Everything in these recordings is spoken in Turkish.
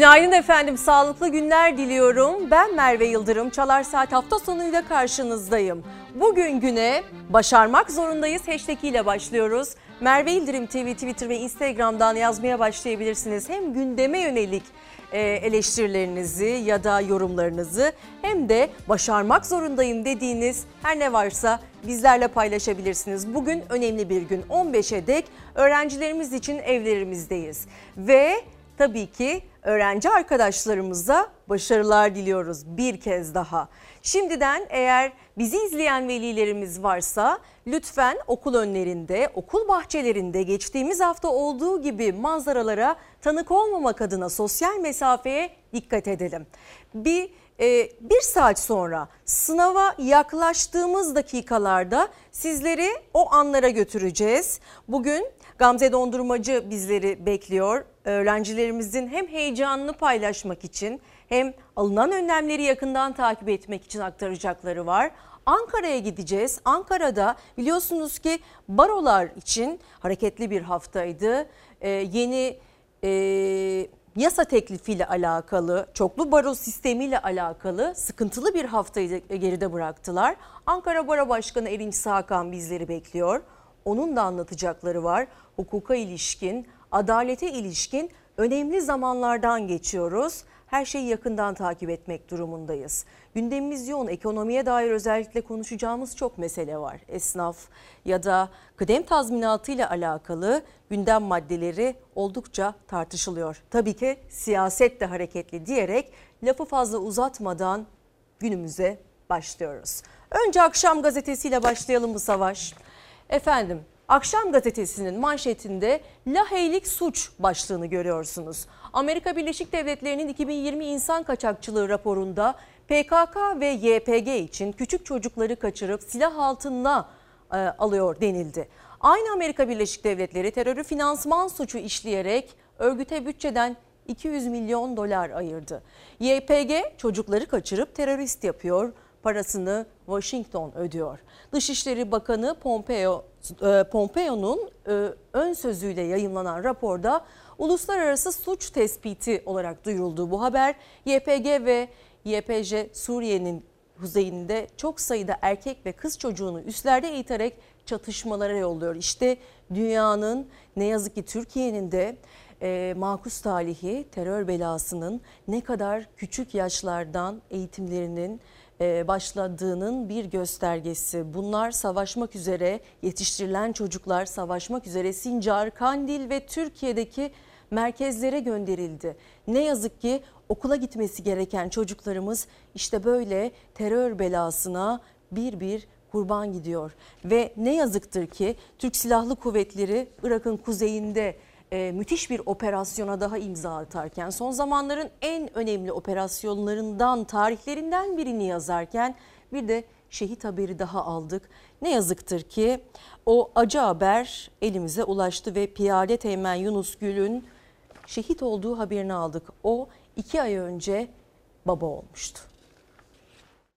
Günaydın efendim, sağlıklı günler diliyorum. Ben Merve Yıldırım, Çalar Saat hafta sonuyla karşınızdayım. Bugün güne başarmak zorundayız hashtag ile başlıyoruz. Merve Yıldırım TV, Twitter ve Instagram'dan yazmaya başlayabilirsiniz. Hem gündeme yönelik e, eleştirilerinizi ya da yorumlarınızı hem de başarmak zorundayım dediğiniz her ne varsa bizlerle paylaşabilirsiniz. Bugün önemli bir gün 15'e dek öğrencilerimiz için evlerimizdeyiz ve tabii ki öğrenci arkadaşlarımıza başarılar diliyoruz bir kez daha. Şimdiden eğer bizi izleyen velilerimiz varsa lütfen okul önlerinde, okul bahçelerinde geçtiğimiz hafta olduğu gibi manzaralara tanık olmamak adına sosyal mesafeye dikkat edelim. Bir e, bir saat sonra sınava yaklaştığımız dakikalarda sizleri o anlara götüreceğiz. Bugün Gamze Dondurmacı bizleri bekliyor. Öğrencilerimizin hem heyecanını paylaşmak için hem alınan önlemleri yakından takip etmek için aktaracakları var. Ankara'ya gideceğiz. Ankara'da biliyorsunuz ki barolar için hareketli bir haftaydı. Ee, yeni e, yasa teklifiyle alakalı, çoklu baro sistemiyle alakalı sıkıntılı bir haftayı geride bıraktılar. Ankara Baro Başkanı Erinç Sakan bizleri bekliyor. Onun da anlatacakları var. Hukuka ilişkin, adalete ilişkin önemli zamanlardan geçiyoruz. Her şeyi yakından takip etmek durumundayız. Gündemimiz yoğun. Ekonomiye dair özellikle konuşacağımız çok mesele var. Esnaf ya da kıdem tazminatı ile alakalı gündem maddeleri oldukça tartışılıyor. Tabii ki siyaset de hareketli diyerek lafı fazla uzatmadan günümüze başlıyoruz. Önce akşam gazetesiyle başlayalım bu savaş. Efendim Akşam gazetesinin manşetinde laheylik suç başlığını görüyorsunuz. Amerika Birleşik Devletleri'nin 2020 insan kaçakçılığı raporunda PKK ve YPG için küçük çocukları kaçırıp silah altına e, alıyor denildi. Aynı Amerika Birleşik Devletleri terörü finansman suçu işleyerek örgüte bütçeden 200 milyon dolar ayırdı. YPG çocukları kaçırıp terörist yapıyor, parasını Washington ödüyor. Dışişleri Bakanı Pompeo e, Pompeo'nun e, ön sözüyle yayınlanan raporda uluslararası suç tespiti olarak duyuruldu bu haber. YPG ve YPJ Suriye'nin kuzeyinde çok sayıda erkek ve kız çocuğunu üstlerde eğiterek çatışmalara yolluyor. İşte dünyanın ne yazık ki Türkiye'nin de e, makus talihi terör belasının ne kadar küçük yaşlardan eğitimlerinin başladığının bir göstergesi. Bunlar savaşmak üzere yetiştirilen çocuklar savaşmak üzere Sincar, Kandil ve Türkiye'deki merkezlere gönderildi. Ne yazık ki okula gitmesi gereken çocuklarımız işte böyle terör belasına bir bir kurban gidiyor. Ve ne yazıktır ki Türk Silahlı Kuvvetleri Irak'ın kuzeyinde e, müthiş bir operasyona daha imza atarken son zamanların en önemli operasyonlarından tarihlerinden birini yazarken bir de şehit haberi daha aldık. Ne yazıktır ki o acı haber elimize ulaştı ve piyade teğmen Yunus Gül'ün şehit olduğu haberini aldık. O iki ay önce baba olmuştu.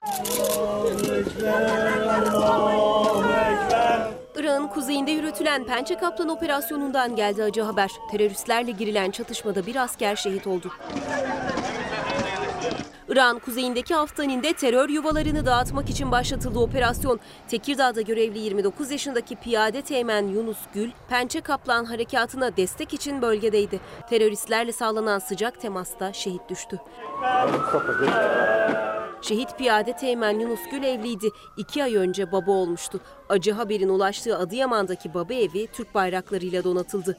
Allahu Ekber, Allahu Ekber. Irak'ın kuzeyinde yürütülen Pençe Kaplan operasyonundan geldi acı haber. Teröristlerle girilen çatışmada bir asker şehit oldu. İran kuzeyindeki Aftanin'de terör yuvalarını dağıtmak için başlatıldı operasyon. Tekirdağ'da görevli 29 yaşındaki piyade teğmen Yunus Gül, Pençe Kaplan harekatına destek için bölgedeydi. Teröristlerle sağlanan sıcak temasta şehit düştü. Şehit piyade Teğmen Yunus Gül evliydi. İki ay önce baba olmuştu. Acı haberin ulaştığı Adıyaman'daki baba evi Türk bayraklarıyla donatıldı.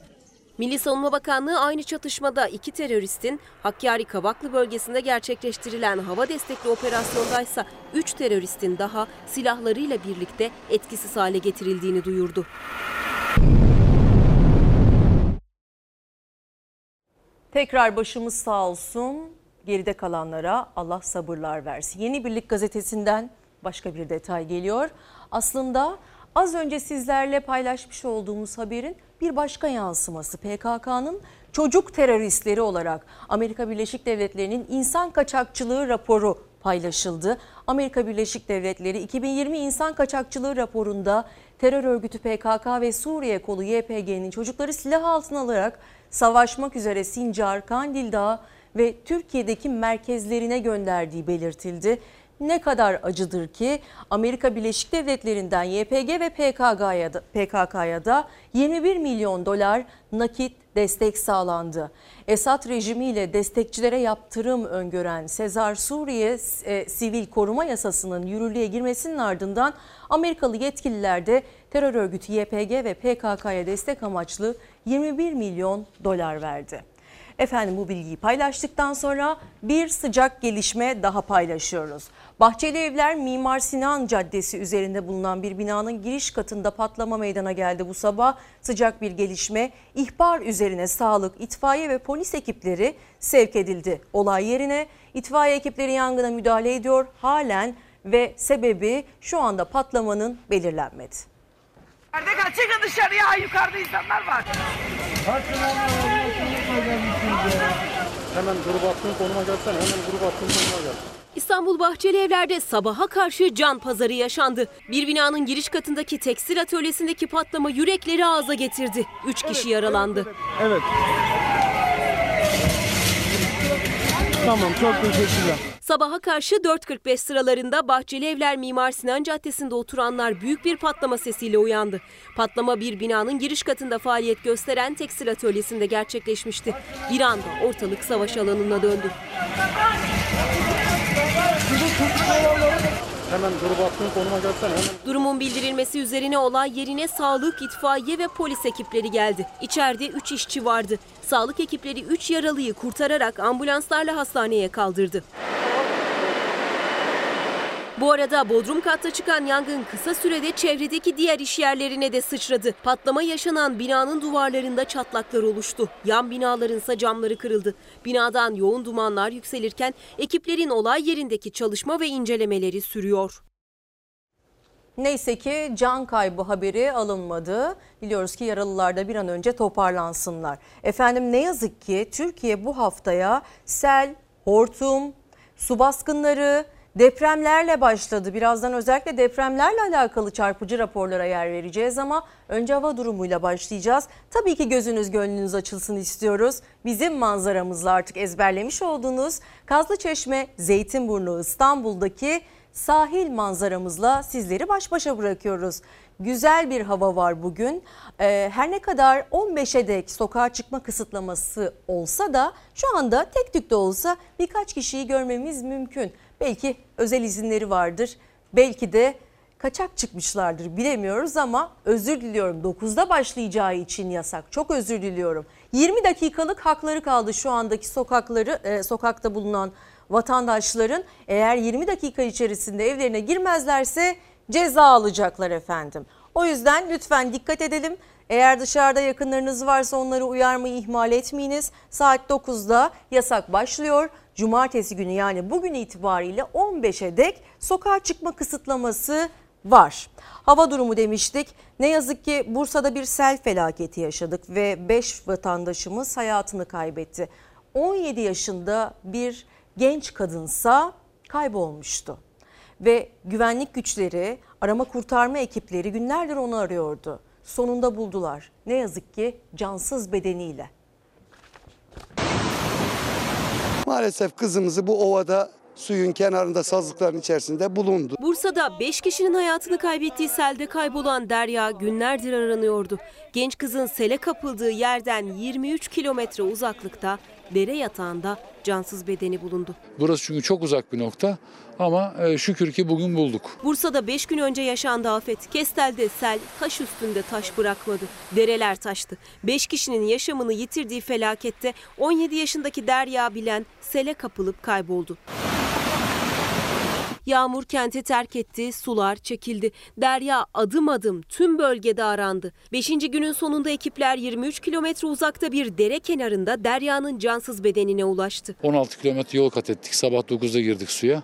Milli Savunma Bakanlığı aynı çatışmada iki teröristin Hakkari Kavaklı bölgesinde gerçekleştirilen hava destekli operasyondaysa 3 teröristin daha silahlarıyla birlikte etkisiz hale getirildiğini duyurdu. Tekrar başımız sağ olsun geride kalanlara Allah sabırlar versin. Yeni Birlik gazetesinden başka bir detay geliyor. Aslında az önce sizlerle paylaşmış olduğumuz haberin bir başka yansıması PKK'nın çocuk teröristleri olarak Amerika Birleşik Devletleri'nin insan kaçakçılığı raporu paylaşıldı. Amerika Birleşik Devletleri 2020 insan kaçakçılığı raporunda terör örgütü PKK ve Suriye kolu YPG'nin çocukları silah altına alarak savaşmak üzere Sincar, Kandil Dağı ve Türkiye'deki merkezlerine gönderdiği belirtildi. Ne kadar acıdır ki Amerika Birleşik Devletleri'nden YPG ve PKK'ya da, PKK'ya da 21 milyon dolar nakit destek sağlandı. Esad rejimiyle destekçilere yaptırım öngören Sezar Suriye e, Sivil Koruma Yasası'nın yürürlüğe girmesinin ardından Amerikalı yetkililer de terör örgütü YPG ve PKK'ya destek amaçlı 21 milyon dolar verdi. Efendim bu bilgiyi paylaştıktan sonra bir sıcak gelişme daha paylaşıyoruz. Bahçeli Evler Mimar Sinan Caddesi üzerinde bulunan bir binanın giriş katında patlama meydana geldi bu sabah. Sıcak bir gelişme ihbar üzerine sağlık, itfaiye ve polis ekipleri sevk edildi. Olay yerine itfaiye ekipleri yangına müdahale ediyor. Halen ve sebebi şu anda patlamanın belirlenmedi. Nerede kal? Çıkın dışarıya. Yukarıda insanlar var. Hemen grup attığın konuma gelsene. Hemen grup attığın konuma gel. İstanbul Bahçeli Evler'de sabaha karşı can pazarı yaşandı. Bir binanın giriş katındaki tekstil atölyesindeki patlama yürekleri ağza getirdi. Üç kişi yaralandı. Evet. Tamam çok teşekkürler. Sabaha karşı 4.45 sıralarında Bahçeli Evler Mimar Sinan Caddesi'nde oturanlar büyük bir patlama sesiyle uyandı. Patlama bir binanın giriş katında faaliyet gösteren tekstil atölyesinde gerçekleşmişti. Bir anda ortalık savaş alanına döndü. Hemen grup attığın konuma gelsene. Hemen Durumun bildirilmesi üzerine olay yerine sağlık, itfaiye ve polis ekipleri geldi. İçeride 3 işçi vardı. Sağlık ekipleri 3 yaralıyı kurtararak ambulanslarla hastaneye kaldırdı. Bu arada Bodrum katta çıkan yangın kısa sürede çevredeki diğer iş yerlerine de sıçradı. Patlama yaşanan binanın duvarlarında çatlaklar oluştu. Yan binaların ise camları kırıldı. Binadan yoğun dumanlar yükselirken ekiplerin olay yerindeki çalışma ve incelemeleri sürüyor. Neyse ki can kaybı haberi alınmadı. Biliyoruz ki yaralılar da bir an önce toparlansınlar. Efendim ne yazık ki Türkiye bu haftaya sel, hortum, su baskınları, depremlerle başladı. Birazdan özellikle depremlerle alakalı çarpıcı raporlara yer vereceğiz ama önce hava durumuyla başlayacağız. Tabii ki gözünüz gönlünüz açılsın istiyoruz. Bizim manzaramızla artık ezberlemiş olduğunuz Kazlıçeşme, Zeytinburnu, İstanbul'daki sahil manzaramızla sizleri baş başa bırakıyoruz. Güzel bir hava var bugün. Ee, her ne kadar 15'e dek sokağa çıkma kısıtlaması olsa da şu anda tek tük de olsa birkaç kişiyi görmemiz mümkün. Belki özel izinleri vardır. Belki de kaçak çıkmışlardır bilemiyoruz ama özür diliyorum. 9'da başlayacağı için yasak. Çok özür diliyorum. 20 dakikalık hakları kaldı şu andaki sokakları e, sokakta bulunan vatandaşların. Eğer 20 dakika içerisinde evlerine girmezlerse ceza alacaklar efendim. O yüzden lütfen dikkat edelim. Eğer dışarıda yakınlarınız varsa onları uyarmayı ihmal etmeyiniz. Saat 9'da yasak başlıyor. Cumartesi günü yani bugün itibariyle 15'e dek sokağa çıkma kısıtlaması var. Hava durumu demiştik. Ne yazık ki Bursa'da bir sel felaketi yaşadık ve 5 vatandaşımız hayatını kaybetti. 17 yaşında bir genç kadınsa kaybolmuştu. Ve güvenlik güçleri, arama kurtarma ekipleri günlerdir onu arıyordu. Sonunda buldular. Ne yazık ki cansız bedeniyle. Maalesef kızımızı bu ovada suyun kenarında sazlıkların içerisinde bulundu. Bursa'da 5 kişinin hayatını kaybettiği selde kaybolan Derya günlerdir aranıyordu. Genç kızın sele kapıldığı yerden 23 kilometre uzaklıkta dere yatağında cansız bedeni bulundu. Burası çünkü çok uzak bir nokta ama e, şükür ki bugün bulduk. Bursa'da 5 gün önce yaşandı afet. Kestel'de sel taş üstünde taş bırakmadı. Dereler taştı. 5 kişinin yaşamını yitirdiği felakette 17 yaşındaki Derya Bilen sele kapılıp kayboldu. Yağmur kenti terk etti, sular çekildi. Derya adım adım tüm bölgede arandı. Beşinci günün sonunda ekipler 23 kilometre uzakta bir dere kenarında Derya'nın cansız bedenine ulaştı. 16 kilometre yol kat ettik. Sabah 9'da girdik suya.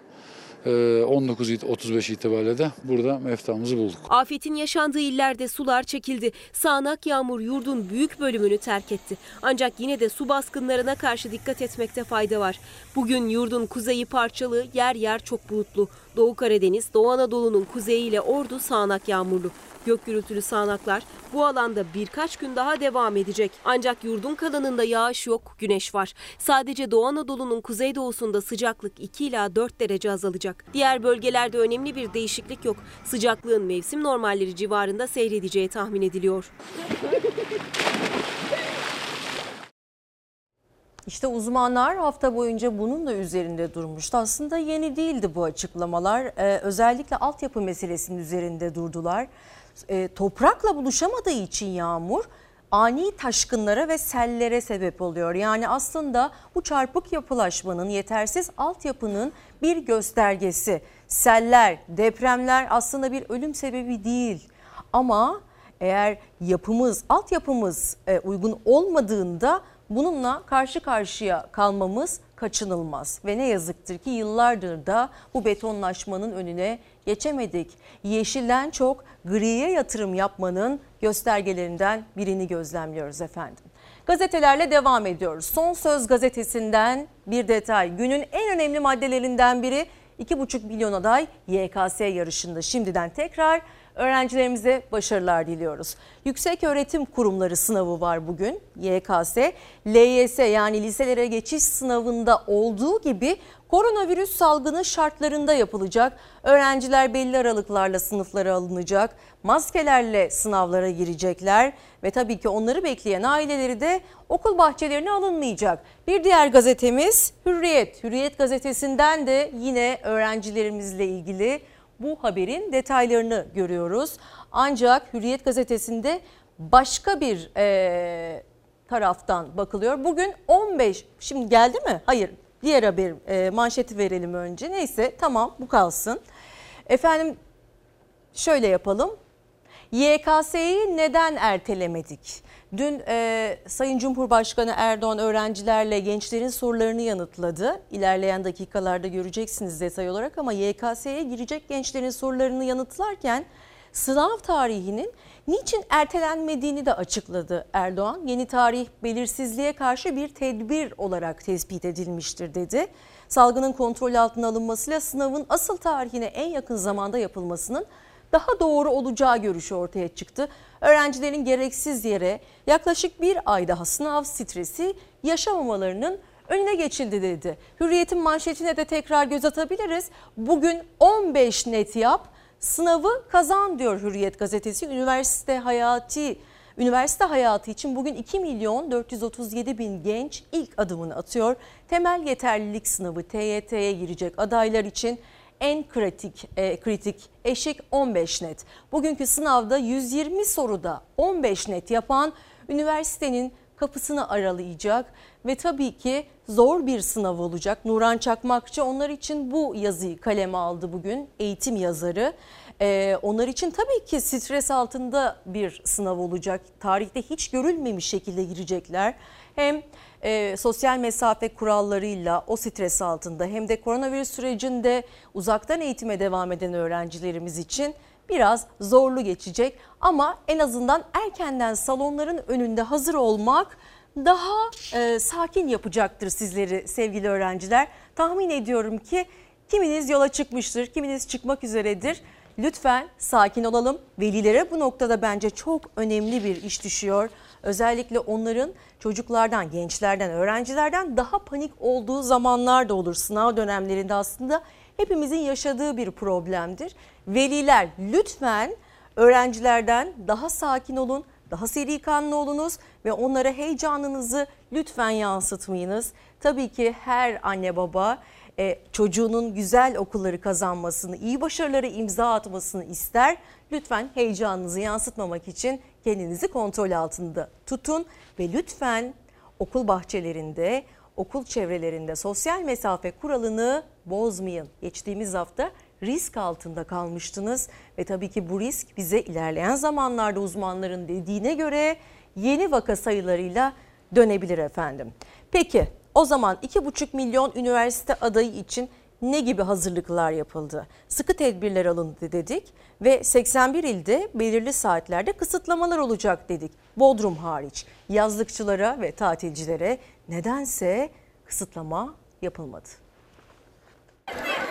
E, 19.35 itibariyle de burada meftamızı bulduk. Afetin yaşandığı illerde sular çekildi. Sağanak yağmur yurdun büyük bölümünü terk etti. Ancak yine de su baskınlarına karşı dikkat etmekte fayda var. Bugün yurdun kuzeyi parçalı, yer yer çok bulutlu. Doğu Karadeniz, Doğu Anadolu'nun kuzeyiyle Ordu sağanak yağmurlu. Gök gürültülü sağanaklar bu alanda birkaç gün daha devam edecek. Ancak yurdun kalanında yağış yok, güneş var. Sadece Doğu Anadolu'nun kuzeydoğusunda sıcaklık 2 ila 4 derece azalacak. Diğer bölgelerde önemli bir değişiklik yok. Sıcaklığın mevsim normalleri civarında seyredeceği tahmin ediliyor. İşte uzmanlar hafta boyunca bunun da üzerinde durmuştu. Aslında yeni değildi bu açıklamalar. Ee, özellikle altyapı meselesinin üzerinde durdular. Ee, toprakla buluşamadığı için yağmur ani taşkınlara ve sellere sebep oluyor. Yani aslında bu çarpık yapılaşmanın, yetersiz altyapının bir göstergesi. Seller, depremler aslında bir ölüm sebebi değil. Ama eğer yapımız, altyapımız e, uygun olmadığında bununla karşı karşıya kalmamız kaçınılmaz. Ve ne yazıktır ki yıllardır da bu betonlaşmanın önüne geçemedik. Yeşilden çok griye yatırım yapmanın göstergelerinden birini gözlemliyoruz efendim. Gazetelerle devam ediyoruz. Son Söz gazetesinden bir detay. Günün en önemli maddelerinden biri 2,5 milyon aday YKS yarışında. Şimdiden tekrar öğrencilerimize başarılar diliyoruz. Yüksek Öğretim Kurumları sınavı var bugün YKS. LYS yani liselere geçiş sınavında olduğu gibi koronavirüs salgını şartlarında yapılacak. Öğrenciler belli aralıklarla sınıflara alınacak. Maskelerle sınavlara girecekler ve tabii ki onları bekleyen aileleri de okul bahçelerine alınmayacak. Bir diğer gazetemiz Hürriyet. Hürriyet gazetesinden de yine öğrencilerimizle ilgili bu haberin detaylarını görüyoruz. Ancak Hürriyet gazetesinde başka bir e, taraftan bakılıyor. Bugün 15 şimdi geldi mi? Hayır diğer haber e, manşeti verelim önce. Neyse tamam bu kalsın. Efendim şöyle yapalım. YKS'yi neden ertelemedik? Dün e, Sayın Cumhurbaşkanı Erdoğan öğrencilerle gençlerin sorularını yanıtladı. İlerleyen dakikalarda göreceksiniz detay olarak ama YKS'ye girecek gençlerin sorularını yanıtlarken sınav tarihinin niçin ertelenmediğini de açıkladı Erdoğan. Yeni tarih belirsizliğe karşı bir tedbir olarak tespit edilmiştir dedi. Salgının kontrol altına alınmasıyla sınavın asıl tarihine en yakın zamanda yapılmasının daha doğru olacağı görüşü ortaya çıktı. Öğrencilerin gereksiz yere yaklaşık bir ay daha sınav stresi yaşamamalarının önüne geçildi dedi. Hürriyet'in manşetine de tekrar göz atabiliriz. Bugün 15 net yap sınavı kazan diyor Hürriyet gazetesi. Üniversite hayatı Üniversite hayatı için bugün 2 milyon 437 bin genç ilk adımını atıyor. Temel yeterlilik sınavı TYT'ye girecek adaylar için en kritik e, kritik eşik 15 net. Bugünkü sınavda 120 soruda 15 net yapan üniversitenin kapısını aralayacak ve tabii ki zor bir sınav olacak. Nuran Çakmakçı onlar için bu yazıyı kaleme aldı bugün eğitim yazarı. Ee, onlar için tabii ki stres altında bir sınav olacak. Tarihte hiç görülmemiş şekilde girecekler. Hem e, sosyal mesafe kurallarıyla o stres altında hem de koronavirüs sürecinde uzaktan eğitime devam eden öğrencilerimiz için biraz zorlu geçecek. Ama en azından erkenden salonların önünde hazır olmak daha e, sakin yapacaktır sizleri sevgili öğrenciler. Tahmin ediyorum ki kiminiz yola çıkmıştır, kiminiz çıkmak üzeredir. Lütfen sakin olalım. Velilere bu noktada bence çok önemli bir iş düşüyor. Özellikle onların çocuklardan, gençlerden, öğrencilerden daha panik olduğu zamanlar da olur. Sınav dönemlerinde aslında hepimizin yaşadığı bir problemdir. Veliler lütfen öğrencilerden daha sakin olun, daha seri kanlı olunuz ve onlara heyecanınızı lütfen yansıtmayınız. Tabii ki her anne baba e, çocuğunun güzel okulları kazanmasını, iyi başarıları imza atmasını ister. Lütfen heyecanınızı yansıtmamak için kendinizi kontrol altında tutun ve lütfen okul bahçelerinde, okul çevrelerinde sosyal mesafe kuralını bozmayın. Geçtiğimiz hafta risk altında kalmıştınız ve tabii ki bu risk bize ilerleyen zamanlarda uzmanların dediğine göre yeni vaka sayılarıyla dönebilir efendim. Peki o zaman 2,5 milyon üniversite adayı için ne gibi hazırlıklar yapıldı? Sıkı tedbirler alındı dedik ve 81 ilde belirli saatlerde kısıtlamalar olacak dedik. Bodrum hariç yazlıkçılara ve tatilcilere nedense kısıtlama yapılmadı.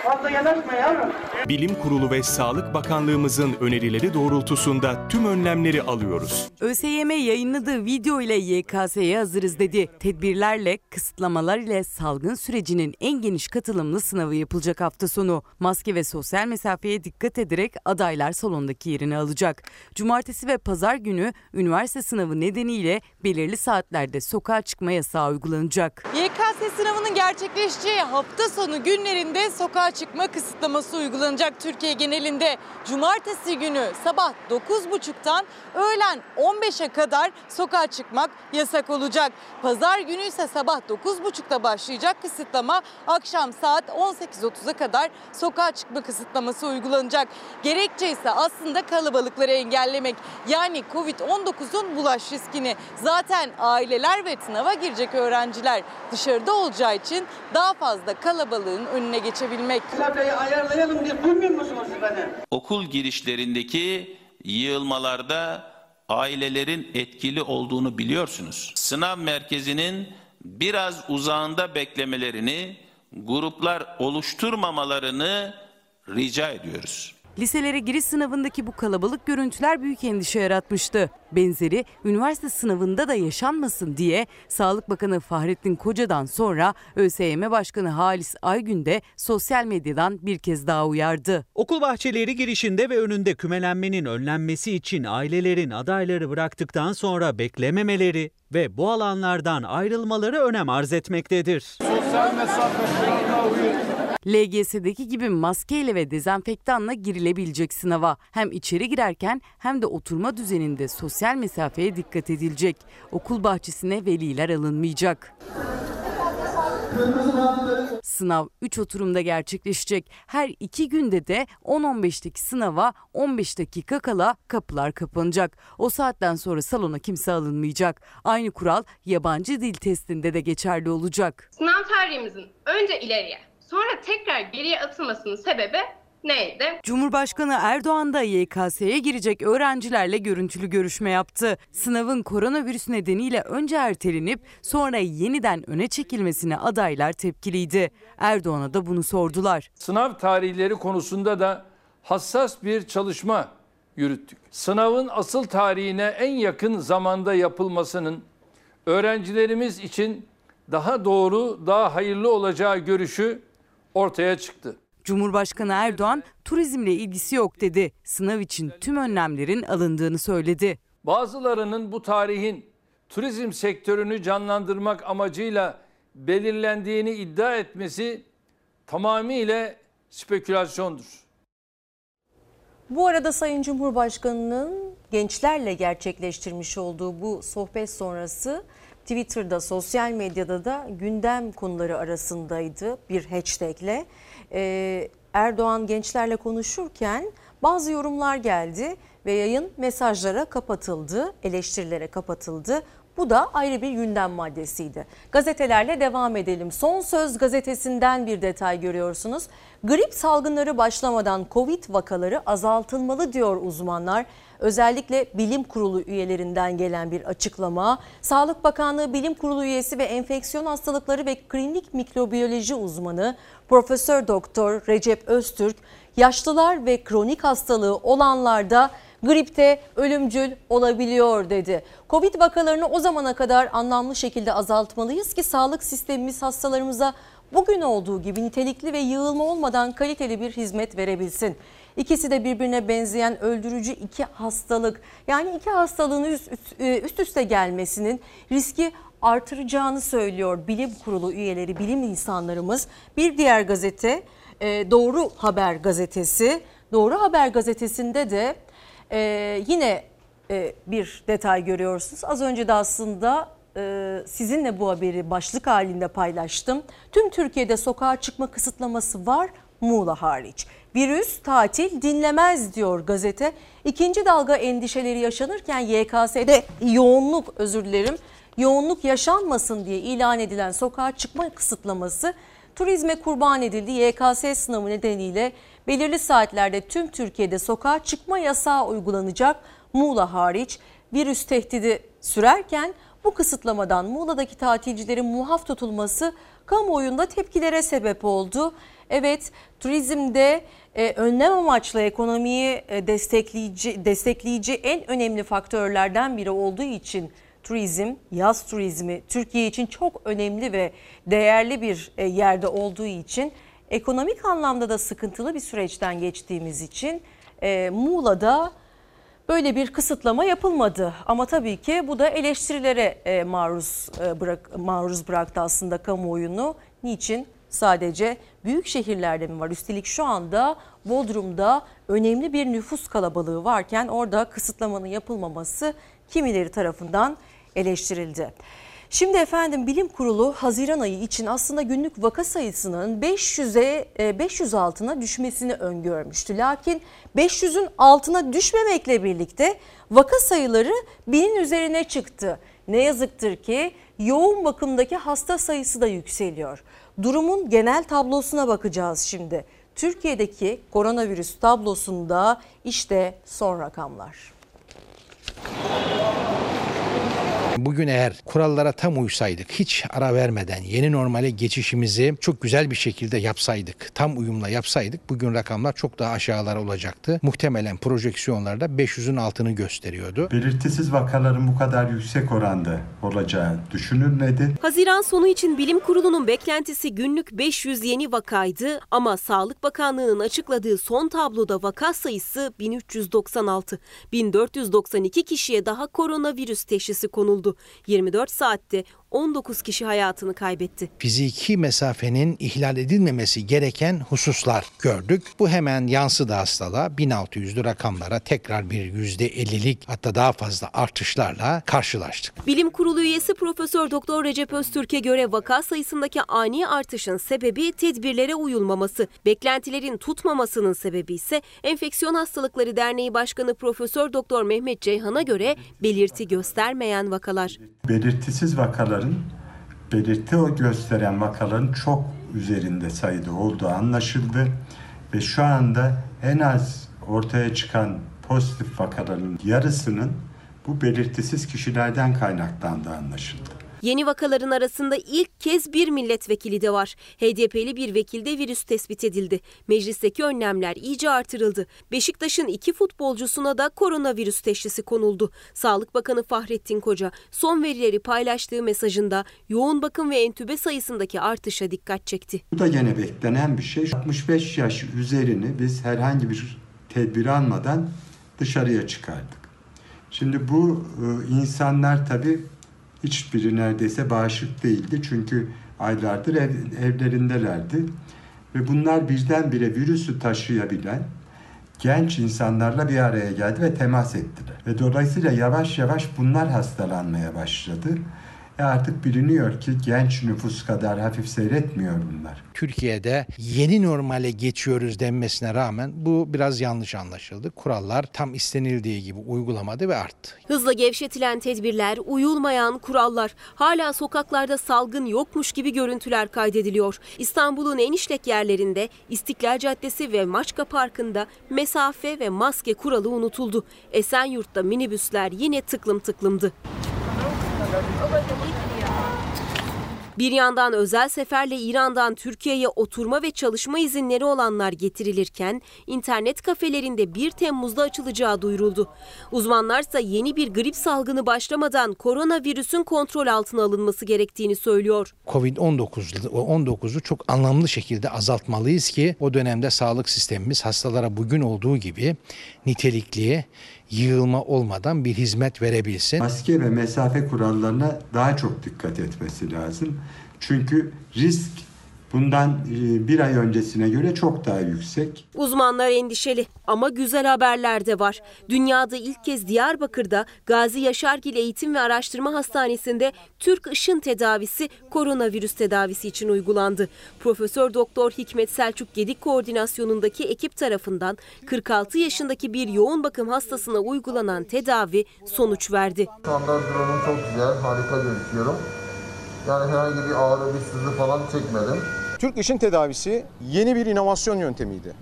Fazla yanaşma yavrum. Bilim Kurulu ve Sağlık Bakanlığımızın önerileri doğrultusunda tüm önlemleri alıyoruz. ÖSYM yayınladığı video ile YKS'ye hazırız dedi. Tedbirlerle, kısıtlamalar ile salgın sürecinin en geniş katılımlı sınavı yapılacak hafta sonu. Maske ve sosyal mesafeye dikkat ederek adaylar salondaki yerini alacak. Cumartesi ve pazar günü üniversite sınavı nedeniyle belirli saatlerde sokağa çıkma yasağı uygulanacak. YKS sınavının gerçekleşeceği hafta sonu günlerinde sokağa çıkma kısıtlaması uygulanacak Türkiye genelinde. Cumartesi günü sabah 9.30'dan öğlen 15'e kadar sokağa çıkmak yasak olacak. Pazar günü ise sabah 9.30'da başlayacak kısıtlama akşam saat 18.30'a kadar sokağa çıkma kısıtlaması uygulanacak. Gerekçe ise aslında kalabalıkları engellemek. Yani Covid-19'un bulaş riskini zaten aileler ve sınava girecek öğrenciler dışarıda olacağı için daha fazla kalabalığın önüne geçebilmek. Mesafeyi ayarlayalım diye duymuyor musunuz beni? okul girişlerindeki yığılmalarda ailelerin etkili olduğunu biliyorsunuz. Sınav merkezinin biraz uzağında beklemelerini, gruplar oluşturmamalarını rica ediyoruz. Liselere giriş sınavındaki bu kalabalık görüntüler büyük endişe yaratmıştı. Benzeri üniversite sınavında da yaşanmasın diye Sağlık Bakanı Fahrettin Koca'dan sonra ÖSYM Başkanı Halis Aygün de sosyal medyadan bir kez daha uyardı. Okul bahçeleri girişinde ve önünde kümelenmenin önlenmesi için ailelerin adayları bıraktıktan sonra beklememeleri ve bu alanlardan ayrılmaları önem arz etmektedir. Sosyal mesafe kuralına uyun. LGS'deki gibi maskeyle ve dezenfektanla girilebilecek sınava hem içeri girerken hem de oturma düzeninde sosyal mesafeye dikkat edilecek. Okul bahçesine veliler alınmayacak. Sınav 3 oturumda gerçekleşecek. Her iki günde de 10-15'teki sınava 15 dakika kala kapılar kapanacak. O saatten sonra salona kimse alınmayacak. Aynı kural yabancı dil testinde de geçerli olacak. Sınav tarihimizin önce ileriye sonra tekrar geriye atılmasının sebebi neydi? Cumhurbaşkanı Erdoğan da YKS'ye girecek öğrencilerle görüntülü görüşme yaptı. Sınavın koronavirüs nedeniyle önce ertelenip sonra yeniden öne çekilmesine adaylar tepkiliydi. Erdoğan'a da bunu sordular. Sınav tarihleri konusunda da hassas bir çalışma yürüttük. Sınavın asıl tarihine en yakın zamanda yapılmasının öğrencilerimiz için daha doğru, daha hayırlı olacağı görüşü ortaya çıktı. Cumhurbaşkanı Erdoğan turizmle ilgisi yok dedi. Sınav için tüm önlemlerin alındığını söyledi. Bazılarının bu tarihin turizm sektörünü canlandırmak amacıyla belirlendiğini iddia etmesi tamamıyla spekülasyondur. Bu arada Sayın Cumhurbaşkanı'nın gençlerle gerçekleştirmiş olduğu bu sohbet sonrası Twitter'da, sosyal medyada da gündem konuları arasındaydı bir hashtagle. Ee, Erdoğan gençlerle konuşurken bazı yorumlar geldi ve yayın mesajlara kapatıldı, eleştirilere kapatıldı. Bu da ayrı bir gündem maddesiydi. Gazetelerle devam edelim. Son Söz gazetesinden bir detay görüyorsunuz. Grip salgınları başlamadan Covid vakaları azaltılmalı diyor uzmanlar. Özellikle bilim kurulu üyelerinden gelen bir açıklama. Sağlık Bakanlığı Bilim Kurulu üyesi ve enfeksiyon hastalıkları ve klinik mikrobiyoloji uzmanı Profesör Doktor Recep Öztürk yaşlılar ve kronik hastalığı olanlarda gripte ölümcül olabiliyor dedi. Covid vakalarını o zamana kadar anlamlı şekilde azaltmalıyız ki sağlık sistemimiz hastalarımıza bugün olduğu gibi nitelikli ve yığılma olmadan kaliteli bir hizmet verebilsin. İkisi de birbirine benzeyen öldürücü iki hastalık. Yani iki hastalığın üst, üst, üst üste gelmesinin riski artıracağını söylüyor bilim kurulu üyeleri, bilim insanlarımız. Bir diğer gazete Doğru Haber gazetesi. Doğru Haber gazetesinde de ee, yine e, bir detay görüyorsunuz. Az önce de aslında e, sizinle bu haberi başlık halinde paylaştım. Tüm Türkiye'de sokağa çıkma kısıtlaması var Muğla hariç. Virüs tatil dinlemez diyor gazete. İkinci dalga endişeleri yaşanırken YKS'de yoğunluk özür dilerim yoğunluk yaşanmasın diye ilan edilen sokağa çıkma kısıtlaması turizme kurban edildi. YKS sınavı nedeniyle belirli saatlerde tüm Türkiye'de sokağa çıkma yasağı uygulanacak. Muğla hariç virüs tehdidi sürerken Bu kısıtlamadan Muğla'daki tatilcilerin muaf tutulması kamuoyunda tepkilere sebep oldu. Evet turizmde e, önlem amaçlı ekonomiyi e, destekleyici, destekleyici en önemli faktörlerden biri olduğu için turizm, yaz turizmi Türkiye için çok önemli ve değerli bir e, yerde olduğu için ekonomik anlamda da sıkıntılı bir süreçten geçtiğimiz için e, Muğla'da böyle bir kısıtlama yapılmadı. Ama tabii ki bu da eleştirilere e, maruz e, bırak maruz bıraktı aslında kamuoyunu. Niçin? Sadece büyük şehirlerde mi var? Üstelik şu anda Bodrum'da önemli bir nüfus kalabalığı varken orada kısıtlamanın yapılmaması kimileri tarafından eleştirildi. Şimdi efendim bilim kurulu Haziran ayı için aslında günlük vaka sayısının 500'e 500 altına düşmesini öngörmüştü. Lakin 500'ün altına düşmemekle birlikte vaka sayıları binin üzerine çıktı. Ne yazıktır ki yoğun bakımdaki hasta sayısı da yükseliyor. Durumun genel tablosuna bakacağız şimdi. Türkiye'deki koronavirüs tablosunda işte son rakamlar. Bugün eğer kurallara tam uysaydık, hiç ara vermeden yeni normale geçişimizi çok güzel bir şekilde yapsaydık, tam uyumla yapsaydık bugün rakamlar çok daha aşağılara olacaktı. Muhtemelen projeksiyonlarda 500'ün altını gösteriyordu. Belirtisiz vakaların bu kadar yüksek oranda olacağı düşünülmedi. Haziran sonu için bilim kurulunun beklentisi günlük 500 yeni vakaydı ama Sağlık Bakanlığı'nın açıkladığı son tabloda vaka sayısı 1396. 1492 kişiye daha koronavirüs teşhisi konuldu. 24 saatte 19 kişi hayatını kaybetti. Fiziki mesafenin ihlal edilmemesi gereken hususlar gördük. Bu hemen yansıdı hastalığa 1600'lü rakamlara tekrar bir %50'lik hatta daha fazla artışlarla karşılaştık. Bilim Kurulu üyesi Profesör Doktor Recep Öztürk'e göre vaka sayısındaki ani artışın sebebi tedbirlere uyulmaması. Beklentilerin tutmamasının sebebi ise Enfeksiyon Hastalıkları Derneği Başkanı Profesör Doktor Mehmet Ceyhan'a göre belirti göstermeyen vakalar. Belirtisiz vakaların belirti o gösteren vakaların çok üzerinde sayıda olduğu anlaşıldı ve şu anda en az ortaya çıkan pozitif vakaların yarısının bu belirtisiz kişilerden kaynaklandığı anlaşıldı. Yeni vakaların arasında ilk kez bir milletvekili de var. HDP'li bir vekilde virüs tespit edildi. Meclisteki önlemler iyice artırıldı. Beşiktaş'ın iki futbolcusuna da koronavirüs teşhisi konuldu. Sağlık Bakanı Fahrettin Koca son verileri paylaştığı mesajında yoğun bakım ve entübe sayısındaki artışa dikkat çekti. Bu da gene beklenen bir şey. 65 yaş üzerini biz herhangi bir tedbir almadan dışarıya çıkardık. Şimdi bu e, insanlar tabii hiçbiri neredeyse bağışık değildi. Çünkü aylardır ev, evlerindelerdi. Ve bunlar birdenbire virüsü taşıyabilen genç insanlarla bir araya geldi ve temas ettiler. Ve dolayısıyla yavaş yavaş bunlar hastalanmaya başladı. E artık biliniyor ki genç nüfus kadar hafif seyretmiyor bunlar. Türkiye'de yeni normale geçiyoruz denmesine rağmen bu biraz yanlış anlaşıldı. Kurallar tam istenildiği gibi uygulamadı ve arttı. Hızla gevşetilen tedbirler, uyulmayan kurallar, hala sokaklarda salgın yokmuş gibi görüntüler kaydediliyor. İstanbul'un en işlek yerlerinde İstiklal Caddesi ve Maçka Parkı'nda mesafe ve maske kuralı unutuldu. Esenyurt'ta minibüsler yine tıklım tıklımdı. Bir yandan özel seferle İran'dan Türkiye'ye oturma ve çalışma izinleri olanlar getirilirken internet kafelerinde 1 Temmuz'da açılacağı duyuruldu. Uzmanlar ise yeni bir grip salgını başlamadan koronavirüsün kontrol altına alınması gerektiğini söylüyor. Covid-19'u çok anlamlı şekilde azaltmalıyız ki o dönemde sağlık sistemimiz hastalara bugün olduğu gibi nitelikli, yığılma olmadan bir hizmet verebilsin. Maske ve mesafe kurallarına daha çok dikkat etmesi lazım. Çünkü risk bundan bir ay öncesine göre çok daha yüksek. Uzmanlar endişeli ama güzel haberler de var. Dünyada ilk kez Diyarbakır'da Gazi Yaşargil Eğitim ve Araştırma Hastanesi'nde Türk ışın tedavisi koronavirüs tedavisi için uygulandı. Profesör Doktor Hikmet Selçuk Gedik koordinasyonundaki ekip tarafından 46 yaşındaki bir yoğun bakım hastasına uygulanan tedavi sonuç verdi. Şu anda durumum çok güzel, harika gözüküyorum. Yani herhangi bir ağrı, bir sızı falan çekmedim. Türk ışın tedavisi yeni bir inovasyon yöntemiydi.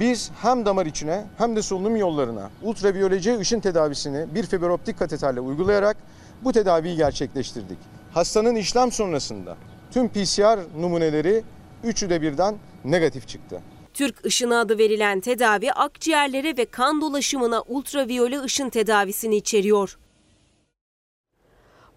Biz hem damar içine hem de solunum yollarına ultraviyoleci ışın tedavisini bir fiber optik kateterle uygulayarak bu tedaviyi gerçekleştirdik. Hastanın işlem sonrasında tüm PCR numuneleri üçü de birden negatif çıktı. Türk ışını adı verilen tedavi akciğerlere ve kan dolaşımına ultraviyole ışın tedavisini içeriyor.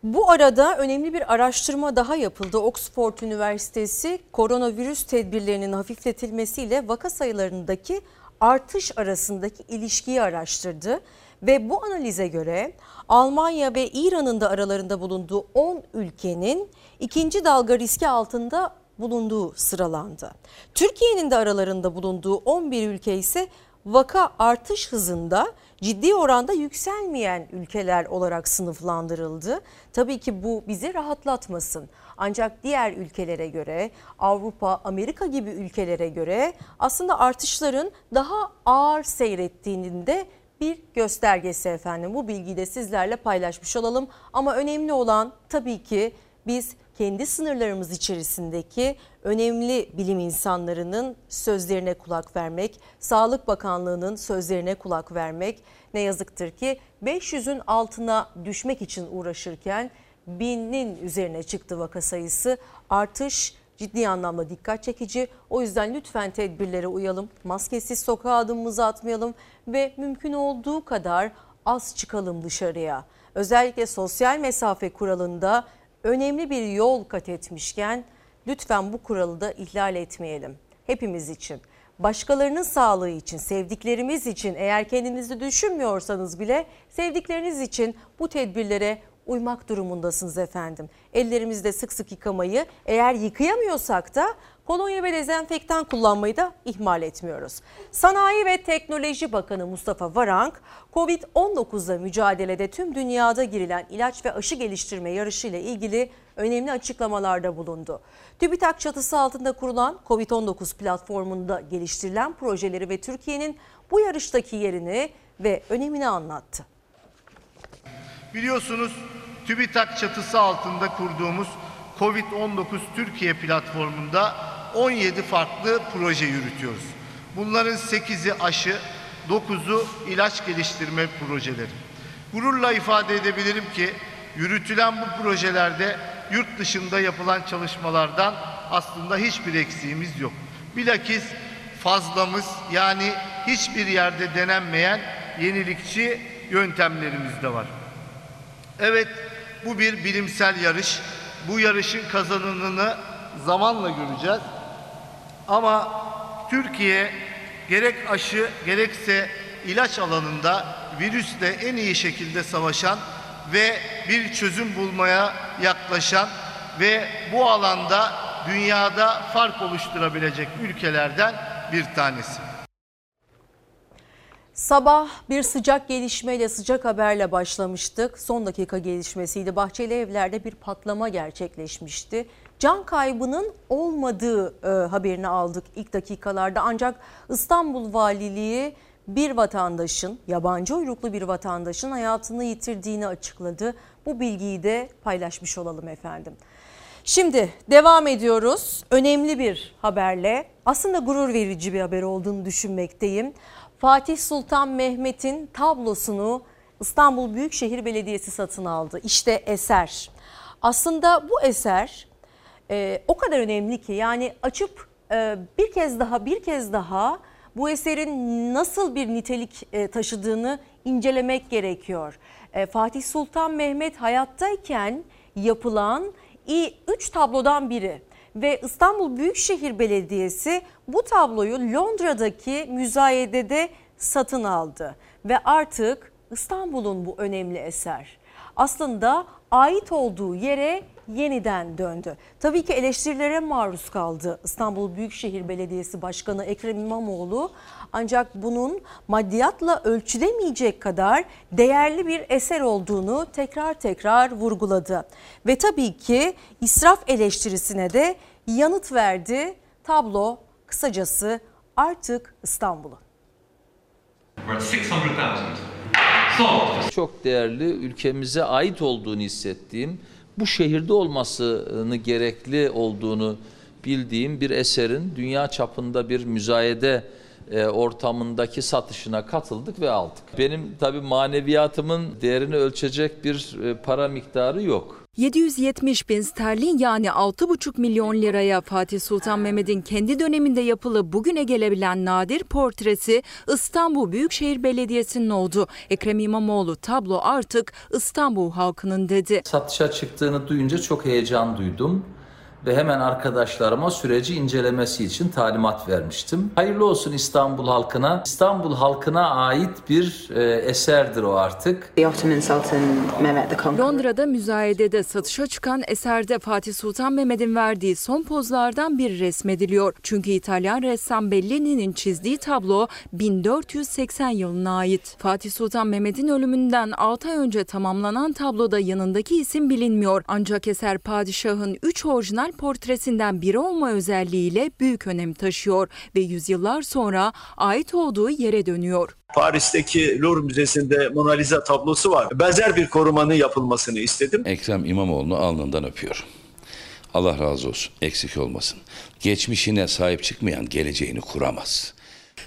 Bu arada önemli bir araştırma daha yapıldı. Oxford Üniversitesi koronavirüs tedbirlerinin hafifletilmesiyle vaka sayılarındaki artış arasındaki ilişkiyi araştırdı. Ve bu analize göre Almanya ve İran'ın da aralarında bulunduğu 10 ülkenin ikinci dalga riski altında bulunduğu sıralandı. Türkiye'nin de aralarında bulunduğu 11 ülke ise vaka artış hızında ciddi oranda yükselmeyen ülkeler olarak sınıflandırıldı. Tabii ki bu bizi rahatlatmasın. Ancak diğer ülkelere göre Avrupa, Amerika gibi ülkelere göre aslında artışların daha ağır seyrettiğinin de bir göstergesi efendim. Bu bilgiyi de sizlerle paylaşmış olalım. Ama önemli olan tabii ki biz kendi sınırlarımız içerisindeki önemli bilim insanlarının sözlerine kulak vermek, Sağlık Bakanlığı'nın sözlerine kulak vermek ne yazıktır ki 500'ün altına düşmek için uğraşırken binin üzerine çıktı vaka sayısı. Artış ciddi anlamda dikkat çekici. O yüzden lütfen tedbirlere uyalım. Maskesiz sokağa adımımızı atmayalım ve mümkün olduğu kadar az çıkalım dışarıya. Özellikle sosyal mesafe kuralında önemli bir yol kat etmişken lütfen bu kuralı da ihlal etmeyelim. Hepimiz için, başkalarının sağlığı için, sevdiklerimiz için eğer kendinizi düşünmüyorsanız bile sevdikleriniz için bu tedbirlere uymak durumundasınız efendim. Ellerimizde sık sık yıkamayı eğer yıkayamıyorsak da kolonya ve dezenfektan kullanmayı da ihmal etmiyoruz. Sanayi ve Teknoloji Bakanı Mustafa Varank, Covid-19'la mücadelede tüm dünyada girilen ilaç ve aşı geliştirme yarışı ile ilgili önemli açıklamalarda bulundu. TÜBİTAK çatısı altında kurulan Covid-19 platformunda geliştirilen projeleri ve Türkiye'nin bu yarıştaki yerini ve önemini anlattı. Biliyorsunuz TÜBİTAK çatısı altında kurduğumuz Covid-19 Türkiye platformunda 17 farklı proje yürütüyoruz. Bunların 8'i aşı, 9'u ilaç geliştirme projeleri. Gururla ifade edebilirim ki yürütülen bu projelerde yurt dışında yapılan çalışmalardan aslında hiçbir eksiğimiz yok. Bilakis fazlamız yani hiçbir yerde denenmeyen yenilikçi yöntemlerimiz de var. Evet bu bir bilimsel yarış. Bu yarışın kazananını zamanla göreceğiz. Ama Türkiye gerek aşı gerekse ilaç alanında virüsle en iyi şekilde savaşan ve bir çözüm bulmaya yaklaşan ve bu alanda dünyada fark oluşturabilecek ülkelerden bir tanesi. Sabah bir sıcak gelişmeyle, sıcak haberle başlamıştık. Son dakika gelişmesiydi. Bahçeli Evler'de bir patlama gerçekleşmişti. Can kaybının olmadığı e, haberini aldık ilk dakikalarda. Ancak İstanbul Valiliği bir vatandaşın, yabancı uyruklu bir vatandaşın hayatını yitirdiğini açıkladı. Bu bilgiyi de paylaşmış olalım efendim. Şimdi devam ediyoruz. Önemli bir haberle aslında gurur verici bir haber olduğunu düşünmekteyim. Fatih Sultan Mehmet'in tablosunu İstanbul Büyükşehir Belediyesi satın aldı. İşte eser. Aslında bu eser e, o kadar önemli ki yani açıp e, bir kez daha bir kez daha bu eserin nasıl bir nitelik e, taşıdığını incelemek gerekiyor. E, Fatih Sultan Mehmet hayattayken yapılan üç tablodan biri ve İstanbul Büyükşehir Belediyesi bu tabloyu Londra'daki müzayedede satın aldı ve artık İstanbul'un bu önemli eser aslında ait olduğu yere yeniden döndü. Tabii ki eleştirilere maruz kaldı İstanbul Büyükşehir Belediyesi Başkanı Ekrem İmamoğlu. Ancak bunun maddiyatla ölçülemeyecek kadar değerli bir eser olduğunu tekrar tekrar vurguladı. Ve tabii ki israf eleştirisine de yanıt verdi. Tablo kısacası artık İstanbul'u. Çok değerli ülkemize ait olduğunu hissettiğim bu şehirde olmasını gerekli olduğunu bildiğim bir eserin dünya çapında bir müzayede e, ortamındaki satışına katıldık ve aldık. Benim tabii maneviyatımın değerini ölçecek bir e, para miktarı yok. 770 bin sterlin yani 6,5 milyon liraya Fatih Sultan Mehmet'in kendi döneminde yapılıp bugüne gelebilen nadir portresi İstanbul Büyükşehir Belediyesi'nin oldu. Ekrem İmamoğlu tablo artık İstanbul halkının dedi. Satışa çıktığını duyunca çok heyecan duydum ve hemen arkadaşlarıma süreci incelemesi için talimat vermiştim. Hayırlı olsun İstanbul halkına. İstanbul halkına ait bir e, eserdir o artık. Londra'da müzayedede satışa çıkan eserde Fatih Sultan Mehmet'in verdiği son pozlardan biri resmediliyor. Çünkü İtalyan ressam Bellini'nin çizdiği tablo 1480 yılına ait. Fatih Sultan Mehmet'in ölümünden 6 ay önce tamamlanan tabloda yanındaki isim bilinmiyor. Ancak eser padişahın 3 orijinal portresinden biri olma özelliğiyle büyük önem taşıyor ve yüzyıllar sonra ait olduğu yere dönüyor. Paris'teki Louvre Müzesi'nde Mona Lisa tablosu var. Benzer bir korumanın yapılmasını istedim. Ekrem İmamoğlu'nu alnından öpüyorum. Allah razı olsun, eksik olmasın. Geçmişine sahip çıkmayan geleceğini kuramaz.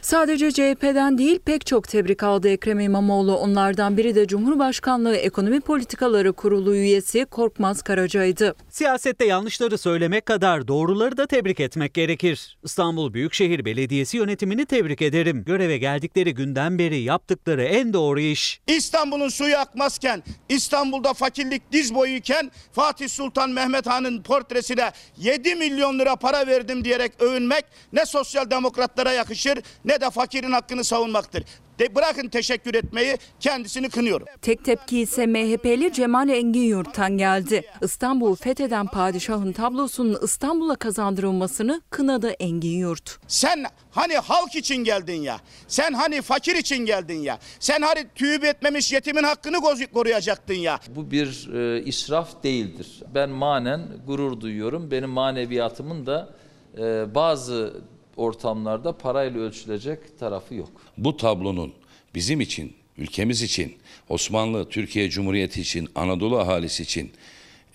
Sadece CHP'den değil pek çok tebrik aldı Ekrem İmamoğlu. Onlardan biri de Cumhurbaşkanlığı Ekonomi Politikaları Kurulu üyesi Korkmaz Karaca'ydı. Siyasette yanlışları söylemek kadar doğruları da tebrik etmek gerekir. İstanbul Büyükşehir Belediyesi yönetimini tebrik ederim. Göreve geldikleri günden beri yaptıkları en doğru iş. İstanbul'un suyu akmazken, İstanbul'da fakirlik diz boyuyken Fatih Sultan Mehmet Han'ın portresine 7 milyon lira para verdim diyerek övünmek ne sosyal demokratlara yakışır ne de fakirin hakkını savunmaktır. De bırakın teşekkür etmeyi kendisini kınıyorum. Tek tepki ise MHP'li Cemal Engin Yurt'tan geldi. İstanbul fetheden padişahın tablosunun İstanbul'a kazandırılmasını kınadı Engin Yurt. Sen hani halk için geldin ya. Sen hani fakir için geldin ya. Sen hani tüyüp etmemiş yetimin hakkını koruyacaktın ya. Bu bir e, israf değildir. Ben manen gurur duyuyorum. Benim maneviyatımın da e, bazı ortamlarda parayla ölçülecek tarafı yok. Bu tablonun bizim için, ülkemiz için, Osmanlı, Türkiye Cumhuriyeti için, Anadolu ahalisi için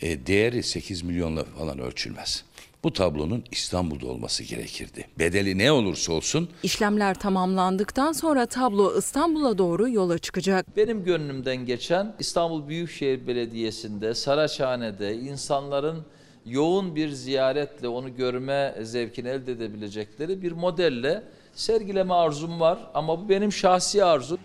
e, değeri 8 milyonla falan ölçülmez. Bu tablonun İstanbul'da olması gerekirdi. Bedeli ne olursa olsun. İşlemler tamamlandıktan sonra tablo İstanbul'a doğru yola çıkacak. Benim gönlümden geçen İstanbul Büyükşehir Belediyesi'nde, Saraçhane'de insanların yoğun bir ziyaretle onu görme zevkini elde edebilecekleri bir modelle sergileme arzum var ama bu benim şahsi arzum.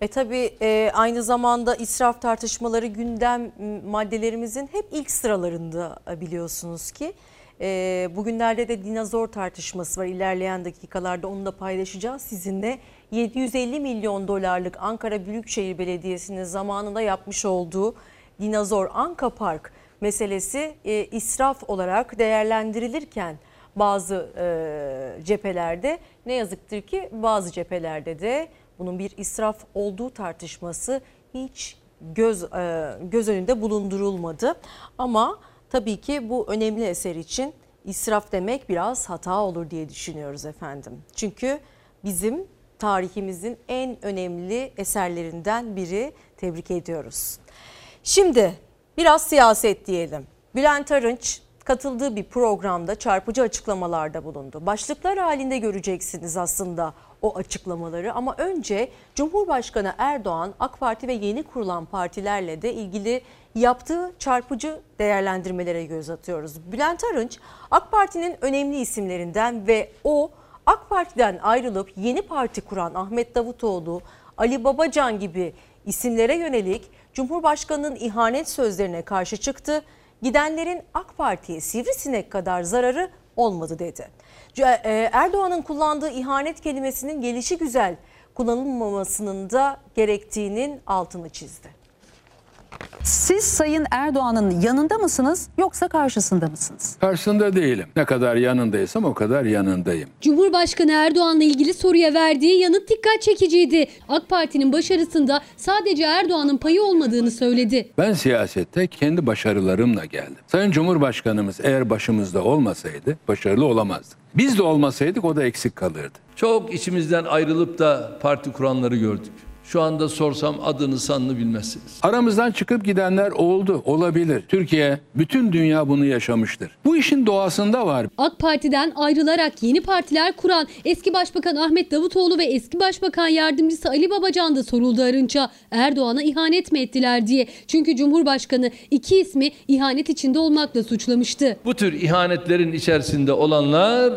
E tabi e, aynı zamanda israf tartışmaları gündem maddelerimizin hep ilk sıralarında e, biliyorsunuz ki. E, bugünlerde de dinozor tartışması var. İlerleyen dakikalarda onu da paylaşacağız sizinle. 750 milyon dolarlık Ankara Büyükşehir Belediyesi'nin zamanında yapmış olduğu dinozor Anka Park meselesi e, israf olarak değerlendirilirken bazı e, cephelerde ne yazıktır ki bazı cephelerde de bunun bir israf olduğu tartışması hiç göz e, göz önünde bulundurulmadı. Ama tabii ki bu önemli eser için israf demek biraz hata olur diye düşünüyoruz efendim. Çünkü bizim tarihimizin en önemli eserlerinden biri tebrik ediyoruz. Şimdi biraz siyaset diyelim. Bülent Arınç katıldığı bir programda çarpıcı açıklamalarda bulundu. Başlıklar halinde göreceksiniz aslında o açıklamaları ama önce Cumhurbaşkanı Erdoğan AK Parti ve yeni kurulan partilerle de ilgili yaptığı çarpıcı değerlendirmelere göz atıyoruz. Bülent Arınç AK Parti'nin önemli isimlerinden ve o AK Parti'den ayrılıp yeni parti kuran Ahmet Davutoğlu, Ali Babacan gibi isimlere yönelik Cumhurbaşkanı'nın ihanet sözlerine karşı çıktı. Gidenlerin AK Parti'ye sivrisinek kadar zararı olmadı dedi. E, Erdoğan'ın kullandığı ihanet kelimesinin gelişi güzel kullanılmamasının da gerektiğinin altını çizdi. Siz Sayın Erdoğan'ın yanında mısınız yoksa karşısında mısınız? Karşısında değilim. Ne kadar yanındaysam o kadar yanındayım. Cumhurbaşkanı Erdoğan'la ilgili soruya verdiği yanıt dikkat çekiciydi. AK Parti'nin başarısında sadece Erdoğan'ın payı olmadığını söyledi. Ben siyasette kendi başarılarımla geldim. Sayın Cumhurbaşkanımız eğer başımızda olmasaydı başarılı olamazdık. Biz de olmasaydık o da eksik kalırdı. Çok içimizden ayrılıp da parti kuranları gördük. Şu anda sorsam adını sanını bilmezsiniz. Aramızdan çıkıp gidenler oldu, olabilir. Türkiye, bütün dünya bunu yaşamıştır. Bu işin doğasında var. AK Parti'den ayrılarak yeni partiler kuran eski Başbakan Ahmet Davutoğlu ve eski Başbakan Yardımcısı Ali Babacan da soruldu Arınç'a. Erdoğan'a ihanet mi ettiler diye. Çünkü Cumhurbaşkanı iki ismi ihanet içinde olmakla suçlamıştı. Bu tür ihanetlerin içerisinde olanlar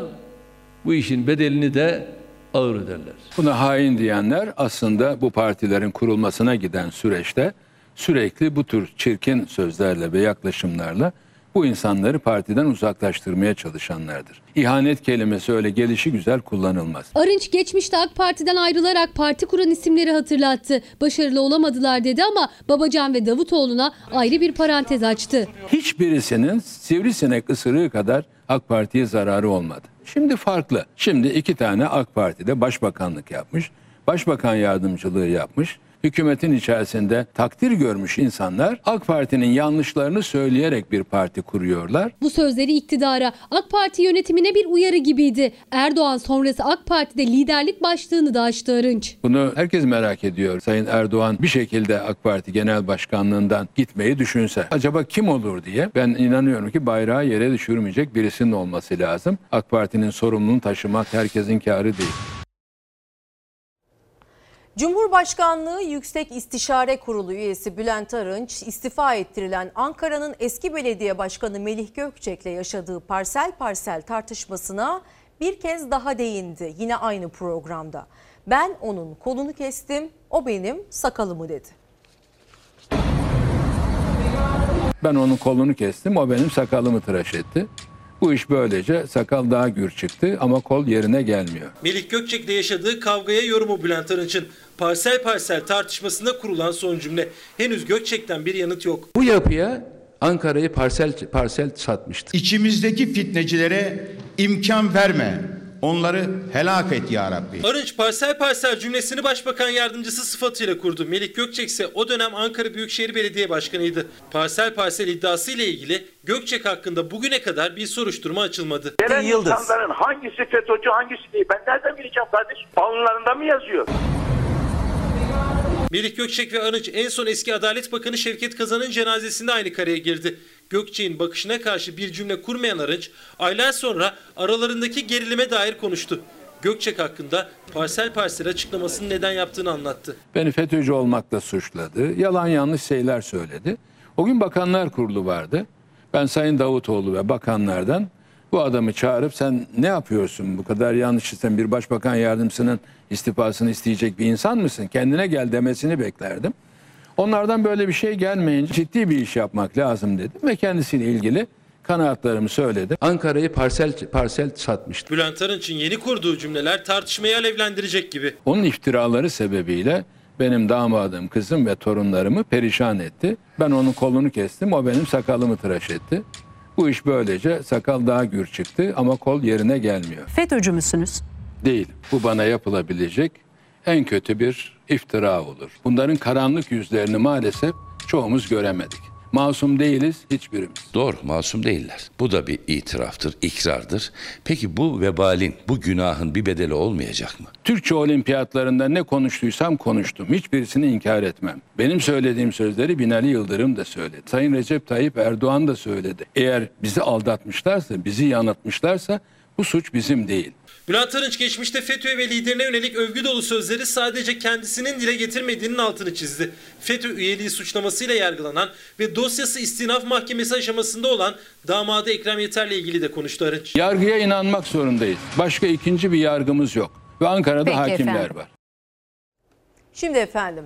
bu işin bedelini de ağır öderler. Buna hain diyenler aslında bu partilerin kurulmasına giden süreçte sürekli bu tür çirkin sözlerle ve yaklaşımlarla bu insanları partiden uzaklaştırmaya çalışanlardır. İhanet kelimesi öyle gelişi güzel kullanılmaz. Arınç geçmişte AK Parti'den ayrılarak parti kuran isimleri hatırlattı. Başarılı olamadılar dedi ama Babacan ve Davutoğlu'na ayrı bir parantez açtı. Hiçbirisinin sivrisinek ısırığı kadar AK Parti'ye zararı olmadı. Şimdi farklı. Şimdi iki tane AK Parti'de başbakanlık yapmış, başbakan yardımcılığı yapmış, hükümetin içerisinde takdir görmüş insanlar AK Parti'nin yanlışlarını söyleyerek bir parti kuruyorlar. Bu sözleri iktidara AK Parti yönetimine bir uyarı gibiydi. Erdoğan sonrası AK Parti'de liderlik başlığını da açtı Arınç. Bunu herkes merak ediyor. Sayın Erdoğan bir şekilde AK Parti Genel Başkanlığından gitmeyi düşünse acaba kim olur diye ben inanıyorum ki bayrağı yere düşürmeyecek birisinin olması lazım. AK Parti'nin sorumluluğunu taşımak herkesin karı değil. Cumhurbaşkanlığı Yüksek İstişare Kurulu üyesi Bülent Arınç istifa ettirilen Ankara'nın eski belediye başkanı Melih Gökçek'le yaşadığı parsel parsel tartışmasına bir kez daha değindi yine aynı programda. Ben onun kolunu kestim, o benim sakalımı dedi. Ben onun kolunu kestim, o benim sakalımı tıraş etti. Bu iş böylece sakal daha gür çıktı ama kol yerine gelmiyor. Melih Gökçek'le yaşadığı kavgaya yorumu Bülent Arınç'ın parsel parsel tartışmasında kurulan son cümle. Henüz Gökçek'ten bir yanıt yok. Bu yapıya Ankara'yı parsel parsel satmıştı. İçimizdeki fitnecilere imkan verme. Onları helak et ya Rabbi. Arınç parsel parsel cümlesini başbakan yardımcısı sıfatıyla kurdu. Melih Gökçek ise o dönem Ankara Büyükşehir Belediye Başkanıydı. Parsel parsel iddiası ile ilgili Gökçek hakkında bugüne kadar bir soruşturma açılmadı. Gelen insanların hangisi FETÖ'cü hangisi değil ben nereden bileceğim kardeşim? Alnlarında mı yazıyor? Melih Gökçek ve Arınç en son eski Adalet Bakanı Şevket Kazan'ın cenazesinde aynı kareye girdi. Gökçek'in bakışına karşı bir cümle kurmayan Arınç aylar sonra aralarındaki gerilime dair konuştu. Gökçek hakkında parsel parsel açıklamasını neden yaptığını anlattı. Beni FETÖ'cü olmakla suçladı. Yalan yanlış şeyler söyledi. O gün Bakanlar Kurulu vardı. Ben Sayın Davutoğlu ve bakanlardan bu adamı çağırıp sen ne yapıyorsun bu kadar yanlış sen bir başbakan yardımcısının istifasını isteyecek bir insan mısın? Kendine gel demesini beklerdim. Onlardan böyle bir şey gelmeyince ciddi bir iş yapmak lazım dedim ve kendisiyle ilgili kanaatlarımı söyledim. Ankara'yı parsel parsel satmıştı. Bülent Arınç'ın yeni kurduğu cümleler tartışmayı alevlendirecek gibi. Onun iftiraları sebebiyle benim damadım, kızım ve torunlarımı perişan etti. Ben onun kolunu kestim, o benim sakalımı tıraş etti. Bu iş böylece sakal daha gür çıktı ama kol yerine gelmiyor. FETÖ'cü müsünüz? Değil. Bu bana yapılabilecek en kötü bir iftira olur. Bunların karanlık yüzlerini maalesef çoğumuz göremedik. Masum değiliz hiçbirimiz. Doğru, masum değiller. Bu da bir itiraftır, ikrardır. Peki bu vebalin, bu günahın bir bedeli olmayacak mı? Türkçe olimpiyatlarında ne konuştuysam konuştum. Hiçbirisini inkar etmem. Benim söylediğim sözleri Binali Yıldırım da söyledi. Sayın Recep Tayyip Erdoğan da söyledi. Eğer bizi aldatmışlarsa, bizi yanıltmışlarsa bu suç bizim değil. Bülent Arınç geçmişte FETÖ ve liderine yönelik övgü dolu sözleri sadece kendisinin dile getirmediğinin altını çizdi. FETÖ üyeliği suçlamasıyla yargılanan ve dosyası istinaf mahkemesi aşamasında olan damadı Ekrem Yeter'le ilgili de konuştu Arınç. Yargıya inanmak zorundayız. Başka ikinci bir yargımız yok. Ve Ankara'da Peki hakimler efendim. var. Şimdi efendim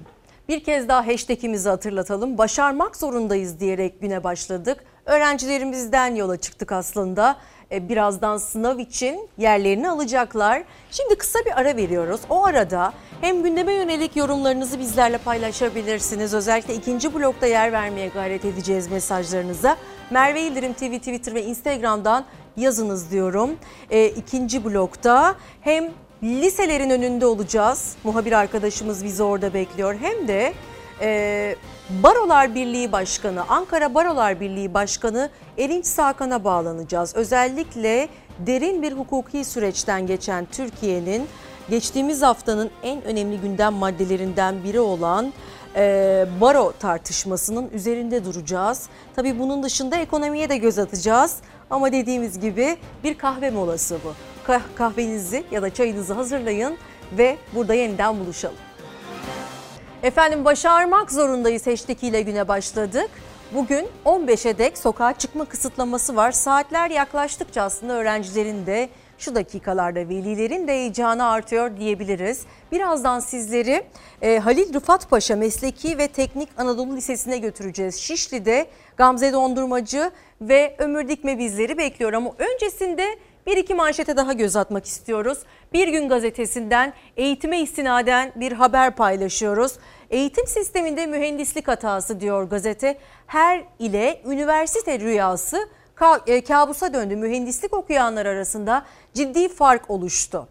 bir kez daha hashtagimizi hatırlatalım. Başarmak zorundayız diyerek güne başladık. Öğrencilerimizden yola çıktık aslında. E, Birazdan sınav için yerlerini alacaklar. Şimdi kısa bir ara veriyoruz. O arada hem gündeme yönelik yorumlarınızı bizlerle paylaşabilirsiniz. Özellikle ikinci blokta yer vermeye gayret edeceğiz mesajlarınıza. Merve İldirim TV, Twitter ve Instagram'dan yazınız diyorum. E, ikinci blokta hem liselerin önünde olacağız. Muhabir arkadaşımız bizi orada bekliyor. Hem de e, Barolar Birliği Başkanı, Ankara Barolar Birliği Başkanı Erinç Sakan'a bağlanacağız. Özellikle derin bir hukuki süreçten geçen Türkiye'nin geçtiğimiz haftanın en önemli gündem maddelerinden biri olan e, baro tartışmasının üzerinde duracağız. Tabii bunun dışında ekonomiye de göz atacağız. Ama dediğimiz gibi bir kahve molası bu. Kahvenizi ya da çayınızı hazırlayın ve burada yeniden buluşalım. Efendim başarmak zorundayız hashtag ile güne başladık. Bugün 15'e dek sokağa çıkma kısıtlaması var. Saatler yaklaştıkça aslında öğrencilerin de şu dakikalarda velilerin de heyecanı artıyor diyebiliriz. Birazdan sizleri e, Halil Rıfat Paşa Mesleki ve Teknik Anadolu Lisesi'ne götüreceğiz. Şişli'de Gamze Dondurmacı ve Ömür Dikme bizleri bekliyor ama öncesinde bir iki manşete daha göz atmak istiyoruz. Bir gün gazetesinden eğitime istinaden bir haber paylaşıyoruz. Eğitim sisteminde mühendislik hatası diyor gazete. Her ile üniversite rüyası e, kabusa döndü. Mühendislik okuyanlar arasında ciddi fark oluştu.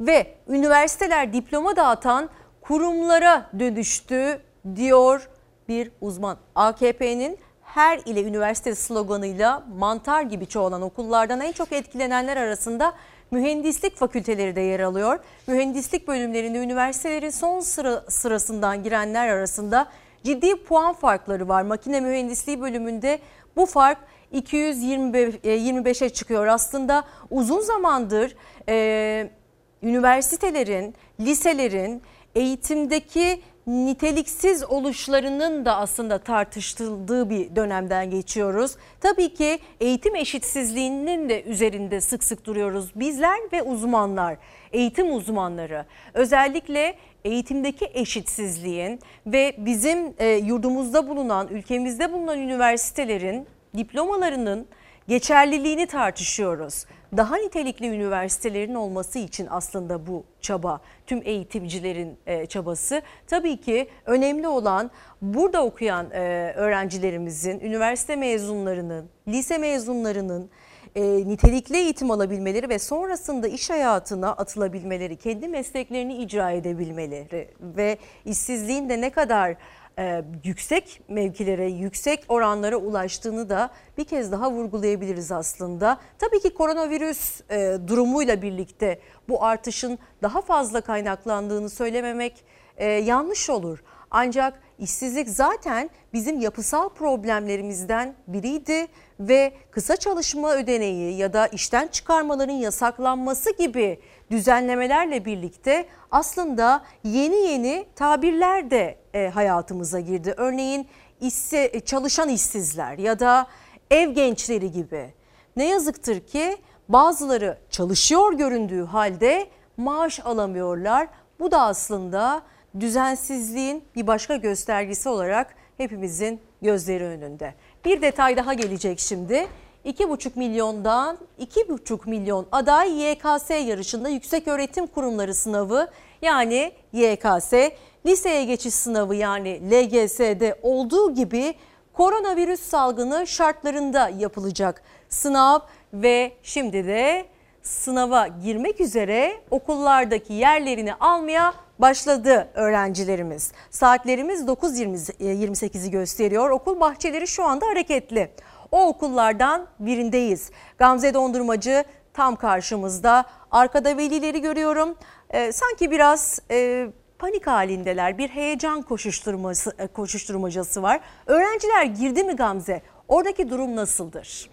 Ve üniversiteler diploma dağıtan kurumlara dönüştü diyor bir uzman. AKP'nin her ile üniversite sloganıyla mantar gibi çoğalan okullardan en çok etkilenenler arasında mühendislik fakülteleri de yer alıyor. Mühendislik bölümlerinde üniversitelerin son sıra, sırasından girenler arasında ciddi puan farkları var. Makine mühendisliği bölümünde bu fark 225'e çıkıyor. Aslında uzun zamandır e, üniversitelerin, liselerin eğitimdeki niteliksiz oluşlarının da aslında tartışıldığı bir dönemden geçiyoruz. Tabii ki eğitim eşitsizliğinin de üzerinde sık sık duruyoruz bizler ve uzmanlar, eğitim uzmanları. Özellikle eğitimdeki eşitsizliğin ve bizim e, yurdumuzda bulunan, ülkemizde bulunan üniversitelerin diplomalarının geçerliliğini tartışıyoruz. Daha nitelikli üniversitelerin olması için aslında bu çaba, tüm eğitimcilerin e, çabası. Tabii ki önemli olan burada okuyan e, öğrencilerimizin, üniversite mezunlarının, lise mezunlarının e, nitelikli eğitim alabilmeleri ve sonrasında iş hayatına atılabilmeleri, kendi mesleklerini icra edebilmeleri ve işsizliğin de ne kadar e, yüksek mevkilere, yüksek oranlara ulaştığını da bir kez daha vurgulayabiliriz aslında. Tabii ki koronavirüs e, durumuyla birlikte bu artışın daha fazla kaynaklandığını söylememek e, yanlış olur. Ancak işsizlik zaten bizim yapısal problemlerimizden biriydi ve kısa çalışma ödeneği ya da işten çıkarmaların yasaklanması gibi düzenlemelerle birlikte aslında yeni yeni tabirler de e, hayatımıza girdi. Örneğin işse, e, çalışan işsizler ya da ev gençleri gibi. Ne yazıktır ki bazıları çalışıyor göründüğü halde maaş alamıyorlar. Bu da aslında düzensizliğin bir başka göstergesi olarak hepimizin gözleri önünde. Bir detay daha gelecek şimdi. 2,5 milyondan 2,5 milyon aday YKS yarışında yüksek öğretim kurumları sınavı yani YKS liseye geçiş sınavı yani LGS'de olduğu gibi koronavirüs salgını şartlarında yapılacak sınav ve şimdi de sınava girmek üzere okullardaki yerlerini almaya başladı öğrencilerimiz. Saatlerimiz 9.28'i gösteriyor. Okul bahçeleri şu anda hareketli. O okullardan birindeyiz. Gamze Dondurmacı tam karşımızda. Arkada velileri görüyorum. Ee, sanki biraz e, panik halindeler. Bir heyecan koşuşturması e, koşuşturmacası var. Öğrenciler girdi mi Gamze? Oradaki durum nasıldır?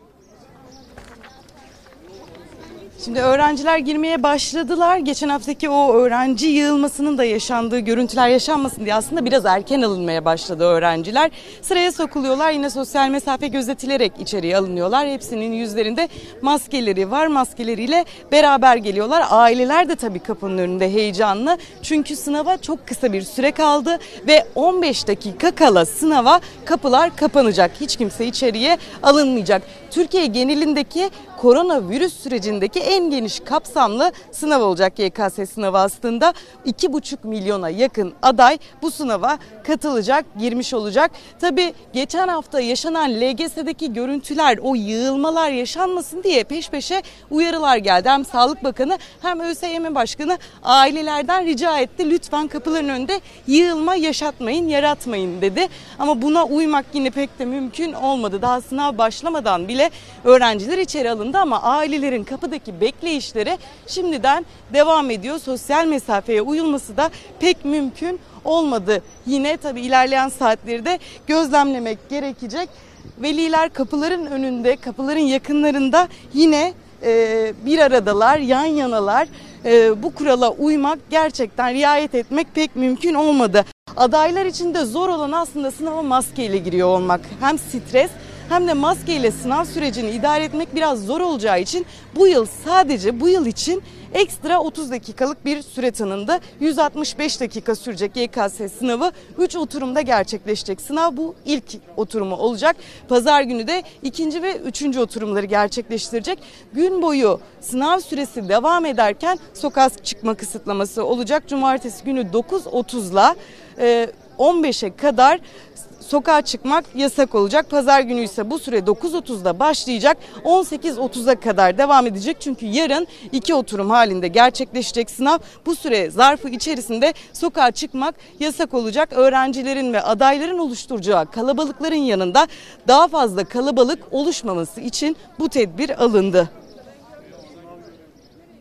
Şimdi öğrenciler girmeye başladılar. Geçen haftaki o öğrenci yığılmasının da yaşandığı görüntüler yaşanmasın diye aslında biraz erken alınmaya başladı öğrenciler. Sıraya sokuluyorlar. Yine sosyal mesafe gözetilerek içeriye alınıyorlar. Hepsinin yüzlerinde maskeleri var. Maskeleriyle beraber geliyorlar. Aileler de tabii kapının önünde heyecanlı. Çünkü sınava çok kısa bir süre kaldı ve 15 dakika kala sınava kapılar kapanacak. Hiç kimse içeriye alınmayacak. Türkiye genelindeki koronavirüs sürecindeki en geniş kapsamlı sınav olacak YKS sınavı aslında. 2,5 milyona yakın aday bu sınava katılacak, girmiş olacak. Tabi geçen hafta yaşanan LGS'deki görüntüler, o yığılmalar yaşanmasın diye peş peşe uyarılar geldi. Hem Sağlık Bakanı hem ÖSYM Başkanı ailelerden rica etti. Lütfen kapıların önünde yığılma yaşatmayın, yaratmayın dedi. Ama buna uymak yine pek de mümkün olmadı. Daha sınav başlamadan bile öğrenciler içeri alındı ama ailelerin kapıdaki bekleyişleri şimdiden devam ediyor. Sosyal mesafeye uyulması da pek mümkün olmadı. Yine tabii ilerleyen saatleri de gözlemlemek gerekecek. Veliler kapıların önünde, kapıların yakınlarında yine e, bir aradalar, yan yanalar. E, bu kurala uymak gerçekten riayet etmek pek mümkün olmadı. Adaylar için de zor olan aslında sınava maskeyle giriyor olmak. Hem stres hem de maskeyle sınav sürecini idare etmek biraz zor olacağı için bu yıl sadece bu yıl için ekstra 30 dakikalık bir süre tanındı. 165 dakika sürecek YKS sınavı 3 oturumda gerçekleşecek. Sınav bu ilk oturumu olacak. Pazar günü de ikinci ve üçüncü oturumları gerçekleştirecek. Gün boyu sınav süresi devam ederken sokağa çıkma kısıtlaması olacak. Cumartesi günü 9.30'la 15'e kadar sokağa çıkmak yasak olacak. Pazar günü ise bu süre 9.30'da başlayacak. 18.30'a kadar devam edecek. Çünkü yarın iki oturum halinde gerçekleşecek sınav. Bu süre zarfı içerisinde sokağa çıkmak yasak olacak. Öğrencilerin ve adayların oluşturacağı kalabalıkların yanında daha fazla kalabalık oluşmaması için bu tedbir alındı.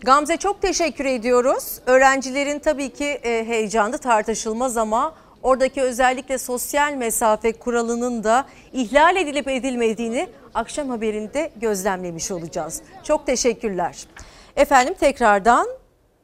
Gamze çok teşekkür ediyoruz. Öğrencilerin tabii ki e, heyecanı tartışılmaz ama oradaki özellikle sosyal mesafe kuralının da ihlal edilip edilmediğini akşam haberinde gözlemlemiş olacağız. Çok teşekkürler. Efendim tekrardan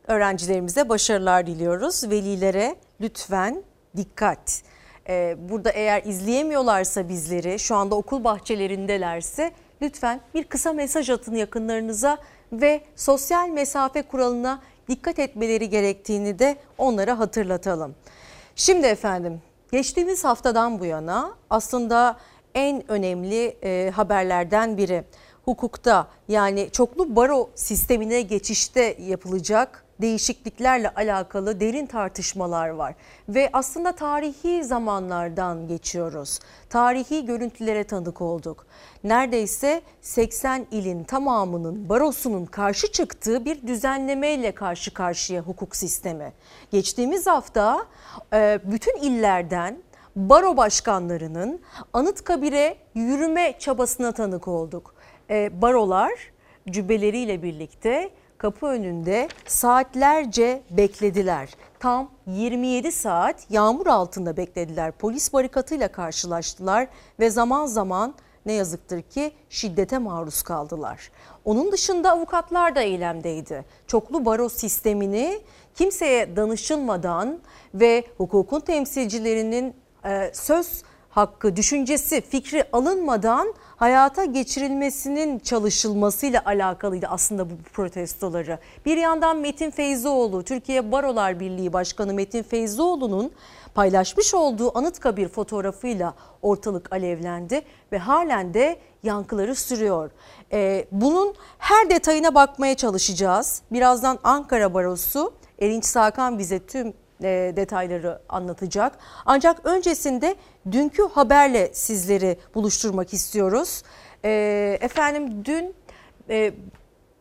öğrencilerimize başarılar diliyoruz. Velilere lütfen dikkat. Ee, burada eğer izleyemiyorlarsa bizleri şu anda okul bahçelerindelerse lütfen bir kısa mesaj atın yakınlarınıza ve sosyal mesafe kuralına dikkat etmeleri gerektiğini de onlara hatırlatalım. Şimdi efendim geçtiğimiz haftadan bu yana aslında en önemli e, haberlerden biri. Hukukta yani çoklu baro sistemine geçişte yapılacak değişikliklerle alakalı derin tartışmalar var ve aslında tarihi zamanlardan geçiyoruz. Tarihi görüntülere tanık olduk. Neredeyse 80 ilin tamamının barosunun karşı çıktığı bir düzenlemeyle karşı karşıya hukuk sistemi. Geçtiğimiz hafta e, bütün illerden baro başkanlarının Anıtkabir'e yürüme çabasına tanık olduk. E, barolar cübbeleriyle birlikte kapı önünde saatlerce beklediler. Tam 27 saat yağmur altında beklediler. Polis barikatıyla karşılaştılar ve zaman zaman ne yazıktır ki şiddete maruz kaldılar. Onun dışında avukatlar da eylemdeydi. Çoklu baro sistemini kimseye danışılmadan ve hukukun temsilcilerinin e, söz hakkı, düşüncesi, fikri alınmadan hayata geçirilmesinin çalışılmasıyla alakalıydı aslında bu protestoları. Bir yandan Metin Feyzoğlu, Türkiye Barolar Birliği Başkanı Metin Feyzoğlu'nun paylaşmış olduğu Anıtkabir fotoğrafıyla ortalık alevlendi ve halen de yankıları sürüyor. Ee, bunun her detayına bakmaya çalışacağız. Birazdan Ankara Barosu Erinç Sakan bize tüm e, detayları anlatacak. Ancak öncesinde dünkü haberle sizleri buluşturmak istiyoruz. E, efendim dün e,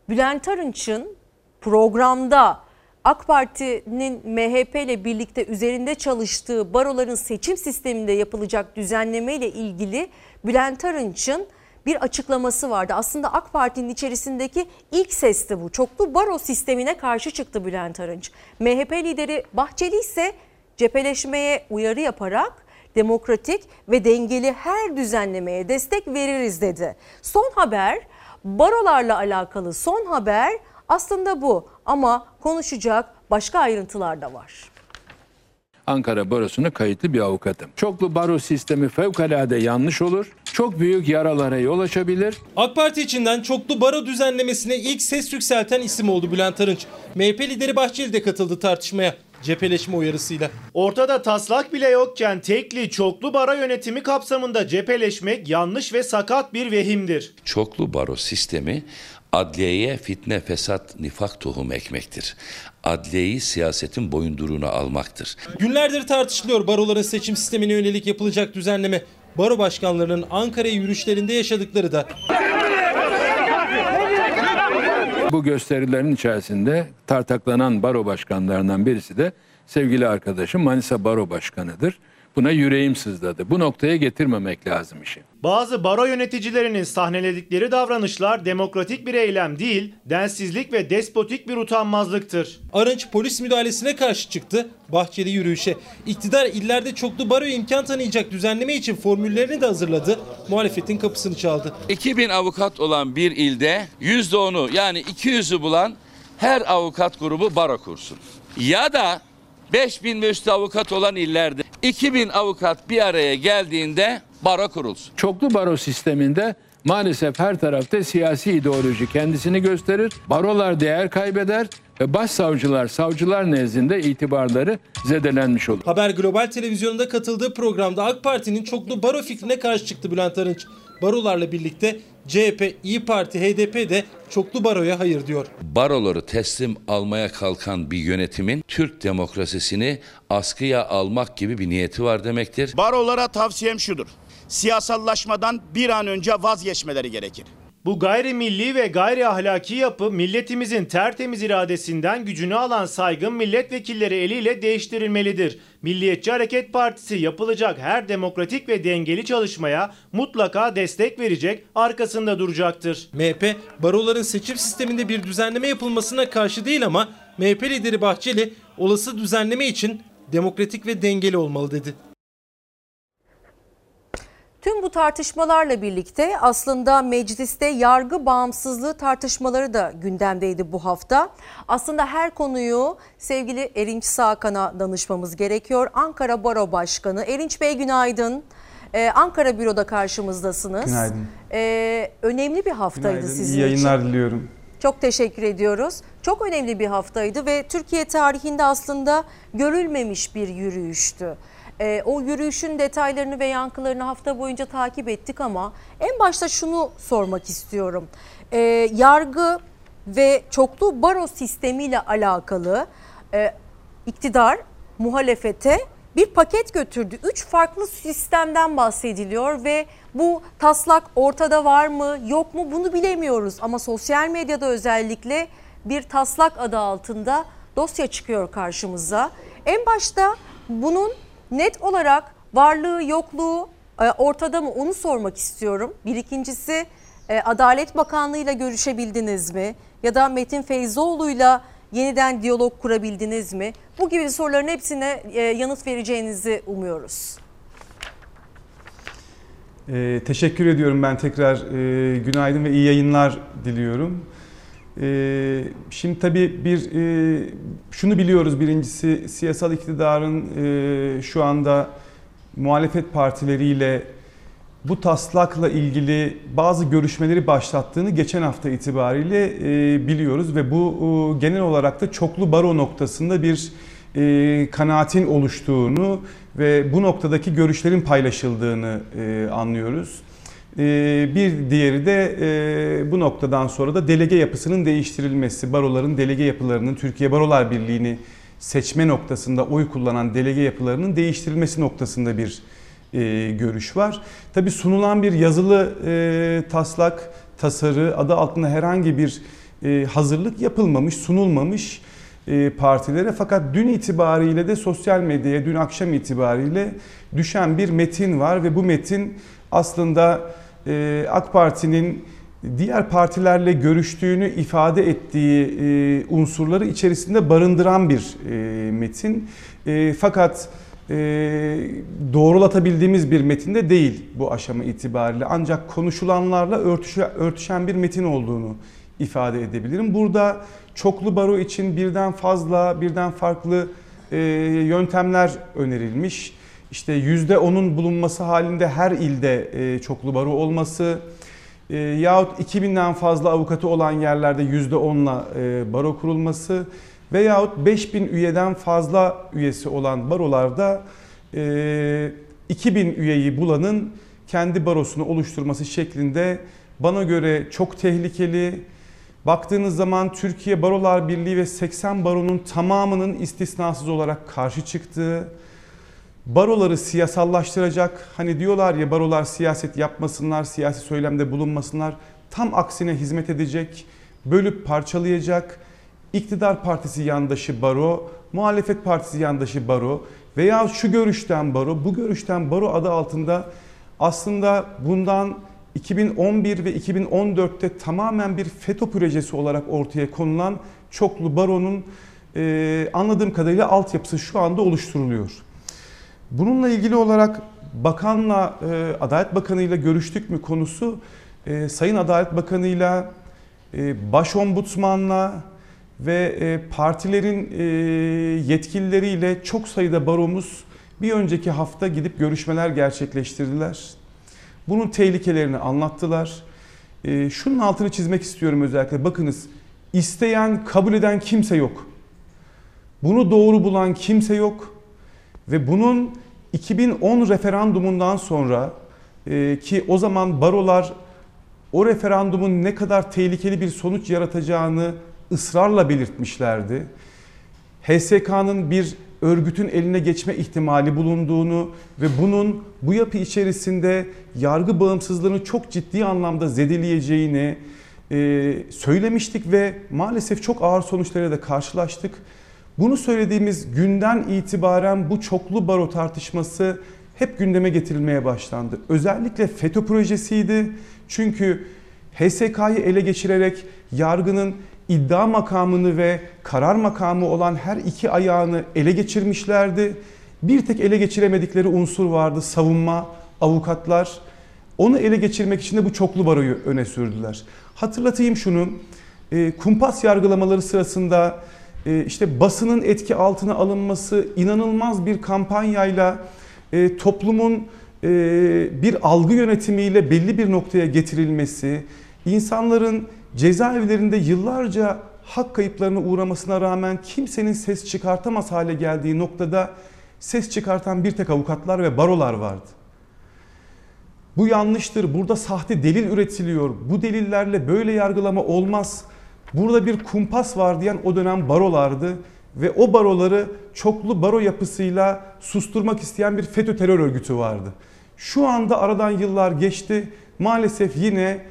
Bülent Arınç'ın programda AK Parti'nin MHP ile birlikte üzerinde çalıştığı baroların seçim sisteminde yapılacak düzenleme ile ilgili Bülent Arınç'ın bir açıklaması vardı. Aslında AK Parti'nin içerisindeki ilk sesti bu. Çoklu baro sistemine karşı çıktı Bülent Arınç. MHP lideri Bahçeli ise cepheleşmeye uyarı yaparak demokratik ve dengeli her düzenlemeye destek veririz dedi. Son haber barolarla alakalı son haber aslında bu ama konuşacak başka ayrıntılar da var. Ankara Barosu'na kayıtlı bir avukatım. Çoklu baro sistemi fevkalade yanlış olur. Çok büyük yaralara yol açabilir. AK Parti içinden çoklu baro düzenlemesine ilk ses yükselten isim oldu Bülent Arınç. MHP lideri Bahçeli de katıldı tartışmaya cepheleşme uyarısıyla. Ortada taslak bile yokken tekli çoklu baro yönetimi kapsamında cepheleşmek yanlış ve sakat bir vehimdir. Çoklu baro sistemi adliyeye fitne, fesat, nifak tohum ekmektir. Adliyeyi siyasetin boyunduruğuna almaktır. Günlerdir tartışılıyor baroların seçim sistemine yönelik yapılacak düzenleme. Baro başkanlarının Ankara yürüyüşlerinde yaşadıkları da. Bu gösterilerin içerisinde tartaklanan baro başkanlarından birisi de sevgili arkadaşım Manisa Baro Başkanı'dır. Buna yüreğim sızladı. Bu noktaya getirmemek lazım işi. Bazı baro yöneticilerinin sahneledikleri davranışlar demokratik bir eylem değil, densizlik ve despotik bir utanmazlıktır. Arınç polis müdahalesine karşı çıktı. Bahçeli yürüyüşe. İktidar illerde çoklu baro imkan tanıyacak düzenleme için formüllerini de hazırladı. Muhalefetin kapısını çaldı. 2000 avukat olan bir ilde %10'u yani 200'ü bulan her avukat grubu baro kursun. Ya da 5000 ve üstü avukat olan illerde 2000 avukat bir araya geldiğinde baro kurulsun. Çoklu baro sisteminde maalesef her tarafta siyasi ideoloji kendisini gösterir. Barolar değer kaybeder ve başsavcılar, savcılar nezdinde itibarları zedelenmiş olur. Haber Global Televizyonu'nda katıldığı programda AK Parti'nin çoklu baro fikrine karşı çıktı Bülent Arınç. Barolarla birlikte CHP, İyi Parti, HDP de çoklu baroya hayır diyor. Baroları teslim almaya kalkan bir yönetimin Türk demokrasisini askıya almak gibi bir niyeti var demektir. Barolara tavsiyem şudur. Siyasallaşmadan bir an önce vazgeçmeleri gerekir. Bu gayrimilli ve gayri ahlaki yapı milletimizin tertemiz iradesinden gücünü alan saygın milletvekilleri eliyle değiştirilmelidir. Milliyetçi Hareket Partisi yapılacak her demokratik ve dengeli çalışmaya mutlaka destek verecek, arkasında duracaktır. MHP, baroların seçim sisteminde bir düzenleme yapılmasına karşı değil ama MHP lideri Bahçeli olası düzenleme için demokratik ve dengeli olmalı dedi. Tüm bu tartışmalarla birlikte aslında mecliste yargı bağımsızlığı tartışmaları da gündemdeydi bu hafta. Aslında her konuyu sevgili Erinç Sağkan'a danışmamız gerekiyor. Ankara Baro Başkanı Erinç Bey günaydın. Ee, Ankara Büro'da karşımızdasınız. Günaydın. Ee, önemli bir haftaydı Günaydın. sizin İyi yayınlar için. diliyorum. Çok teşekkür ediyoruz. Çok önemli bir haftaydı ve Türkiye tarihinde aslında görülmemiş bir yürüyüştü. Ee, o yürüyüşün detaylarını ve yankılarını hafta boyunca takip ettik ama en başta şunu sormak istiyorum. Ee, yargı ve çoklu baro sistemiyle alakalı e, iktidar muhalefete bir paket götürdü. Üç farklı sistemden bahsediliyor ve bu taslak ortada var mı yok mu bunu bilemiyoruz. Ama sosyal medyada özellikle bir taslak adı altında dosya çıkıyor karşımıza. En başta bunun net olarak varlığı yokluğu e, ortada mı onu sormak istiyorum. Bir ikincisi e, Adalet Bakanlığı ile görüşebildiniz mi? Ya da Metin Feyzoğlu'yla yeniden diyalog kurabildiniz mi? Bu gibi soruların hepsine e, yanıt vereceğinizi umuyoruz. Ee, teşekkür ediyorum ben tekrar e, günaydın ve iyi yayınlar diliyorum. Ee, şimdi tabii bir e, şunu biliyoruz birincisi siyasal iktidarın e, şu anda muhalefet partileriyle bu taslakla ilgili bazı görüşmeleri başlattığını geçen hafta itibariyle e, biliyoruz ve bu genel olarak da çoklu baro noktasında bir e, kanaatin oluştuğunu ve bu noktadaki görüşlerin paylaşıldığını anlıyoruz. E, bir diğeri de e, bu noktadan sonra da delege yapısının değiştirilmesi, baroların delege yapılarının Türkiye Barolar Birliği'ni seçme noktasında oy kullanan delege yapılarının değiştirilmesi noktasında bir e, görüş var. Tabi sunulan bir yazılı e, taslak, tasarı adı altında herhangi bir hazırlık yapılmamış, sunulmamış partilere. Fakat dün itibariyle de sosyal medyaya, dün akşam itibariyle düşen bir metin var ve bu metin aslında AK Parti'nin diğer partilerle görüştüğünü ifade ettiği e, unsurları içerisinde barındıran bir e, metin. E, fakat doğrulatabildiğimiz bir metinde değil bu aşama itibariyle. Ancak konuşulanlarla örtüşe, örtüşen bir metin olduğunu ifade edebilirim. Burada çoklu baro için birden fazla, birden farklı yöntemler önerilmiş. İşte %10'un bulunması halinde her ilde e, çoklu baro olması e, yahut 2000'den fazla avukatı olan yerlerde %10'la e, baro kurulması veyahut 5000 üyeden fazla üyesi olan barolarda e, 2000 üyeyi bulanın kendi barosunu oluşturması şeklinde bana göre çok tehlikeli. Baktığınız zaman Türkiye Barolar Birliği ve 80 baronun tamamının istisnasız olarak karşı çıktığı, baroları siyasallaştıracak, hani diyorlar ya barolar siyaset yapmasınlar, siyasi söylemde bulunmasınlar, tam aksine hizmet edecek, bölüp parçalayacak, iktidar partisi yandaşı baro, muhalefet partisi yandaşı baro veya şu görüşten baro, bu görüşten baro adı altında aslında bundan 2011 ve 2014'te tamamen bir FETÖ projesi olarak ortaya konulan çoklu baronun e, anladığım kadarıyla altyapısı şu anda oluşturuluyor. Bununla ilgili olarak bakanla, e, Adalet Bakanı ile görüştük mü konusu e, Sayın Adalet Bakanı ile Başombudsmanla ve e, partilerin e, yetkilileriyle çok sayıda baromuz bir önceki hafta gidip görüşmeler gerçekleştirdiler. Bunun tehlikelerini anlattılar. E, şunun altını çizmek istiyorum özellikle. Bakınız isteyen, kabul eden kimse yok. Bunu doğru bulan kimse yok. Ve bunun 2010 referandumundan sonra e, ki o zaman barolar o referandumun ne kadar tehlikeli bir sonuç yaratacağını ısrarla belirtmişlerdi. HSK'nın bir örgütün eline geçme ihtimali bulunduğunu ve bunun bu yapı içerisinde yargı bağımsızlığını çok ciddi anlamda zedeleyeceğini e, söylemiştik ve maalesef çok ağır sonuçlara da karşılaştık. Bunu söylediğimiz günden itibaren bu çoklu baro tartışması hep gündeme getirilmeye başlandı. Özellikle FETÖ projesiydi. Çünkü HSK'yı ele geçirerek yargının iddia makamını ve karar makamı olan her iki ayağını ele geçirmişlerdi. Bir tek ele geçiremedikleri unsur vardı savunma, avukatlar. Onu ele geçirmek için de bu çoklu baroyu öne sürdüler. Hatırlatayım şunu, e, kumpas yargılamaları sırasında işte basının etki altına alınması inanılmaz bir kampanyayla e, toplumun bir algı yönetimiyle belli bir noktaya getirilmesi, insanların cezaevlerinde yıllarca hak kayıplarına uğramasına rağmen kimsenin ses çıkartamaz hale geldiği noktada ses çıkartan bir tek avukatlar ve barolar vardı. Bu yanlıştır. Burada sahte delil üretiliyor. Bu delillerle böyle yargılama olmaz. Burada bir kumpas var diyen o dönem barolardı ve o baroları çoklu baro yapısıyla susturmak isteyen bir FETÖ terör örgütü vardı. Şu anda aradan yıllar geçti. Maalesef yine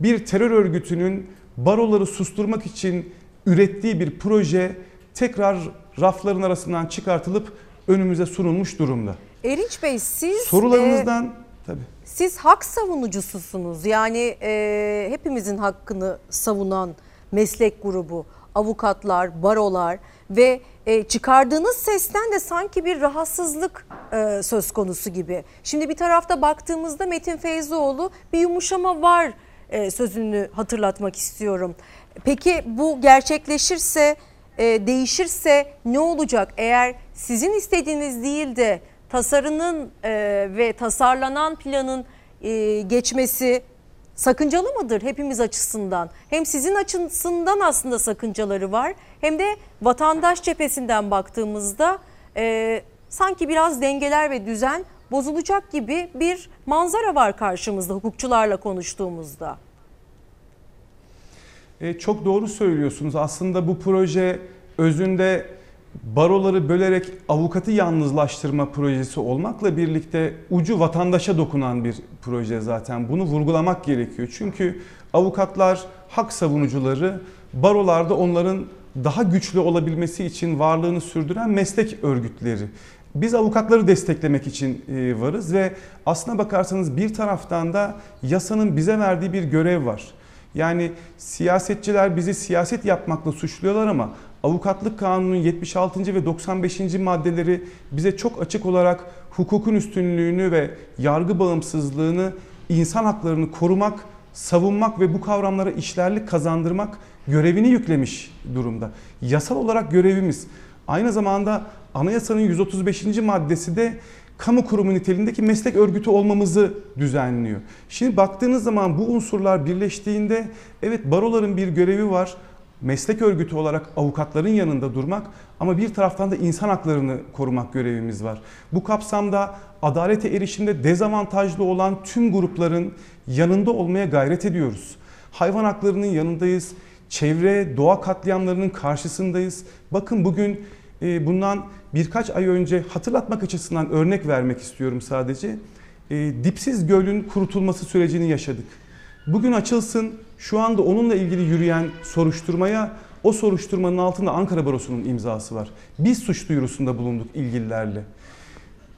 bir terör örgütünün baroları susturmak için ürettiği bir proje tekrar rafların arasından çıkartılıp önümüze sunulmuş durumda. Erinç Bey siz sorularınızdan e, tabii. Siz hak savunucususunuz. Yani e, hepimizin hakkını savunan meslek grubu, avukatlar, barolar ve e, çıkardığınız sesten de sanki bir rahatsızlık e, söz konusu gibi. Şimdi bir tarafta baktığımızda Metin Feyzoğlu bir yumuşama var e, sözünü hatırlatmak istiyorum. Peki bu gerçekleşirse, e, değişirse ne olacak? Eğer sizin istediğiniz değil de tasarının e, ve tasarlanan planın e, geçmesi sakıncalı mıdır hepimiz açısından? Hem sizin açısından aslında sakıncaları var hem de vatandaş cephesinden baktığımızda e, sanki biraz dengeler ve düzen bozulacak gibi bir manzara var karşımızda hukukçularla konuştuğumuzda. E, çok doğru söylüyorsunuz. Aslında bu proje özünde baroları bölerek avukatı yalnızlaştırma projesi olmakla birlikte ucu vatandaşa dokunan bir proje zaten. Bunu vurgulamak gerekiyor. Çünkü avukatlar hak savunucuları, barolarda onların daha güçlü olabilmesi için varlığını sürdüren meslek örgütleri. Biz avukatları desteklemek için e, varız ve aslına bakarsanız bir taraftan da yasanın bize verdiği bir görev var. Yani siyasetçiler bizi siyaset yapmakla suçluyorlar ama avukatlık kanunun 76. ve 95. maddeleri bize çok açık olarak hukukun üstünlüğünü ve yargı bağımsızlığını, insan haklarını korumak, savunmak ve bu kavramlara işlerlik kazandırmak görevini yüklemiş durumda. Yasal olarak görevimiz. Aynı zamanda anayasanın 135. maddesi de kamu kurumu niteliğindeki meslek örgütü olmamızı düzenliyor. Şimdi baktığınız zaman bu unsurlar birleştiğinde evet baroların bir görevi var. Meslek örgütü olarak avukatların yanında durmak ama bir taraftan da insan haklarını korumak görevimiz var. Bu kapsamda adalete erişimde dezavantajlı olan tüm grupların yanında olmaya gayret ediyoruz. Hayvan haklarının yanındayız. Çevre, doğa katliamlarının karşısındayız. Bakın bugün e, bundan birkaç ay önce hatırlatmak açısından örnek vermek istiyorum sadece. E, dipsiz gölün kurutulması sürecini yaşadık. Bugün açılsın şu anda onunla ilgili yürüyen soruşturmaya o soruşturmanın altında Ankara Barosu'nun imzası var. Biz suç duyurusunda bulunduk ilgililerle.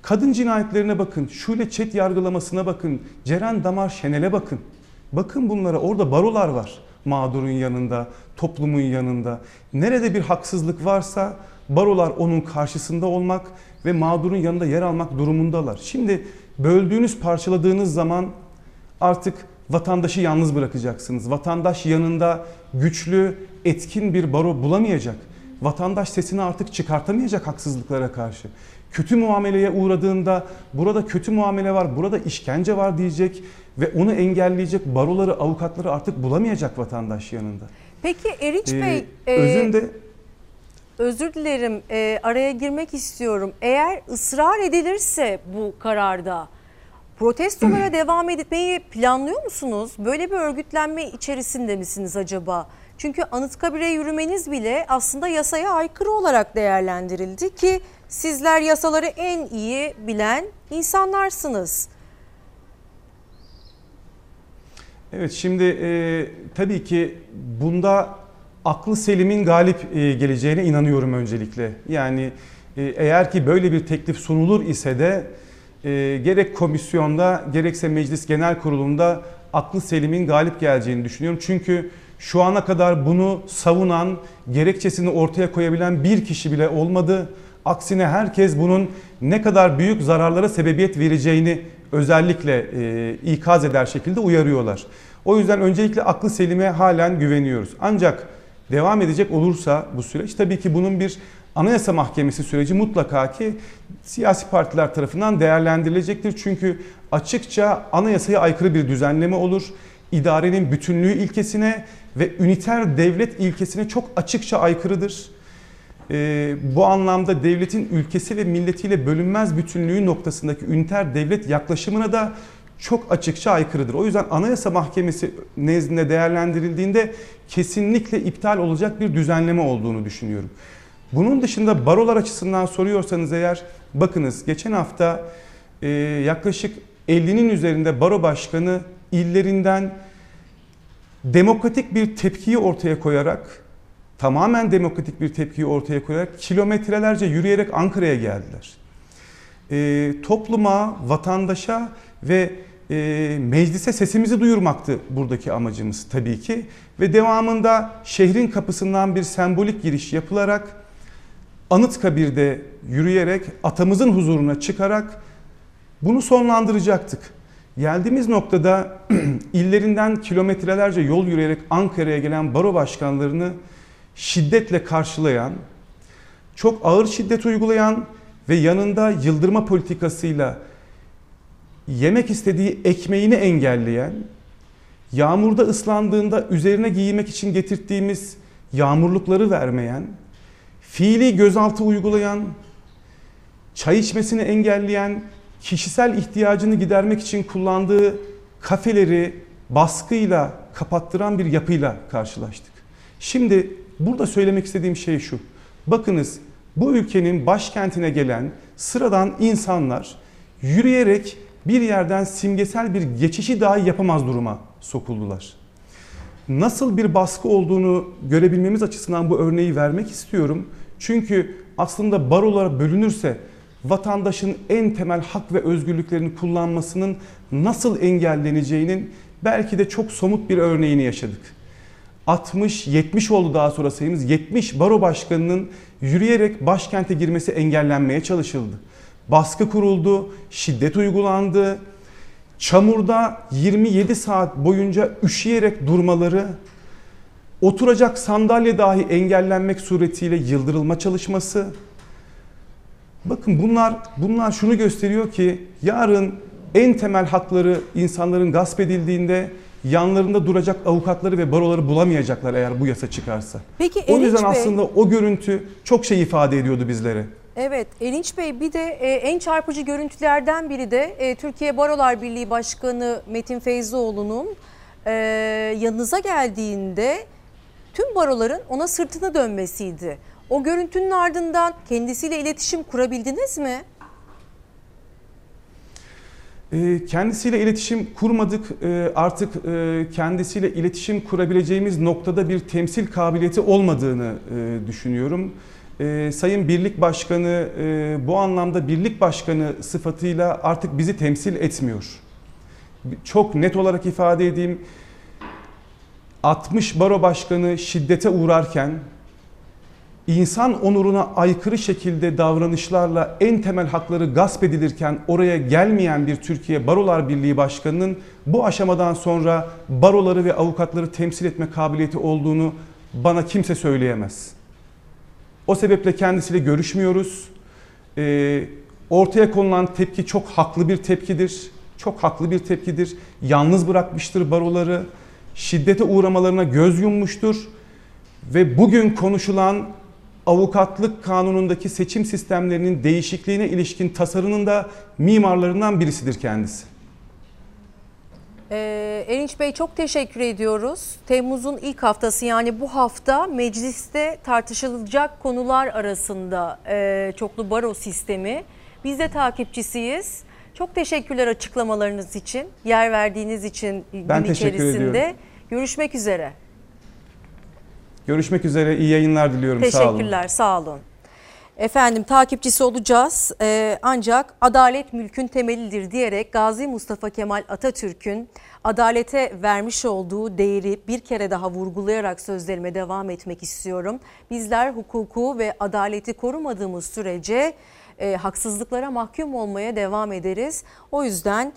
Kadın cinayetlerine bakın, Şule Çet yargılamasına bakın, Ceren Damar Şenel'e bakın. Bakın bunlara orada barolar var mağdurun yanında, toplumun yanında. Nerede bir haksızlık varsa barolar onun karşısında olmak ve mağdurun yanında yer almak durumundalar. Şimdi böldüğünüz, parçaladığınız zaman artık vatandaşı yalnız bırakacaksınız. Vatandaş yanında güçlü, etkin bir baro bulamayacak. Vatandaş sesini artık çıkartamayacak haksızlıklara karşı. Kötü muameleye uğradığında burada kötü muamele var, burada işkence var diyecek ve onu engelleyecek baroları, avukatları artık bulamayacak vatandaş yanında. Peki Erinç Ee, Bey, e, özünde özür dilerim e, araya girmek istiyorum. Eğer ısrar edilirse bu kararda protestolara devam etmeyi planlıyor musunuz? Böyle bir örgütlenme içerisinde misiniz acaba? Çünkü Anıtkabir'e yürümeniz bile aslında yasaya aykırı olarak değerlendirildi ki sizler yasaları en iyi bilen insanlarsınız. Evet şimdi e, tabii ki bunda aklı selimin galip e, geleceğine inanıyorum öncelikle. Yani e, eğer ki böyle bir teklif sunulur ise de e, gerek komisyonda gerekse meclis genel kurulunda aklı selimin galip geleceğini düşünüyorum. Çünkü şu ana kadar bunu savunan, gerekçesini ortaya koyabilen bir kişi bile olmadı. Aksine herkes bunun ne kadar büyük zararlara sebebiyet vereceğini özellikle e, ikaz eder şekilde uyarıyorlar. O yüzden öncelikle aklı selime halen güveniyoruz. Ancak devam edecek olursa bu süreç tabii ki bunun bir Anayasa Mahkemesi süreci mutlaka ki siyasi partiler tarafından değerlendirilecektir. Çünkü açıkça anayasaya aykırı bir düzenleme olur. İdarenin bütünlüğü ilkesine ve üniter devlet ilkesine çok açıkça aykırıdır. Ee, bu anlamda devletin ülkesi ve milletiyle bölünmez bütünlüğü noktasındaki üniter devlet yaklaşımına da çok açıkça aykırıdır. O yüzden Anayasa Mahkemesi nezdinde değerlendirildiğinde kesinlikle iptal olacak bir düzenleme olduğunu düşünüyorum. Bunun dışında barolar açısından soruyorsanız eğer bakınız geçen hafta e, yaklaşık 50'nin üzerinde baro başkanı illerinden demokratik bir tepkiyi ortaya koyarak tamamen demokratik bir tepkiyi ortaya koyarak kilometrelerce yürüyerek Ankara'ya geldiler. E, topluma, vatandaşa ve e, meclise sesimizi duyurmaktı buradaki amacımız tabii ki. Ve devamında şehrin kapısından bir sembolik giriş yapılarak Anıtkabir'de yürüyerek atamızın huzuruna çıkarak bunu sonlandıracaktık. Geldiğimiz noktada illerinden kilometrelerce yol yürüyerek Ankara'ya gelen baro başkanlarını şiddetle karşılayan, çok ağır şiddet uygulayan ve yanında yıldırma politikasıyla yemek istediği ekmeğini engelleyen, yağmurda ıslandığında üzerine giymek için getirdiğimiz yağmurlukları vermeyen, fiili gözaltı uygulayan, çay içmesini engelleyen, kişisel ihtiyacını gidermek için kullandığı kafeleri baskıyla kapattıran bir yapıyla karşılaştık. Şimdi burada söylemek istediğim şey şu. Bakınız bu ülkenin başkentine gelen sıradan insanlar yürüyerek bir yerden simgesel bir geçişi dahi yapamaz duruma sokuldular. Nasıl bir baskı olduğunu görebilmemiz açısından bu örneği vermek istiyorum. Çünkü aslında barolara bölünürse vatandaşın en temel hak ve özgürlüklerini kullanmasının nasıl engelleneceğinin belki de çok somut bir örneğini yaşadık. 60-70 oldu daha sonra sayımız 70 baro başkanının yürüyerek başkente girmesi engellenmeye çalışıldı. Baskı kuruldu, şiddet uygulandı. Çamurda 27 saat boyunca üşüyerek durmaları, oturacak sandalye dahi engellenmek suretiyle yıldırılma çalışması. Bakın bunlar bunlar şunu gösteriyor ki yarın en temel hakları insanların gasp edildiğinde yanlarında duracak avukatları ve baroları bulamayacaklar eğer bu yasa çıkarsa. Peki o Erinç yüzden Bey- aslında o görüntü çok şey ifade ediyordu bizlere. Evet Erinç Bey bir de e, en çarpıcı görüntülerden biri de e, Türkiye Barolar Birliği Başkanı Metin Feyzoğlu'nun e, yanınıza geldiğinde tüm baroların ona sırtını dönmesiydi. O görüntünün ardından kendisiyle iletişim kurabildiniz mi? Ee, Kendisiyle iletişim kurmadık. Ee, Artık e, kendisiyle iletişim kurabileceğimiz noktada bir temsil kabiliyeti olmadığını e, düşünüyorum. e, Sayın Birlik Başkanı e, bu anlamda Birlik Başkanı sıfatıyla artık bizi temsil etmiyor. Çok net olarak ifade edeyim. 60 baro başkanı şiddete uğrarken insan onuruna aykırı şekilde davranışlarla en temel hakları gasp edilirken oraya gelmeyen bir Türkiye Barolar Birliği Başkanı'nın bu aşamadan sonra baroları ve avukatları temsil etme kabiliyeti olduğunu bana kimse söyleyemez. O sebeple kendisiyle görüşmüyoruz. Ee, ortaya konulan tepki çok haklı bir tepkidir. Çok haklı bir tepkidir. Yalnız bırakmıştır baroları. Şiddete uğramalarına göz yummuştur. Ve bugün konuşulan avukatlık kanunundaki seçim sistemlerinin değişikliğine ilişkin tasarının da mimarlarından birisidir kendisi. Ee, Erinç Bey çok teşekkür ediyoruz. Temmuz'un ilk haftası yani bu hafta mecliste tartışılacak konular arasında e, çoklu baro sistemi. Biz de takipçisiyiz. Çok teşekkürler açıklamalarınız için, yer verdiğiniz için Ben gün teşekkür içerisinde. ediyorum. Görüşmek üzere. Görüşmek üzere, iyi yayınlar diliyorum. Sağ olun. Teşekkürler, sağ olun. Efendim takipçisi olacağız Ee, ancak adalet mülkün temelidir diyerek Gazi Mustafa Kemal Atatürk'ün adalete vermiş olduğu değeri bir kere daha vurgulayarak sözlerime devam etmek istiyorum. Bizler hukuku ve adaleti korumadığımız sürece e, haksızlıklara mahkum olmaya devam ederiz. O yüzden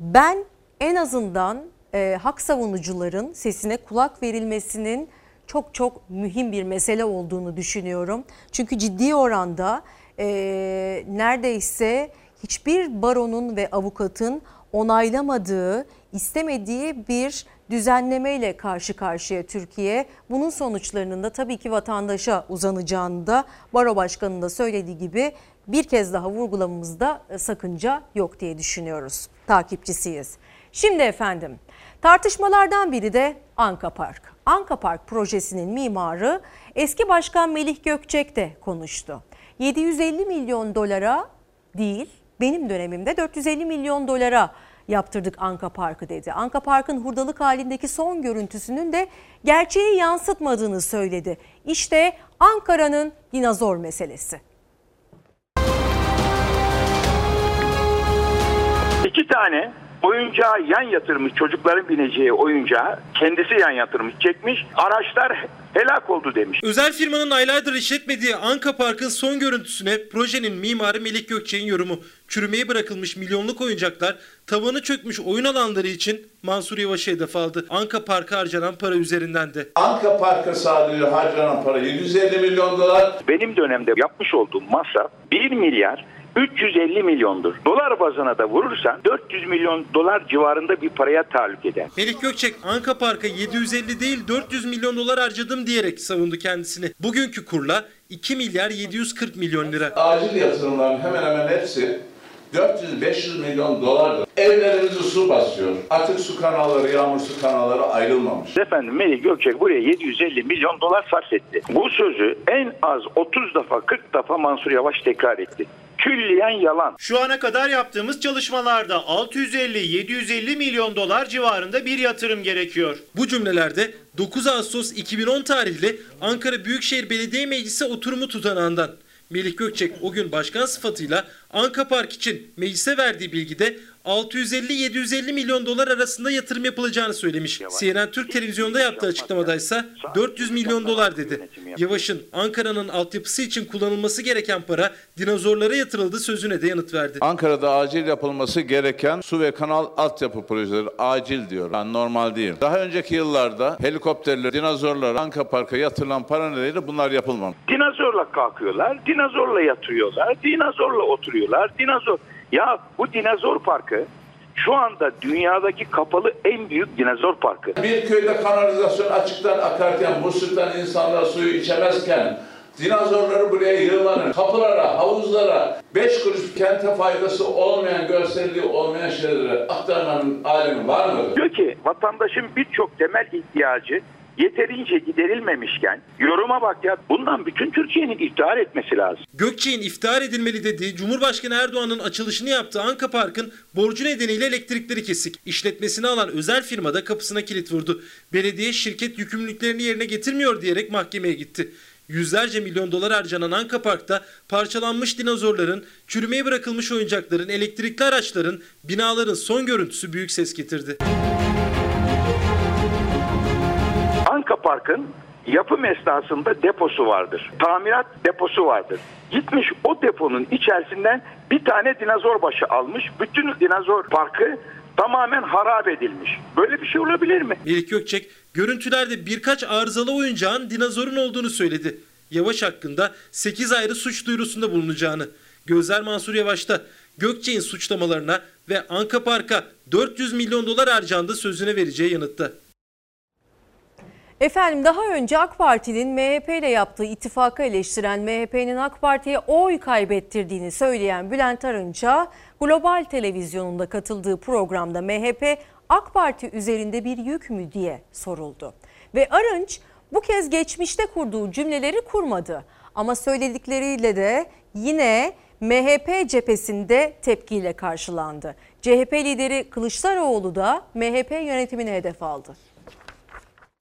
ben en azından e, hak savunucuların sesine kulak verilmesinin çok çok mühim bir mesele olduğunu düşünüyorum. Çünkü ciddi oranda e, neredeyse hiçbir baronun ve avukatın onaylamadığı, istemediği bir düzenlemeyle karşı karşıya Türkiye. Bunun sonuçlarının da tabii ki vatandaşa uzanacağını da baro başkanının da söylediği gibi bir kez daha vurgulamamızda e, sakınca yok diye düşünüyoruz. Takipçisiyiz. Şimdi efendim tartışmalardan biri de Anka Park. Anka Park projesinin mimarı eski başkan Melih Gökçek de konuştu. 750 milyon dolara değil benim dönemimde 450 milyon dolara yaptırdık Anka Park'ı dedi. Anka Park'ın hurdalık halindeki son görüntüsünün de gerçeği yansıtmadığını söyledi. İşte Ankara'nın dinozor meselesi. İki tane oyuncağı yan yatırmış çocukların bineceği oyuncağı kendisi yan yatırmış çekmiş araçlar helak oldu demiş. Özel firmanın aylardır işletmediği Anka Park'ın son görüntüsüne projenin mimarı Melih Gökçek'in yorumu. Çürümeye bırakılmış milyonluk oyuncaklar tavanı çökmüş oyun alanları için Mansur Yavaş'a hedef aldı. Anka Park'a harcanan para üzerinden de. Anka Park'a sadece harcanan para 750 milyon dolar. Benim dönemde yapmış olduğum masraf 1 milyar 350 milyondur. Dolar bazına da vurursan 400 milyon dolar civarında bir paraya tahallük eder. Melih Gökçek Anka Park'a 750 değil 400 milyon dolar harcadım diyerek savundu kendisini. Bugünkü kurla 2 milyar 740 milyon lira. Acil yatırımların hemen hemen hepsi 400-500 milyon dolardır. Evlerimizi su basıyor. Atık su kanalları, yağmur su kanalları ayrılmamış. Efendim Melih Gökçek buraya 750 milyon dolar sarf etti. Bu sözü en az 30 defa 40 defa Mansur Yavaş tekrar etti. Külliyen yalan. Şu ana kadar yaptığımız çalışmalarda 650-750 milyon dolar civarında bir yatırım gerekiyor. Bu cümlelerde 9 Ağustos 2010 tarihli Ankara Büyükşehir Belediye Meclisi oturumu tutanağından. Melih Gökçek o gün başkan sıfatıyla Anka Park için meclise verdiği bilgide 650-750 milyon dolar arasında yatırım yapılacağını söylemiş. CNN Türk televizyonda yaptığı açıklamada ise 400 milyon dolar dedi. Yavaş'ın Ankara'nın altyapısı için kullanılması gereken para dinozorlara yatırıldı sözüne de yanıt verdi. Ankara'da acil yapılması gereken su ve kanal altyapı projeleri acil diyor. Yani normal değil. Daha önceki yıllarda helikopterler, dinozorlar, Anka Park'a yatırılan para nedeniyle bunlar yapılmamış. Dinozorla kalkıyorlar, dinozorla yatıyorlar, dinozorla oturuyorlar, dinozor. Ya bu dinozor parkı şu anda dünyadaki kapalı en büyük dinozor parkı. Bir köyde kanalizasyon açıktan akarken, musluktan insanlar suyu içemezken, dinozorları buraya yığmanın, kapılara, havuzlara, beş kuruş kente faydası olmayan, görselliği olmayan şeyleri aktarmanın alemi var mı? Diyor ki vatandaşın birçok temel ihtiyacı yeterince giderilmemişken yoruma bak ya bundan bütün Türkiye'nin iftihar etmesi lazım. Gökçek'in iftihar edilmeli dediği Cumhurbaşkanı Erdoğan'ın açılışını yaptığı Anka Park'ın borcu nedeniyle elektrikleri kesik. İşletmesini alan özel firmada kapısına kilit vurdu. Belediye şirket yükümlülüklerini yerine getirmiyor diyerek mahkemeye gitti. Yüzlerce milyon dolar harcanan Anka Park'ta parçalanmış dinozorların, çürümeye bırakılmış oyuncakların, elektrikli araçların, binaların son görüntüsü büyük ses getirdi. Anka Park'ın yapım esnasında deposu vardır. Tamirat deposu vardır. Gitmiş o deponun içerisinden bir tane dinozor başı almış. Bütün dinozor parkı tamamen harap edilmiş. Böyle bir şey olabilir mi? Melik Gökçek görüntülerde birkaç arızalı oyuncağın dinozorun olduğunu söyledi. Yavaş hakkında 8 ayrı suç duyurusunda bulunacağını. Gözler Mansur Yavaş'ta Gökçek'in suçlamalarına ve Anka Park'a 400 milyon dolar harcandı sözüne vereceği yanıtta. Efendim daha önce AK Parti'nin MHP ile yaptığı ittifakı eleştiren MHP'nin AK Parti'ye oy kaybettirdiğini söyleyen Bülent Arınç'a Global Televizyonu'nda katıldığı programda MHP AK Parti üzerinde bir yük mü diye soruldu. Ve Arınç bu kez geçmişte kurduğu cümleleri kurmadı ama söyledikleriyle de yine MHP cephesinde tepkiyle karşılandı. CHP lideri Kılıçdaroğlu da MHP yönetimini hedef aldı.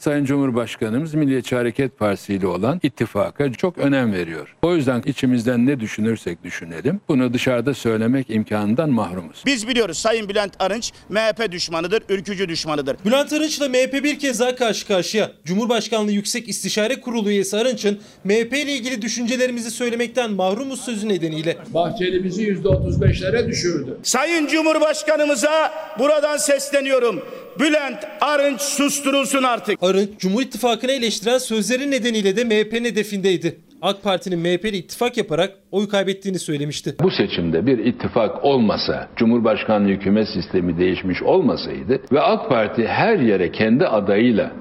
Sayın Cumhurbaşkanımız Milliyetçi Hareket Partisi ile olan ittifaka çok önem veriyor. O yüzden içimizden ne düşünürsek düşünelim bunu dışarıda söylemek imkanından mahrumuz. Biz biliyoruz Sayın Bülent Arınç MHP düşmanıdır, ülkücü düşmanıdır. Bülent Arınç'la MHP bir kez daha karşı karşıya. Cumhurbaşkanlığı Yüksek İstişare Kurulu üyesi Arınç'ın MHP ile ilgili düşüncelerimizi söylemekten mahrumuz sözü nedeniyle. Bahçeli bizi %35'lere düşürdü. Sayın Cumhurbaşkanımıza buradan sesleniyorum. Bülent Arınç susturulsun artık. Arınç, Cumhur İttifakı'nı eleştiren sözleri nedeniyle de MHP'nin hedefindeydi. AK Parti'nin MHP ile ittifak yaparak oy kaybettiğini söylemişti. Bu seçimde bir ittifak olmasa, Cumhurbaşkanlığı hükümet sistemi değişmiş olmasaydı ve AK Parti her yere kendi adayıyla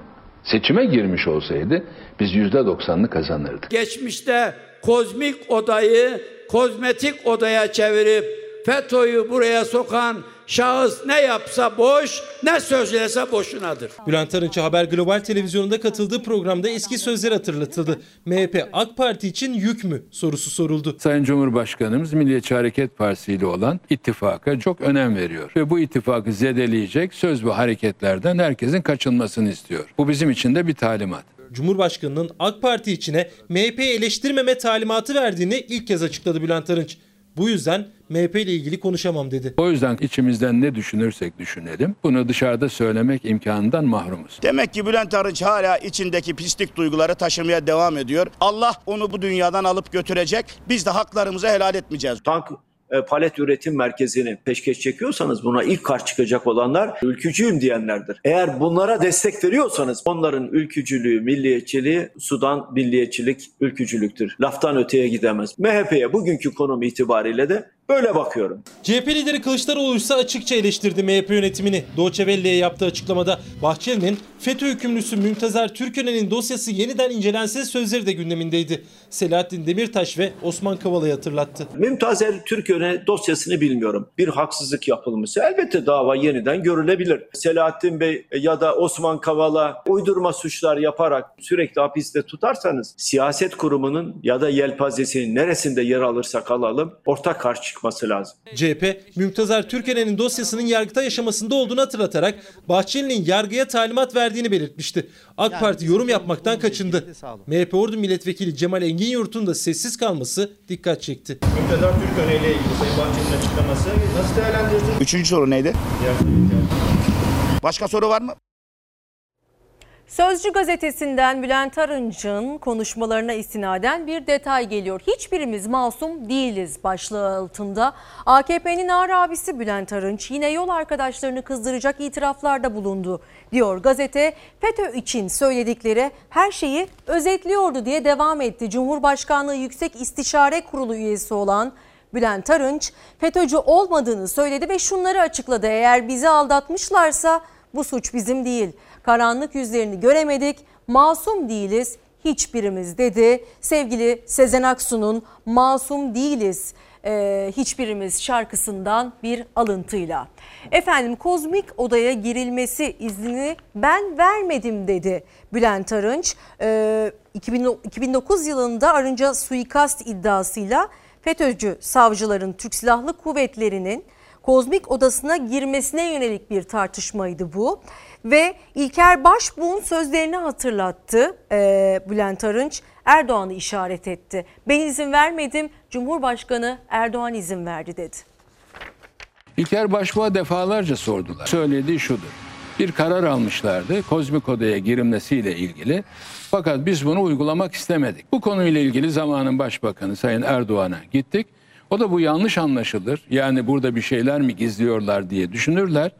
seçime girmiş olsaydı biz %90'ını kazanırdık. Geçmişte kozmik odayı kozmetik odaya çevirip FETÖ'yü buraya sokan şahıs ne yapsa boş, ne sözlese boşunadır. Bülent Arınç'a Haber Global Televizyonu'nda katıldığı programda eski sözler hatırlatıldı. MHP AK Parti için yük mü sorusu soruldu. Sayın Cumhurbaşkanımız Milliyetçi Hareket Partisi ile olan ittifaka çok önem veriyor. Ve bu ittifakı zedeleyecek söz ve hareketlerden herkesin kaçınmasını istiyor. Bu bizim için de bir talimat. Cumhurbaşkanının AK Parti içine MHP'yi eleştirmeme talimatı verdiğini ilk kez açıkladı Bülent Arınç. Bu yüzden MHP ile ilgili konuşamam dedi. O yüzden içimizden ne düşünürsek düşünelim bunu dışarıda söylemek imkanından mahrumuz. Demek ki Bülent Arınç hala içindeki pislik duyguları taşımaya devam ediyor. Allah onu bu dünyadan alıp götürecek. Biz de haklarımızı helal etmeyeceğiz. Tank e, palet üretim merkezini peşkeş çekiyorsanız buna ilk karşı çıkacak olanlar ülkücüyüm diyenlerdir. Eğer bunlara destek veriyorsanız onların ülkücülüğü, milliyetçiliği sudan milliyetçilik, ülkücülüktür. Laftan öteye gidemez. MHP'ye bugünkü konum itibariyle de Böyle bakıyorum. CHP lideri Kılıçdaroğlu ise açıkça eleştirdi MHP yönetimini. Doğçe Welle'ye yaptığı açıklamada Bahçeli'nin FETÖ hükümlüsü Mümtazer Türkören'in dosyası yeniden incelensin sözleri de gündemindeydi. Selahattin Demirtaş ve Osman Kavala'yı hatırlattı. Mümtazer Türkören dosyasını bilmiyorum. Bir haksızlık yapılmışsa elbette dava yeniden görülebilir. Selahattin Bey ya da Osman Kavala uydurma suçlar yaparak sürekli hapiste tutarsanız siyaset kurumunun ya da yelpazesinin neresinde yer alırsak alalım ortak karşı çıkması lazım. CHP, Mümtazer Türkenen'in dosyasının yargıta yaşamasında olduğunu hatırlatarak Bahçeli'nin yargıya talimat verdiğini belirtmişti. AK Parti yorum yapmaktan kaçındı. MHP Ordu Milletvekili Cemal Engin Yurt'un da sessiz kalması dikkat çekti. Mümtazer Türkönen ile ilgili Sayın Bahçeli'nin açıklaması nasıl değerlendirirsiniz? Üçüncü soru neydi? Başka soru var mı? Sözcü gazetesinden Bülent Arınç'ın konuşmalarına istinaden bir detay geliyor. Hiçbirimiz masum değiliz başlığı altında. AKP'nin ağır abisi Bülent Arınç yine yol arkadaşlarını kızdıracak itiraflarda bulundu diyor gazete. FETÖ için söyledikleri her şeyi özetliyordu diye devam etti. Cumhurbaşkanlığı Yüksek İstişare Kurulu üyesi olan Bülent Arınç FETÖ'cü olmadığını söyledi ve şunları açıkladı. Eğer bizi aldatmışlarsa bu suç bizim değil. Karanlık yüzlerini göremedik, masum değiliz hiçbirimiz dedi. Sevgili Sezen Aksu'nun Masum Değiliz e, hiçbirimiz şarkısından bir alıntıyla. Efendim kozmik odaya girilmesi iznini ben vermedim dedi Bülent Arınç. E, 2009 yılında Arınç'a suikast iddiasıyla FETÖ'cü savcıların Türk Silahlı Kuvvetleri'nin kozmik odasına girmesine yönelik bir tartışmaydı bu. Ve İlker Başbuğ'un sözlerini hatırlattı e, Bülent Arınç. Erdoğan'ı işaret etti. Ben izin vermedim, Cumhurbaşkanı Erdoğan izin verdi dedi. İlker Başbuğ'a defalarca sordular. Söylediği şudur. Bir karar almışlardı kozmik odaya girilmesiyle ilgili. Fakat biz bunu uygulamak istemedik. Bu konuyla ilgili zamanın başbakanı Sayın Erdoğan'a gittik. O da bu yanlış anlaşılır. Yani burada bir şeyler mi gizliyorlar diye düşünürler.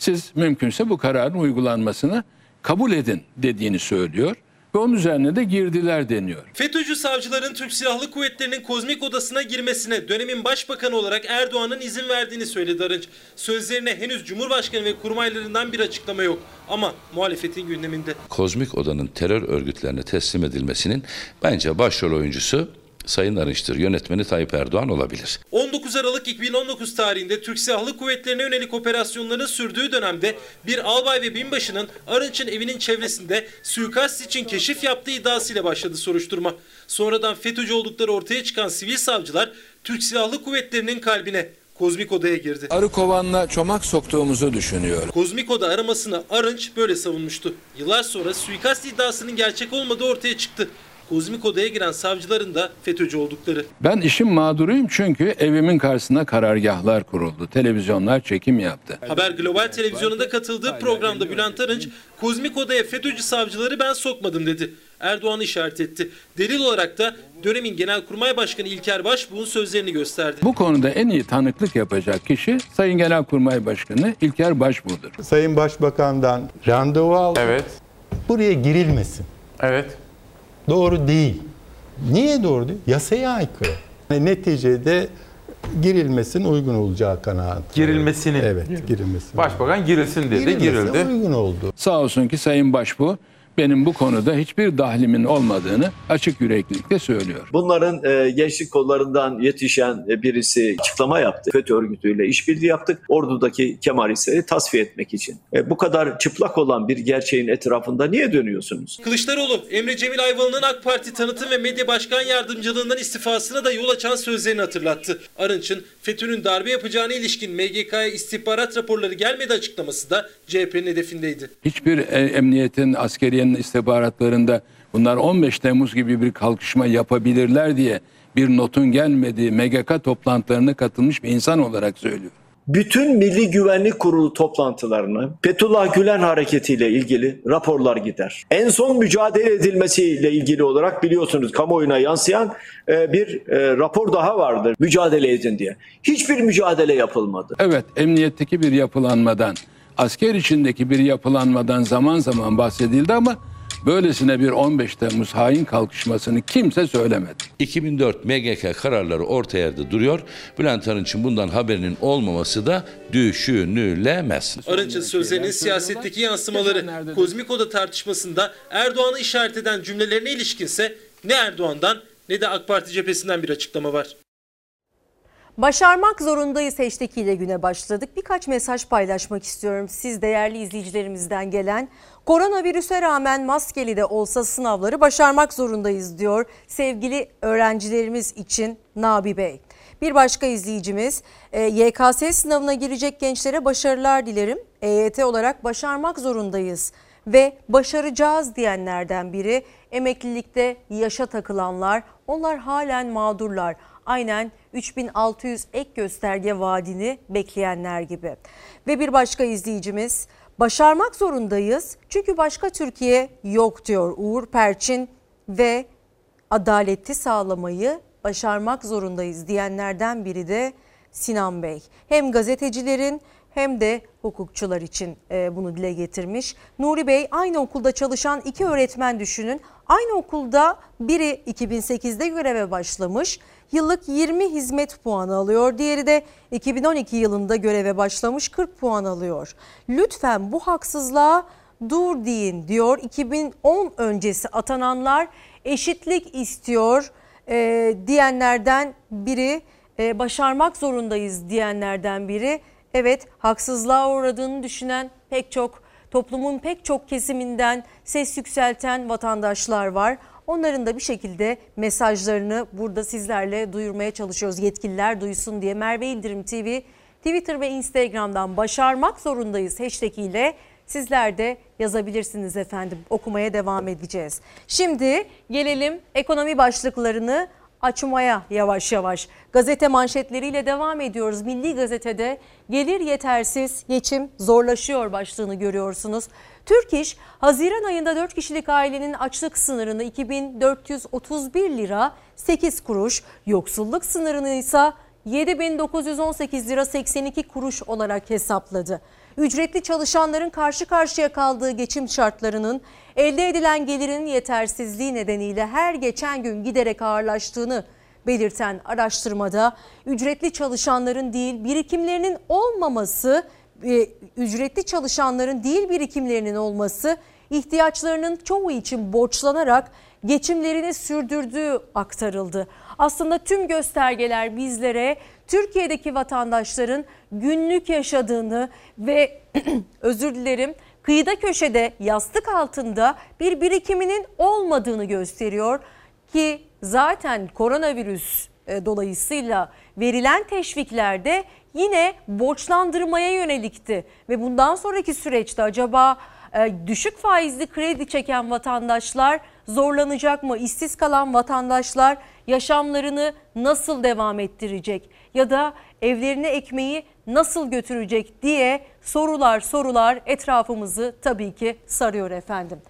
Siz mümkünse bu kararın uygulanmasını kabul edin dediğini söylüyor ve onun üzerine de girdiler deniyor. FETÖ'cü savcıların Türk Silahlı Kuvvetleri'nin kozmik odasına girmesine dönemin başbakanı olarak Erdoğan'ın izin verdiğini söyledi Arınç. Sözlerine henüz Cumhurbaşkanı ve kurmaylarından bir açıklama yok ama muhalefetin gündeminde. Kozmik Oda'nın terör örgütlerine teslim edilmesinin bence başrol oyuncusu Sayın Arınç'tır. Yönetmeni Tayyip Erdoğan olabilir. 19 Aralık 2019 tarihinde Türk Silahlı Kuvvetleri'ne yönelik operasyonların sürdüğü dönemde bir albay ve binbaşının Arınç'ın evinin çevresinde suikast için keşif yaptığı iddiasıyla başladı soruşturma. Sonradan FETÖ'cü oldukları ortaya çıkan sivil savcılar Türk Silahlı Kuvvetleri'nin kalbine Kozmik Oda'ya girdi. Arı kovanla çomak soktuğumuzu düşünüyor. Kozmik Oda aramasını Arınç böyle savunmuştu. Yıllar sonra suikast iddiasının gerçek olmadığı ortaya çıktı. Kozmik Oda'ya giren savcıların da FETÖ'cü oldukları. Ben işin mağduruyum çünkü evimin karşısına karargahlar kuruldu. Televizyonlar çekim yaptı. Haber Global Televizyonu'nda katıldığı programda Bülent Arınç, Kozmik Oda'ya FETÖ'cü savcıları ben sokmadım dedi. Erdoğan'ı işaret etti. Delil olarak da dönemin Genelkurmay Başkanı İlker Başbuğ'un sözlerini gösterdi. Bu konuda en iyi tanıklık yapacak kişi Sayın Genelkurmay Başkanı İlker Başbuğ'dur. Sayın Başbakan'dan randevu aldı. Evet. Buraya girilmesin. Evet. Doğru değil. Niye doğru değil? Yasaya aykırı. Neticede girilmesin uygun olacağı kanaat. Girilmesini. Evet, girilmesini. Başbakan girilsin dedi, Girilmesi girildi. uygun oldu. Sağ olsun ki Sayın Başbuğ benim bu konuda hiçbir dahlimin olmadığını açık yüreklilikle söylüyor. Bunların e, gençlik kollarından yetişen e, birisi açıklama yaptı. FETÖ örgütüyle işbirliği yaptık. Ordudaki Kemalistleri tasfiye etmek için. E, bu kadar çıplak olan bir gerçeğin etrafında niye dönüyorsunuz? Kılıçdaroğlu, Emre Cemil Ayvalı'nın AK Parti tanıtım ve medya başkan yardımcılığından istifasına da yol açan sözlerini hatırlattı. Arınç'ın FETÖ'nün darbe yapacağına ilişkin MGK'ya istihbarat raporları gelmedi açıklaması da CHP'nin hedefindeydi. Hiçbir e, emniyetin, askeriyenin istihbaratlarında bunlar 15 Temmuz gibi bir kalkışma yapabilirler diye bir notun gelmediği MGK toplantılarına katılmış bir insan olarak söylüyorum. Bütün Milli Güvenlik Kurulu toplantılarına Fethullah Gülen hareketiyle ilgili raporlar gider. En son mücadele edilmesiyle ilgili olarak biliyorsunuz kamuoyuna yansıyan e, bir e, rapor daha vardır. Mücadele edin diye. Hiçbir mücadele yapılmadı. Evet, emniyetteki bir yapılanmadan, asker içindeki bir yapılanmadan zaman zaman bahsedildi ama böylesine bir 15 Temmuz hain kalkışmasını kimse söylemedi. 2004 MGK kararları orta yerde duruyor. Bülent Arınç'ın bundan haberinin olmaması da düşünülemez. Arınç'ın sözlerinin siyasetteki yansımaları Kozmik Oda tartışmasında Erdoğan'ı işaret eden cümlelerine ilişkinse ne Erdoğan'dan ne de AK Parti cephesinden bir açıklama var. Başarmak zorundayız hashtag ile güne başladık. Birkaç mesaj paylaşmak istiyorum siz değerli izleyicilerimizden gelen. Koronavirüse rağmen maskeli de olsa sınavları başarmak zorundayız diyor sevgili öğrencilerimiz için Nabi Bey. Bir başka izleyicimiz e, YKS sınavına girecek gençlere başarılar dilerim. EYT olarak başarmak zorundayız ve başaracağız diyenlerden biri emeklilikte yaşa takılanlar onlar halen mağdurlar. Aynen 3600 ek gösterge vaadini bekleyenler gibi. Ve bir başka izleyicimiz başarmak zorundayız çünkü başka Türkiye yok diyor Uğur Perçin ve adaleti sağlamayı başarmak zorundayız diyenlerden biri de Sinan Bey. Hem gazetecilerin hem de hukukçular için e, bunu dile getirmiş. Nuri Bey aynı okulda çalışan iki öğretmen düşünün. Aynı okulda biri 2008'de göreve başlamış. Yıllık 20 hizmet puanı alıyor. Diğeri de 2012 yılında göreve başlamış 40 puan alıyor. Lütfen bu haksızlığa dur deyin diyor. 2010 öncesi atananlar eşitlik istiyor e, diyenlerden biri. E, başarmak zorundayız diyenlerden biri. Evet haksızlığa uğradığını düşünen pek çok toplumun pek çok kesiminden ses yükselten vatandaşlar var. Onların da bir şekilde mesajlarını burada sizlerle duyurmaya çalışıyoruz. Yetkililer duysun diye Merve İldirim TV Twitter ve Instagram'dan başarmak zorundayız hashtag ile Sizler de yazabilirsiniz efendim. Okumaya devam edeceğiz. Şimdi gelelim ekonomi başlıklarını açmaya yavaş yavaş. Gazete manşetleriyle devam ediyoruz. Milli Gazete'de gelir yetersiz, geçim zorlaşıyor başlığını görüyorsunuz. Türk İş, Haziran ayında 4 kişilik ailenin açlık sınırını 2431 lira 8 kuruş, yoksulluk sınırını ise 7918 lira 82 kuruş olarak hesapladı. Ücretli çalışanların karşı karşıya kaldığı geçim şartlarının elde edilen gelirin yetersizliği nedeniyle her geçen gün giderek ağırlaştığını belirten araştırmada ücretli çalışanların değil birikimlerinin olmaması, e, ücretli çalışanların değil birikimlerinin olması ihtiyaçlarının çoğu için borçlanarak geçimlerini sürdürdüğü aktarıldı. Aslında tüm göstergeler bizlere Türkiye'deki vatandaşların günlük yaşadığını ve özür dilerim kıyıda köşede yastık altında bir birikiminin olmadığını gösteriyor ki zaten koronavirüs e, dolayısıyla verilen teşviklerde yine borçlandırmaya yönelikti ve bundan sonraki süreçte acaba e, düşük faizli kredi çeken vatandaşlar zorlanacak mı? İşsiz kalan vatandaşlar yaşamlarını nasıl devam ettirecek? Ya da evlerine ekmeği nasıl götürecek diye sorular sorular etrafımızı tabii ki sarıyor efendim.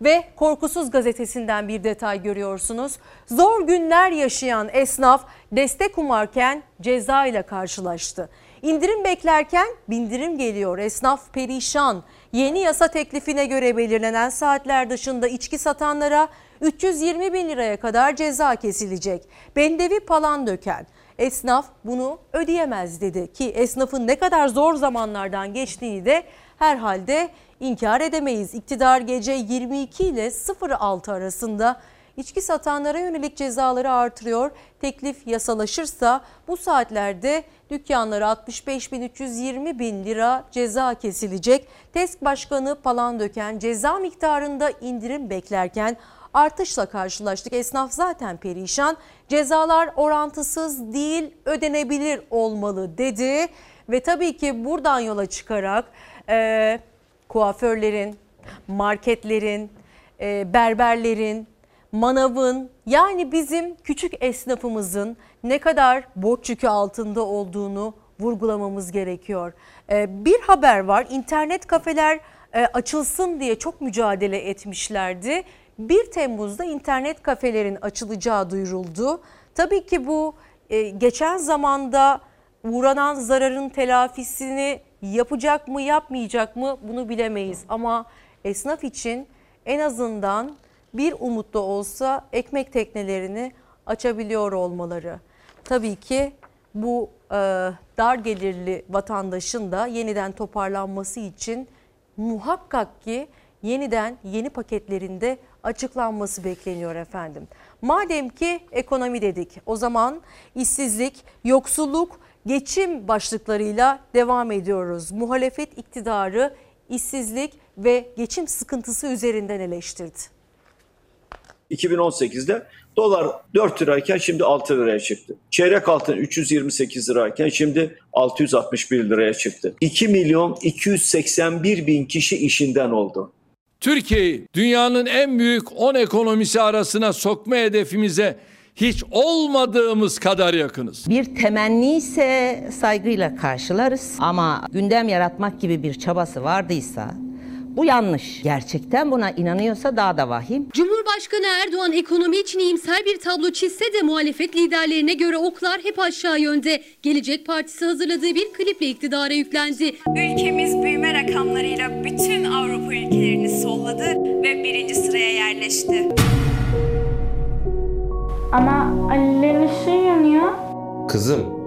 Ve Korkusuz gazetesinden bir detay görüyorsunuz. Zor günler yaşayan esnaf destek umarken ceza ile karşılaştı. İndirim beklerken bindirim geliyor. Esnaf perişan. Yeni yasa teklifine göre belirlenen saatler dışında içki satanlara 320 bin liraya kadar ceza kesilecek. Bendevi palan döken esnaf bunu ödeyemez dedi ki esnafın ne kadar zor zamanlardan geçtiğini de herhalde inkar edemeyiz. İktidar gece 22 ile 06 arasında içki satanlara yönelik cezaları artırıyor. Teklif yasalaşırsa bu saatlerde dükkanlara 65 bin 320 bin lira ceza kesilecek. TESK Başkanı Palandöken ceza miktarında indirim beklerken artışla karşılaştık. Esnaf zaten perişan. Cezalar orantısız değil ödenebilir olmalı dedi. Ve tabii ki buradan yola çıkarak e, kuaförlerin, marketlerin, e, berberlerin, manavın yani bizim küçük esnafımızın ne kadar borç yükü altında olduğunu vurgulamamız gerekiyor. E, bir haber var internet kafeler e, açılsın diye çok mücadele etmişlerdi. 1 Temmuz'da internet kafelerin açılacağı duyuruldu. Tabii ki bu e, geçen zamanda uğranan zararın telafisini yapacak mı yapmayacak mı bunu bilemeyiz. Ama esnaf için en azından bir umut da olsa ekmek teknelerini açabiliyor olmaları. Tabii ki bu e, dar gelirli vatandaşın da yeniden toparlanması için muhakkak ki yeniden yeni paketlerinde açıklanması bekleniyor efendim. Madem ki ekonomi dedik o zaman işsizlik, yoksulluk, geçim başlıklarıyla devam ediyoruz. Muhalefet iktidarı işsizlik ve geçim sıkıntısı üzerinden eleştirdi. 2018'de dolar 4 lirayken şimdi 6 liraya çıktı. Çeyrek altın 328 lirayken şimdi 661 liraya çıktı. 2 milyon 281 bin kişi işinden oldu. Türkiye'yi dünyanın en büyük 10 ekonomisi arasına sokma hedefimize hiç olmadığımız kadar yakınız. Bir temenni ise saygıyla karşılarız ama gündem yaratmak gibi bir çabası vardıysa bu yanlış. Gerçekten buna inanıyorsa daha da vahim. Cumhurbaşkanı Erdoğan ekonomi için iyimser bir tablo çizse de muhalefet liderlerine göre oklar hep aşağı yönde. Gelecek Partisi hazırladığı bir kliple iktidara yüklendi. Ülkemiz büyüme rakamlarıyla bütün Avrupa ülkelerini solladı ve birinci sıraya yerleşti. Ama Ali'lerin ışığı yanıyor. Kızım,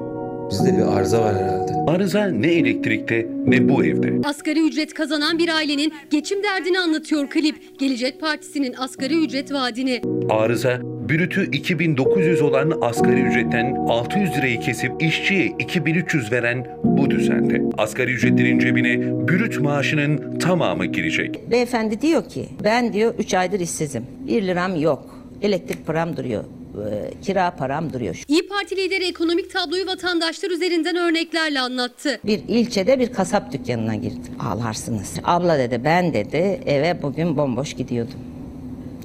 bizde bir arıza var herhalde. Arıza ne elektrikte ne bu evde. Asgari ücret kazanan bir ailenin geçim derdini anlatıyor klip. Gelecek Partisi'nin asgari ücret vaadini. Arıza, brütü 2900 olan asgari ücretten 600 lirayı kesip işçiye 2300 veren bu düzende. Asgari ücretlerin cebine brüt maaşının tamamı girecek. Beyefendi diyor ki ben diyor 3 aydır işsizim. 1 liram yok. Elektrik param duruyor. e, kira param duruyor. İyi Parti lideri ekonomik tabloyu vatandaşlar üzerinden örneklerle anlattı. Bir ilçede bir kasap dükkanına girdim. Ağlarsınız. Abla dedi ben dedi eve bugün bomboş gidiyordum.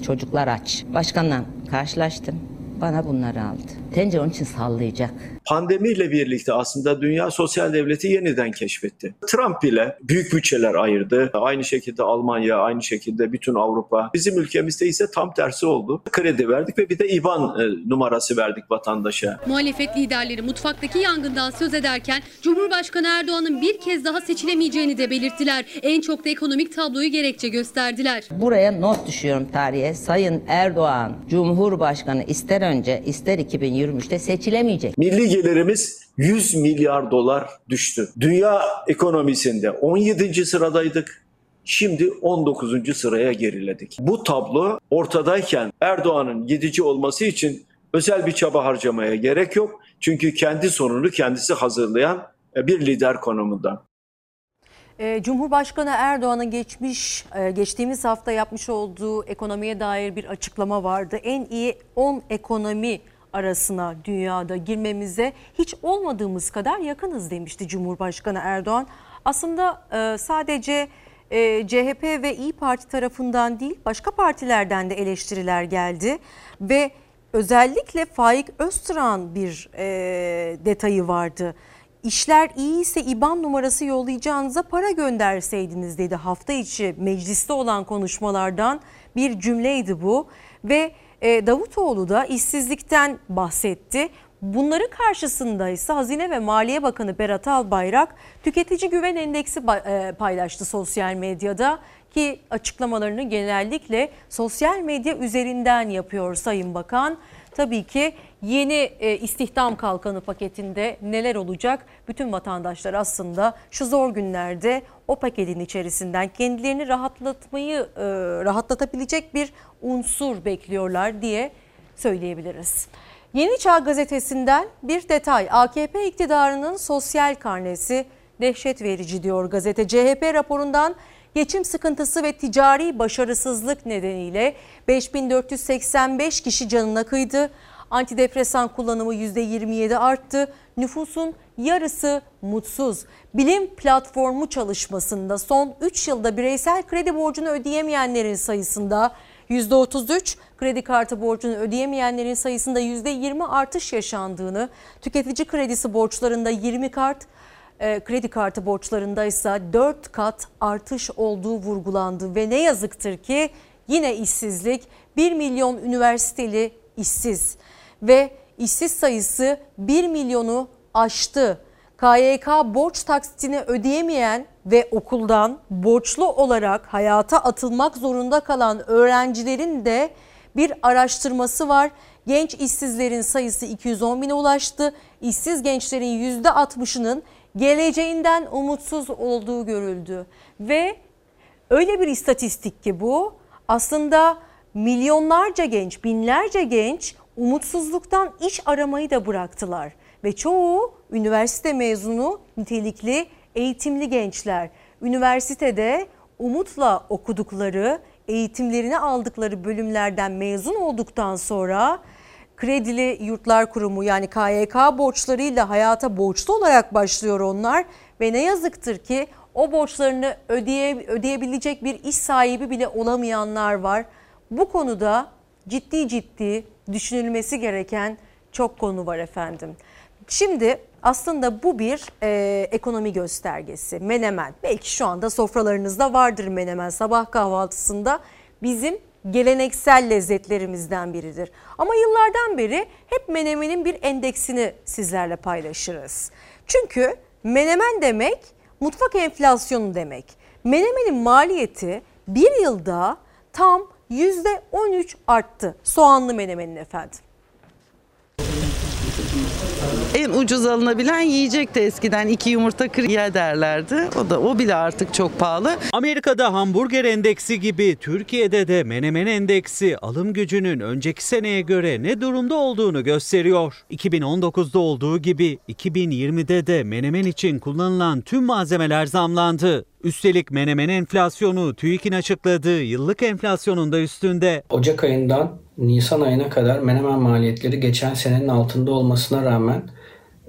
Çocuklar aç. Başkanla karşılaştım. Bana bunları aldı. Tencere onun için sallayacak. Pandemiyle birlikte aslında dünya sosyal devleti yeniden keşfetti. Trump bile büyük bütçeler ayırdı. Aynı şekilde Almanya, aynı şekilde bütün Avrupa. Bizim ülkemizde ise tam tersi oldu. Kredi verdik ve bir de IBAN e, numarası verdik vatandaşa. Muhalefet liderleri mutfaktaki yangından söz ederken Cumhurbaşkanı Erdoğan'ın bir kez daha seçilemeyeceğini de belirttiler. En çok da ekonomik tabloyu gerekçe gösterdiler. Buraya not düşüyorum tarihe. Sayın Erdoğan Cumhurbaşkanı ister önce ister 2023'te seçilemeyecek. Milli gelirimiz 100 milyar dolar düştü. Dünya ekonomisinde 17. sıradaydık. Şimdi 19. sıraya geriledik. Bu tablo ortadayken Erdoğan'ın gidici olması için özel bir çaba harcamaya gerek yok. Çünkü kendi sorunu kendisi hazırlayan bir lider konumunda. Ee, Cumhurbaşkanı Erdoğan'ın geçmiş e, geçtiğimiz hafta yapmış olduğu ekonomiye dair bir açıklama vardı. En iyi 10 ekonomi arasına dünyada girmemize hiç olmadığımız kadar yakınız demişti Cumhurbaşkanı Erdoğan. Aslında e, sadece e, CHP ve İyi Parti tarafından değil başka partilerden de eleştiriler geldi ve özellikle Faik Öztürk'ün bir e, detayı vardı. İşler iyi ise İBAN numarası yollayacağınıza para gönderseydiniz dedi hafta içi mecliste olan konuşmalardan bir cümleydi bu ve Davutoğlu da işsizlikten bahsetti. Bunların karşısında ise Hazine ve Maliye Bakanı Berat Albayrak tüketici güven endeksi e, paylaştı sosyal medyada ki açıklamalarını genellikle sosyal medya üzerinden yapıyor Sayın Bakan. Tabii ki yeni e, istihdam kalkanı paketinde neler olacak? Bütün vatandaşlar aslında şu zor günlerde o paketin içerisinden kendilerini rahatlatmayı e, rahatlatabilecek bir unsur bekliyorlar diye söyleyebiliriz. Yeni Çağ gazetesinden bir detay. AKP iktidarının sosyal karnesi dehşet verici diyor gazete. CHP raporundan geçim sıkıntısı ve ticari başarısızlık nedeniyle 5485 kişi canına kıydı. Antidepresan kullanımı %27 arttı. Nüfusun yarısı mutsuz. Bilim platformu çalışmasında son 3 yılda bireysel kredi borcunu ödeyemeyenlerin sayısında %33, kredi kartı borcunu ödeyemeyenlerin sayısında %20 artış yaşandığını, tüketici kredisi borçlarında 20 kart, e, kredi kartı borçlarında ise 4 kat artış olduğu vurgulandı ve ne yazıktır ki yine işsizlik 1 milyon üniversiteli işsiz ve işsiz sayısı 1 milyonu aştı. KYK borç taksitini ödeyemeyen ve okuldan borçlu olarak hayata atılmak zorunda kalan öğrencilerin de bir araştırması var. Genç işsizlerin sayısı 210 bine ulaştı. İşsiz gençlerin %60'ının geleceğinden umutsuz olduğu görüldü. Ve öyle bir istatistik ki bu aslında milyonlarca genç, binlerce genç umutsuzluktan iş aramayı da bıraktılar. Ve çoğu üniversite mezunu nitelikli eğitimli gençler. Üniversitede umutla okudukları, eğitimlerini aldıkları bölümlerden mezun olduktan sonra Kredili Yurtlar Kurumu yani KYK borçlarıyla hayata borçlu olarak başlıyor onlar ve ne yazıktır ki o borçlarını ödeye, ödeyebilecek bir iş sahibi bile olamayanlar var. Bu konuda ciddi ciddi düşünülmesi gereken çok konu var efendim. Şimdi aslında bu bir e, ekonomi göstergesi. Menemen belki şu anda sofralarınızda vardır menemen sabah kahvaltısında bizim geleneksel lezzetlerimizden biridir. Ama yıllardan beri hep menemenin bir endeksini sizlerle paylaşırız. Çünkü menemen demek mutfak enflasyonu demek. Menemenin maliyeti bir yılda tam %13 arttı soğanlı menemenin efendim. En ucuz alınabilen yiyecekti eskiden. iki yumurta 40 derlerdi. O da o bile artık çok pahalı. Amerika'da hamburger endeksi gibi Türkiye'de de menemen endeksi alım gücünün önceki seneye göre ne durumda olduğunu gösteriyor. 2019'da olduğu gibi 2020'de de menemen için kullanılan tüm malzemeler zamlandı. Üstelik menemen enflasyonu TÜİK'in açıkladığı yıllık enflasyonun da üstünde. Ocak ayından Nisan ayına kadar menemen maliyetleri geçen senenin altında olmasına rağmen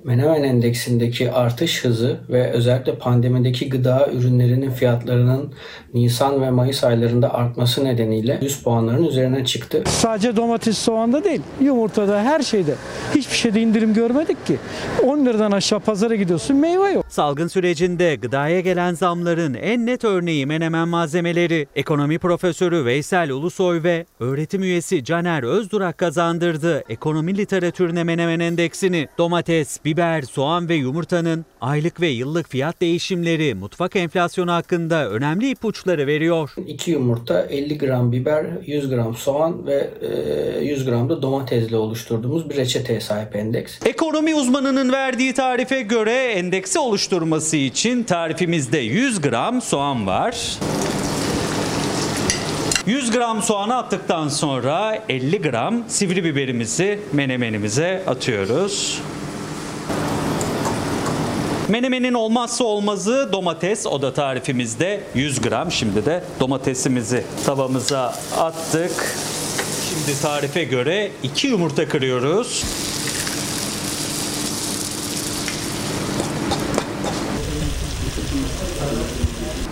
Menemen endeksindeki artış hızı ve özellikle pandemideki gıda ürünlerinin fiyatlarının Nisan ve Mayıs aylarında artması nedeniyle 100 puanların üzerine çıktı. Sadece domates, soğanda değil, yumurtada, her şeyde. Hiçbir şeyde indirim görmedik ki. 10 liradan aşağı pazara gidiyorsun, meyve yok. Salgın sürecinde gıdaya gelen zamların en net örneği menemen malzemeleri. Ekonomi profesörü Veysel Ulusoy ve öğretim üyesi Caner Özdurak kazandırdı ekonomi literatürüne menemen endeksini. Domates, biber, soğan ve yumurtanın aylık ve yıllık fiyat değişimleri mutfak enflasyonu hakkında önemli ipuçları veriyor. 2 yumurta, 50 gram biber, 100 gram soğan ve 100 gram da domatesle oluşturduğumuz bir reçeteye sahip endeks. Ekonomi uzmanının verdiği tarife göre endeksi oluşturması için tarifimizde 100 gram soğan var. 100 gram soğanı attıktan sonra 50 gram sivri biberimizi menemenimize atıyoruz. Menemenin olmazsa olmazı domates. O da tarifimizde 100 gram. Şimdi de domatesimizi tavamıza attık. Şimdi tarife göre 2 yumurta kırıyoruz.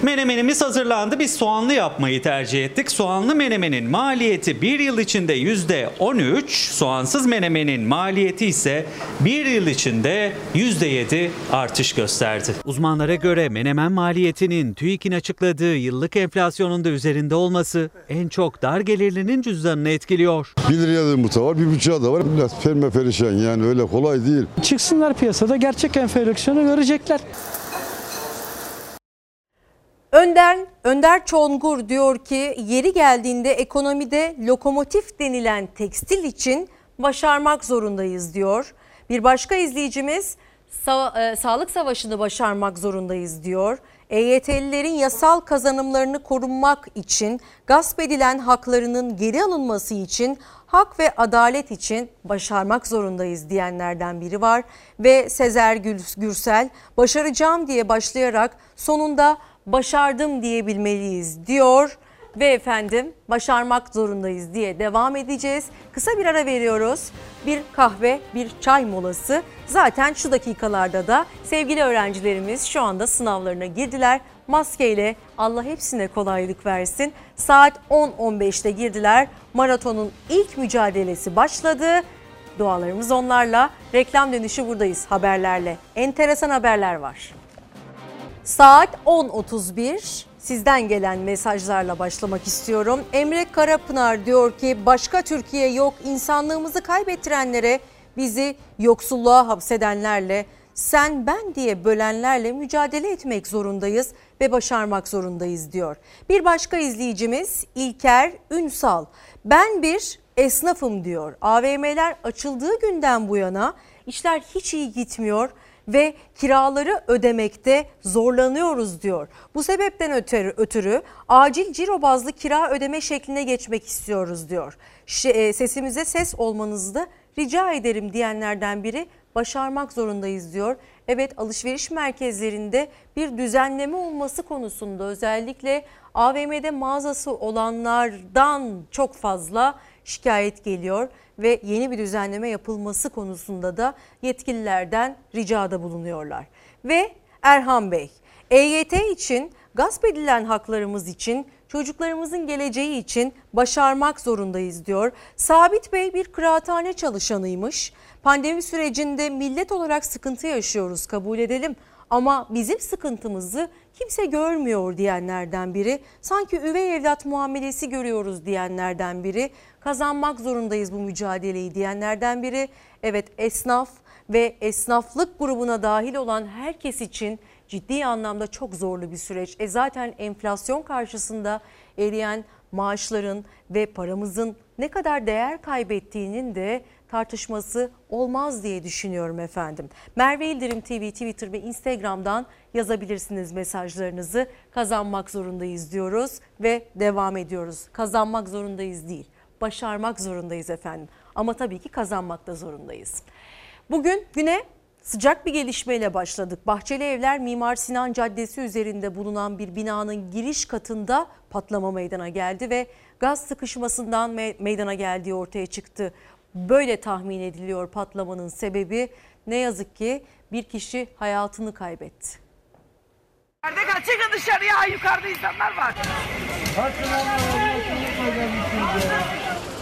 Menemenimiz hazırlandı. Biz soğanlı yapmayı tercih ettik. Soğanlı menemenin maliyeti bir yıl içinde %13, soğansız menemenin maliyeti ise bir yıl içinde %7 artış gösterdi. Uzmanlara göre menemen maliyetinin TÜİK'in açıkladığı yıllık enflasyonun da üzerinde olması en çok dar gelirlinin cüzdanını etkiliyor. 1 liraya da yumurta var, bir buçuğa da var. Biraz perme perişan yani öyle kolay değil. Çıksınlar piyasada gerçek enflasyonu görecekler. Önder, Önder Çongur diyor ki yeri geldiğinde ekonomide lokomotif denilen tekstil için başarmak zorundayız diyor. Bir başka izleyicimiz sa- e, sağlık savaşını başarmak zorundayız diyor. EYT'lilerin yasal kazanımlarını korunmak için, gasp edilen haklarının geri alınması için, hak ve adalet için başarmak zorundayız diyenlerden biri var. Ve Sezer Gürsel başaracağım diye başlayarak sonunda başardım diyebilmeliyiz diyor. Ve efendim başarmak zorundayız diye devam edeceğiz. Kısa bir ara veriyoruz. Bir kahve, bir çay molası. Zaten şu dakikalarda da sevgili öğrencilerimiz şu anda sınavlarına girdiler. Maskeyle Allah hepsine kolaylık versin. Saat 10.15'te girdiler. Maratonun ilk mücadelesi başladı. Dualarımız onlarla. Reklam dönüşü buradayız haberlerle. Enteresan haberler var. Saat 10.31 sizden gelen mesajlarla başlamak istiyorum. Emre Karapınar diyor ki başka Türkiye yok insanlığımızı kaybettirenlere bizi yoksulluğa hapsedenlerle sen ben diye bölenlerle mücadele etmek zorundayız ve başarmak zorundayız diyor. Bir başka izleyicimiz İlker Ünsal ben bir esnafım diyor. AVM'ler açıldığı günden bu yana işler hiç iyi gitmiyor ve kiraları ödemekte zorlanıyoruz diyor. Bu sebepten ötürü, ötürü acil ciro bazlı kira ödeme şekline geçmek istiyoruz diyor. Ş- sesimize ses olmanızı da rica ederim diyenlerden biri başarmak zorundayız diyor. Evet alışveriş merkezlerinde bir düzenleme olması konusunda özellikle AVM'de mağazası olanlardan çok fazla şikayet geliyor ve yeni bir düzenleme yapılması konusunda da yetkililerden ricada bulunuyorlar. Ve Erhan Bey, EYT için gasp edilen haklarımız için çocuklarımızın geleceği için başarmak zorundayız diyor. Sabit Bey bir kıraathane çalışanıymış. Pandemi sürecinde millet olarak sıkıntı yaşıyoruz kabul edelim ama bizim sıkıntımızı kimse görmüyor diyenlerden biri. Sanki üvey evlat muamelesi görüyoruz diyenlerden biri. Kazanmak zorundayız bu mücadeleyi diyenlerden biri. Evet esnaf ve esnaflık grubuna dahil olan herkes için ciddi anlamda çok zorlu bir süreç. E zaten enflasyon karşısında eriyen maaşların ve paramızın ne kadar değer kaybettiğinin de tartışması olmaz diye düşünüyorum efendim. Merve İldirim TV Twitter ve Instagram'dan yazabilirsiniz mesajlarınızı. Kazanmak zorundayız diyoruz ve devam ediyoruz. Kazanmak zorundayız değil, başarmak zorundayız efendim. Ama tabii ki kazanmak da zorundayız. Bugün güne Sıcak bir gelişmeyle başladık. Bahçeli Evler Mimar Sinan Caddesi üzerinde bulunan bir binanın giriş katında patlama meydana geldi ve gaz sıkışmasından me- meydana geldiği ortaya çıktı. Böyle tahmin ediliyor patlamanın sebebi. Ne yazık ki bir kişi hayatını kaybetti. Yukarıda kal, çıkın dışarıya. Yukarıda insanlar var.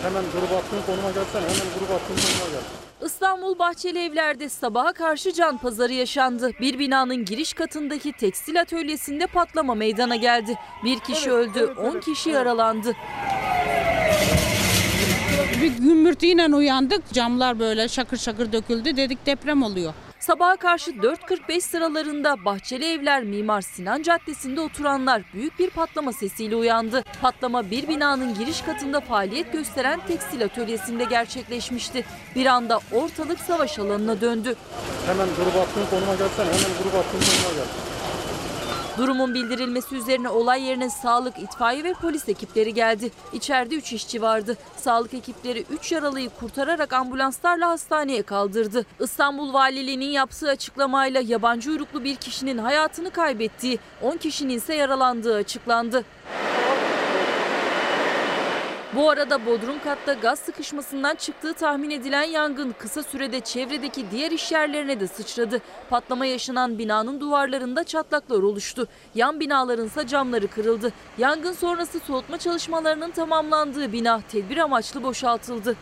Hemen grup attığın konuma gelsene. Hemen grup attığın konuma gel. İstanbul Bahçeli Evler'de sabaha karşı can pazarı yaşandı. Bir binanın giriş katındaki tekstil atölyesinde patlama meydana geldi. Bir kişi öldü, 10 kişi yaralandı. Bir gümbürtüyle uyandık. Camlar böyle şakır şakır döküldü. Dedik deprem oluyor. Sabaha karşı 4.45 sıralarında Bahçeli Evler Mimar Sinan Caddesi'nde oturanlar büyük bir patlama sesiyle uyandı. Patlama bir binanın giriş katında faaliyet gösteren tekstil atölyesinde gerçekleşmişti. Bir anda ortalık savaş alanına döndü. Hemen grup attığın konuma gelsene. Hemen grup attığın konuma gel. Durumun bildirilmesi üzerine olay yerine sağlık, itfaiye ve polis ekipleri geldi. İçeride 3 işçi vardı. Sağlık ekipleri 3 yaralıyı kurtararak ambulanslarla hastaneye kaldırdı. İstanbul Valiliği'nin yaptığı açıklamayla yabancı uyruklu bir kişinin hayatını kaybettiği, 10 kişinin ise yaralandığı açıklandı. Bu arada Bodrum katta gaz sıkışmasından çıktığı tahmin edilen yangın kısa sürede çevredeki diğer iş yerlerine de sıçradı. Patlama yaşanan binanın duvarlarında çatlaklar oluştu. Yan binaların ise camları kırıldı. Yangın sonrası soğutma çalışmalarının tamamlandığı bina tedbir amaçlı boşaltıldı.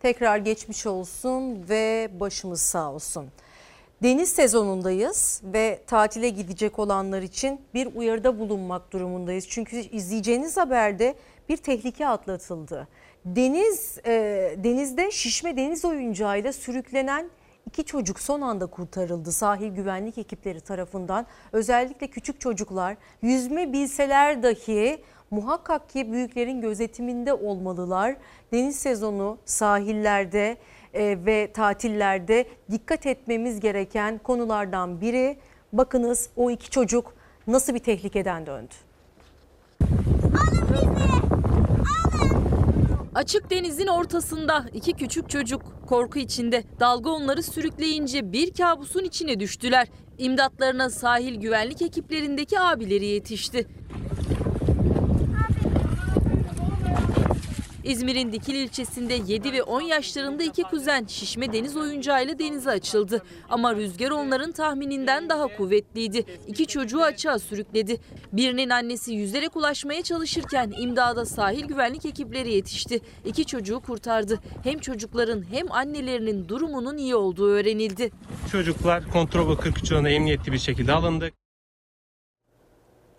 Tekrar geçmiş olsun ve başımız sağ olsun. Deniz sezonundayız ve tatile gidecek olanlar için bir uyarıda bulunmak durumundayız. Çünkü izleyeceğiniz haberde bir tehlike atlatıldı. Deniz e, denizde şişme deniz oyuncağıyla sürüklenen iki çocuk son anda kurtarıldı sahil güvenlik ekipleri tarafından. Özellikle küçük çocuklar yüzme bilseler dahi muhakkak ki büyüklerin gözetiminde olmalılar. Deniz sezonu sahillerde e, ve tatillerde dikkat etmemiz gereken konulardan biri. Bakınız o iki çocuk nasıl bir tehlikeden döndü. Açık denizin ortasında iki küçük çocuk korku içinde dalga onları sürükleyince bir kabusun içine düştüler. İmdatlarına sahil güvenlik ekiplerindeki abileri yetişti. İzmir'in Dikili ilçesinde 7 ve 10 yaşlarında iki kuzen şişme deniz oyuncağıyla denize açıldı. Ama rüzgar onların tahmininden daha kuvvetliydi. İki çocuğu açığa sürükledi. Birinin annesi yüzerek ulaşmaya çalışırken imdada sahil güvenlik ekipleri yetişti. İki çocuğu kurtardı. Hem çocukların hem annelerinin durumunun iyi olduğu öğrenildi. Çocuklar kontrol bakır küçüğüne emniyetli bir şekilde alındı.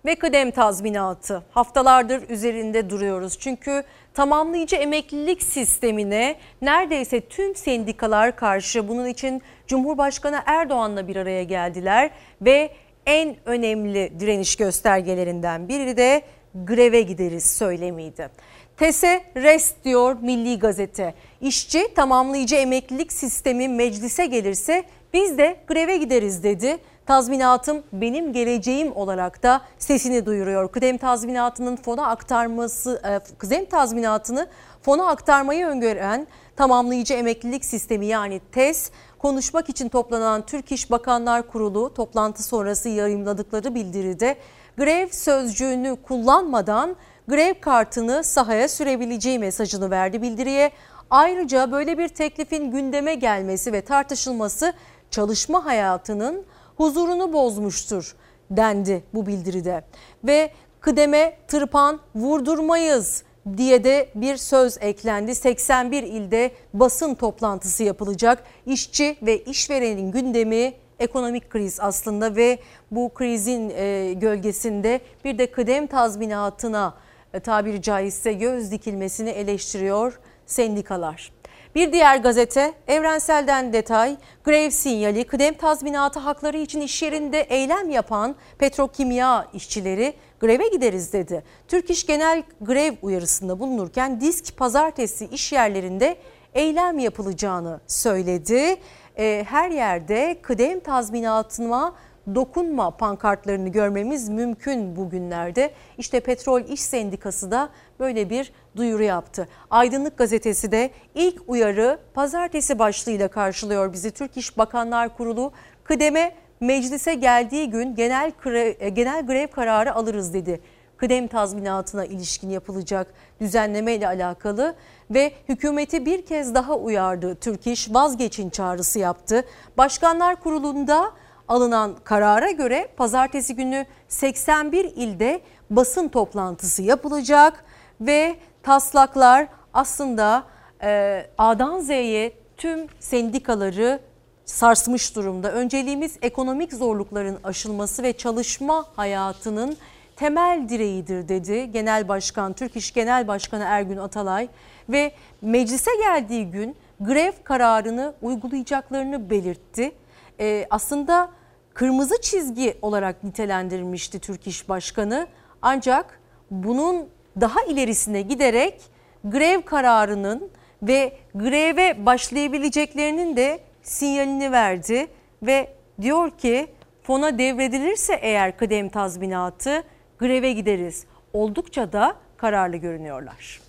Ve kıdem tazminatı haftalardır üzerinde duruyoruz. Çünkü tamamlayıcı emeklilik sistemine neredeyse tüm sendikalar karşı bunun için Cumhurbaşkanı Erdoğan'la bir araya geldiler ve en önemli direniş göstergelerinden biri de greve gideriz söylemiydi. TESE rest diyor Milli Gazete. İşçi tamamlayıcı emeklilik sistemi meclise gelirse biz de greve gideriz dedi. Tazminatım benim geleceğim olarak da sesini duyuruyor. Kıdem tazminatının fona aktarması, e, kıdem tazminatını fona aktarmayı öngören tamamlayıcı emeklilik sistemi yani TES konuşmak için toplanan Türk İş Bakanlar Kurulu toplantı sonrası yayımladıkları bildiride grev sözcüğünü kullanmadan grev kartını sahaya sürebileceği mesajını verdi bildiriye. Ayrıca böyle bir teklifin gündeme gelmesi ve tartışılması çalışma hayatının huzurunu bozmuştur dendi bu bildiride. Ve kıdeme tırpan vurdurmayız diye de bir söz eklendi. 81 ilde basın toplantısı yapılacak. İşçi ve işverenin gündemi ekonomik kriz aslında ve bu krizin e, gölgesinde bir de kıdem tazminatına e, tabiri caizse göz dikilmesini eleştiriyor sendikalar. Bir diğer gazete Evrensel'den detay grev sinyali kıdem tazminatı hakları için iş yerinde eylem yapan petrokimya işçileri greve gideriz dedi. Türk İş Genel grev uyarısında bulunurken disk pazartesi iş yerlerinde eylem yapılacağını söyledi. Ee, her yerde kıdem tazminatına dokunma pankartlarını görmemiz mümkün bugünlerde. İşte Petrol İş Sendikası da böyle bir duyuru yaptı. Aydınlık Gazetesi de ilk uyarı pazartesi başlığıyla karşılıyor bizi. Türk İş Bakanlar Kurulu kıdeme meclise geldiği gün genel grev, genel grev kararı alırız dedi. Kıdem tazminatına ilişkin yapılacak düzenleme ile alakalı ve hükümeti bir kez daha uyardı. Türk İş vazgeçin çağrısı yaptı. Başkanlar Kurulu'nda alınan karara göre pazartesi günü 81 ilde basın toplantısı yapılacak ve taslaklar aslında e, A'dan Z'ye tüm sendikaları sarsmış durumda. Önceliğimiz ekonomik zorlukların aşılması ve çalışma hayatının temel direğidir dedi Genel Başkan, Türk İş Genel Başkanı Ergün Atalay ve meclise geldiği gün grev kararını uygulayacaklarını belirtti. Ee, aslında kırmızı çizgi olarak nitelendirilmişti Türk İş Başkanı ancak bunun daha ilerisine giderek grev kararının ve greve başlayabileceklerinin de sinyalini verdi ve diyor ki fona devredilirse eğer kıdem tazminatı greve gideriz. Oldukça da kararlı görünüyorlar.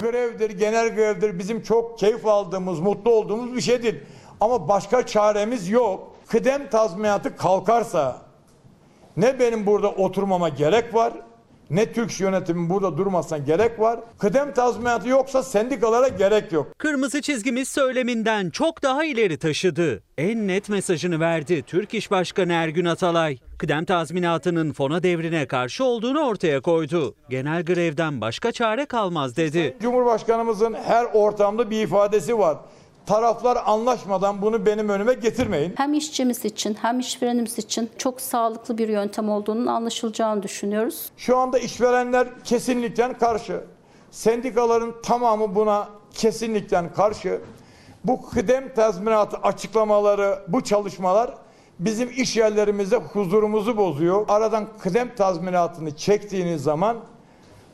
Grevdir, genel grevdir bizim çok keyif aldığımız, mutlu olduğumuz bir şeydir. Ama başka çaremiz yok. Kıdem tazminatı kalkarsa ne benim burada oturmama gerek var ne Türk yönetimin burada durmasına gerek var. Kıdem tazminatı yoksa sendikalara gerek yok. Kırmızı çizgimiz söyleminden çok daha ileri taşıdı. En net mesajını verdi Türk İş Başkanı Ergün Atalay. Kıdem tazminatının fona devrine karşı olduğunu ortaya koydu. Genel grevden başka çare kalmaz dedi. Cumhurbaşkanımızın her ortamda bir ifadesi var taraflar anlaşmadan bunu benim önüme getirmeyin. Hem işçimiz için hem işverenimiz için çok sağlıklı bir yöntem olduğunun anlaşılacağını düşünüyoruz. Şu anda işverenler kesinlikle karşı. Sendikaların tamamı buna kesinlikle karşı. Bu kıdem tazminatı açıklamaları, bu çalışmalar bizim iş yerlerimizde huzurumuzu bozuyor. Aradan kıdem tazminatını çektiğiniz zaman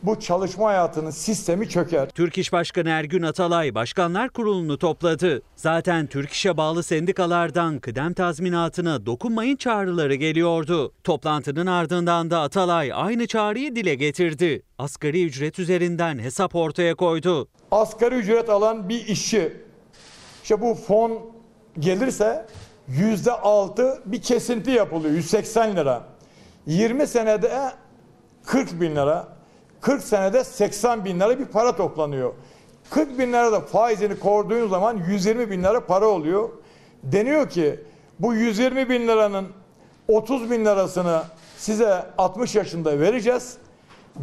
bu çalışma hayatının sistemi çöker. Türk İş Başkanı Ergün Atalay Başkanlar Kurulu'nu topladı. Zaten Türk İş'e bağlı sendikalardan kıdem tazminatına dokunmayın çağrıları geliyordu. Toplantının ardından da Atalay aynı çağrıyı dile getirdi. Asgari ücret üzerinden hesap ortaya koydu. Asgari ücret alan bir işçi işte bu fon gelirse yüzde altı bir kesinti yapılıyor 180 lira. 20 senede 40 bin lira. 40 senede 80 bin lira bir para toplanıyor. 40 bin lira da faizini koruduğun zaman 120 bin lira para oluyor. Deniyor ki bu 120 bin liranın 30 bin lirasını size 60 yaşında vereceğiz.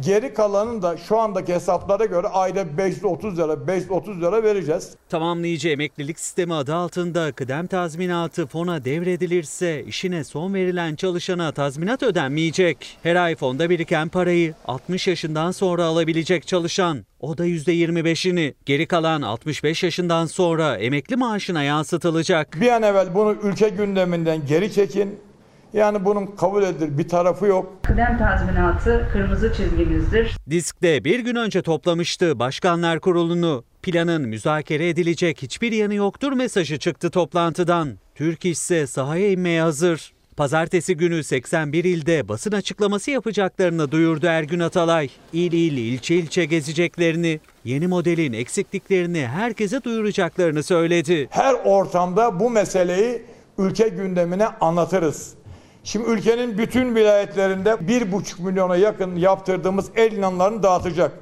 Geri kalanın da şu andaki hesaplara göre ayda 530 lira 530 lira vereceğiz. Tamamlayıcı emeklilik sistemi adı altında kıdem tazminatı fona devredilirse işine son verilen çalışana tazminat ödenmeyecek. Her ay fonda biriken parayı 60 yaşından sonra alabilecek çalışan o da %25'ini. Geri kalan 65 yaşından sonra emekli maaşına yansıtılacak. Bir an evvel bunu ülke gündeminden geri çekin. Yani bunun kabul edilir bir tarafı yok. Kıdem tazminatı kırmızı çizgimizdir. Disk'te bir gün önce toplamıştı Başkanlar Kurulu'nu. Planın müzakere edilecek hiçbir yanı yoktur mesajı çıktı toplantıdan. Türk ise sahaya inmeye hazır. Pazartesi günü 81 ilde basın açıklaması yapacaklarını duyurdu Ergün Atalay. İl il, ilçe ilçe gezeceklerini, yeni modelin eksikliklerini herkese duyuracaklarını söyledi. Her ortamda bu meseleyi ülke gündemine anlatırız. Şimdi ülkenin bütün vilayetlerinde bir buçuk milyona yakın yaptırdığımız el inanlarını dağıtacak.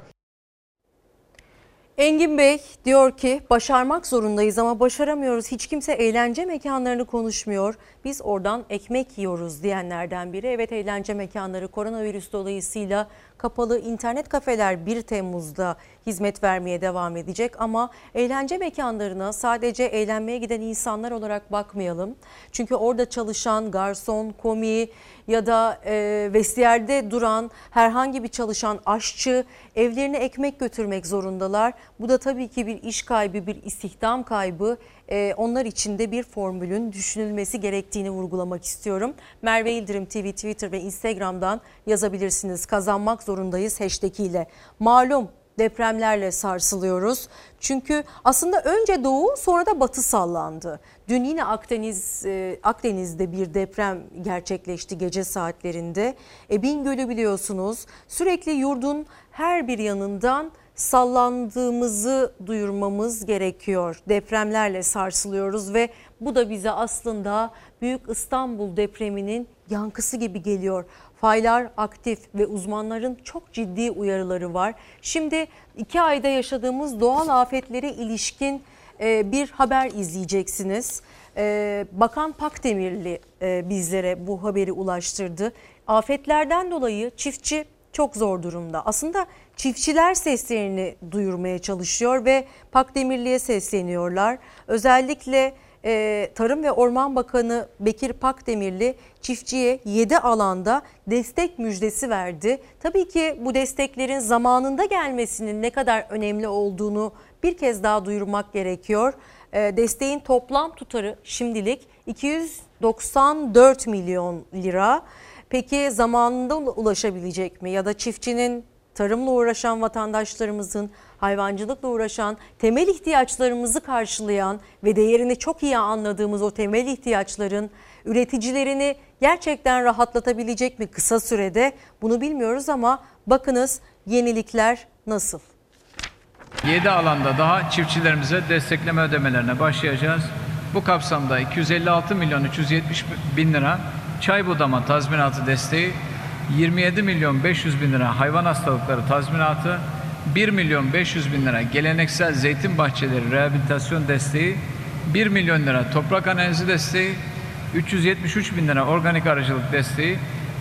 Engin Bey diyor ki başarmak zorundayız ama başaramıyoruz. Hiç kimse eğlence mekanlarını konuşmuyor. Biz oradan ekmek yiyoruz diyenlerden biri. Evet eğlence mekanları koronavirüs dolayısıyla kapalı internet kafeler 1 Temmuz'da hizmet vermeye devam edecek ama eğlence mekanlarına sadece eğlenmeye giden insanlar olarak bakmayalım. Çünkü orada çalışan garson, komi ya da e, vestiyerde duran herhangi bir çalışan aşçı evlerine ekmek götürmek zorundalar Bu da tabii ki bir iş kaybı, bir istihdam kaybı. Ee, onlar için de bir formülün düşünülmesi gerektiğini vurgulamak istiyorum. Merve İldirim TV, Twitter ve Instagram'dan yazabilirsiniz. Kazanmak zorundayız hashtag ile. Malum depremlerle sarsılıyoruz. Çünkü aslında önce doğu sonra da batı sallandı. Dün yine Akdeniz e, Akdeniz'de bir deprem gerçekleşti gece saatlerinde. E, Bingöl'ü biliyorsunuz sürekli yurdun her bir yanından sallandığımızı duyurmamız gerekiyor. Depremlerle sarsılıyoruz ve bu da bize aslında Büyük İstanbul depreminin yankısı gibi geliyor. Faylar aktif ve uzmanların çok ciddi uyarıları var. Şimdi iki ayda yaşadığımız doğal afetlere ilişkin e, bir haber izleyeceksiniz. E, Bakan Pakdemirli e, bizlere bu haberi ulaştırdı. Afetlerden dolayı çiftçi çok zor durumda. Aslında çiftçiler seslerini duyurmaya çalışıyor ve Pakdemirli'ye sesleniyorlar. Özellikle e, Tarım ve Orman Bakanı Bekir Pakdemirli çiftçiye 7 alanda destek müjdesi verdi. Tabii ki bu desteklerin zamanında gelmesinin ne kadar önemli olduğunu bir kez daha duyurmak gerekiyor. E, desteğin toplam tutarı şimdilik 294 milyon lira. Peki zamanında ulaşabilecek mi ya da çiftçinin tarımla uğraşan vatandaşlarımızın hayvancılıkla uğraşan, temel ihtiyaçlarımızı karşılayan ve değerini çok iyi anladığımız o temel ihtiyaçların üreticilerini gerçekten rahatlatabilecek mi kısa sürede bunu bilmiyoruz ama bakınız yenilikler nasıl? 7 alanda daha çiftçilerimize destekleme ödemelerine başlayacağız. Bu kapsamda 256 milyon 370 bin lira çay budama tazminatı desteği, 27 milyon 500 bin lira hayvan hastalıkları tazminatı, 1 milyon 500 bin lira geleneksel zeytin bahçeleri rehabilitasyon desteği, 1 milyon lira toprak analizi desteği, 373 bin lira organik arıcılık desteği,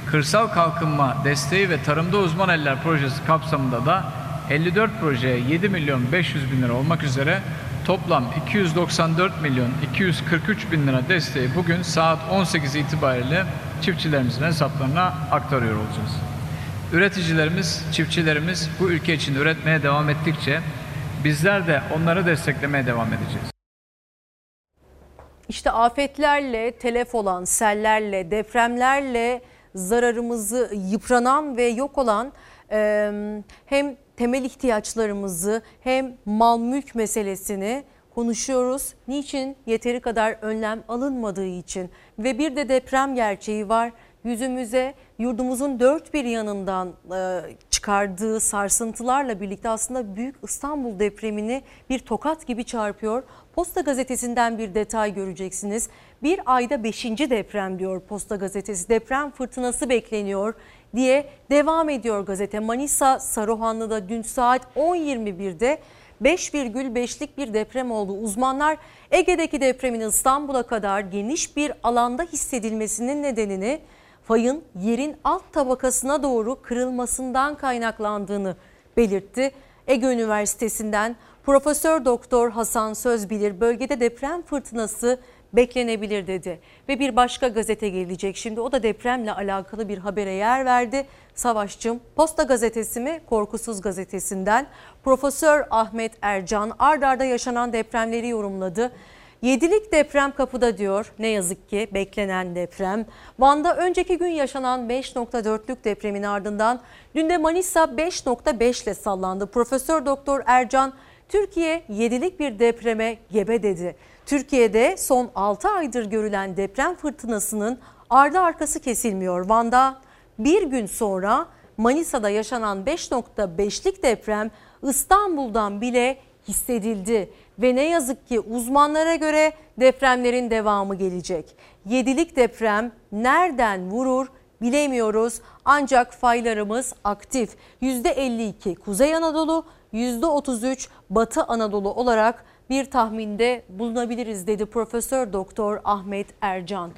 kırsal kalkınma desteği ve tarımda uzman eller projesi kapsamında da 54 projeye 7 milyon 500 bin lira olmak üzere toplam 294 milyon 243 bin lira desteği bugün saat 18 itibariyle çiftçilerimizin hesaplarına aktarıyor olacağız. Üreticilerimiz, çiftçilerimiz bu ülke için üretmeye devam ettikçe bizler de onları desteklemeye devam edeceğiz. İşte afetlerle, telef olan, sellerle, depremlerle zararımızı yıpranan ve yok olan hem temel ihtiyaçlarımızı hem mal mülk meselesini konuşuyoruz. Niçin? Yeteri kadar önlem alınmadığı için ve bir de deprem gerçeği var. Yüzümüze yurdumuzun dört bir yanından e, çıkardığı sarsıntılarla birlikte aslında Büyük İstanbul depremini bir tokat gibi çarpıyor. Posta gazetesinden bir detay göreceksiniz. Bir ayda beşinci deprem diyor Posta gazetesi. Deprem fırtınası bekleniyor diye devam ediyor gazete. Manisa Saruhanlı'da dün saat 10.21'de 5,5'lik bir deprem oldu. Uzmanlar Ege'deki depremin İstanbul'a kadar geniş bir alanda hissedilmesinin nedenini fayın yerin alt tabakasına doğru kırılmasından kaynaklandığını belirtti. Ege Üniversitesi'nden Profesör Doktor Hasan Sözbilir bölgede deprem fırtınası beklenebilir dedi. Ve bir başka gazete gelecek şimdi o da depremle alakalı bir habere yer verdi. Savaşçım Posta Gazetesi mi Korkusuz Gazetesi'nden Profesör Ahmet Ercan ard arda yaşanan depremleri yorumladı. Yedilik deprem kapıda diyor ne yazık ki beklenen deprem. Van'da önceki gün yaşanan 5.4'lük depremin ardından dün de Manisa 5.5 ile sallandı. Profesör Doktor Ercan Türkiye yedilik bir depreme gebe dedi. Türkiye'de son 6 aydır görülen deprem fırtınasının ardı arkası kesilmiyor. Van'da bir gün sonra Manisa'da yaşanan 5.5'lik deprem İstanbul'dan bile hissedildi ve ne yazık ki uzmanlara göre depremlerin devamı gelecek. Yedilik deprem nereden vurur bilemiyoruz ancak faylarımız aktif. %52 Kuzey Anadolu, %33 Batı Anadolu olarak bir tahminde bulunabiliriz dedi Profesör Doktor Ahmet Ercan.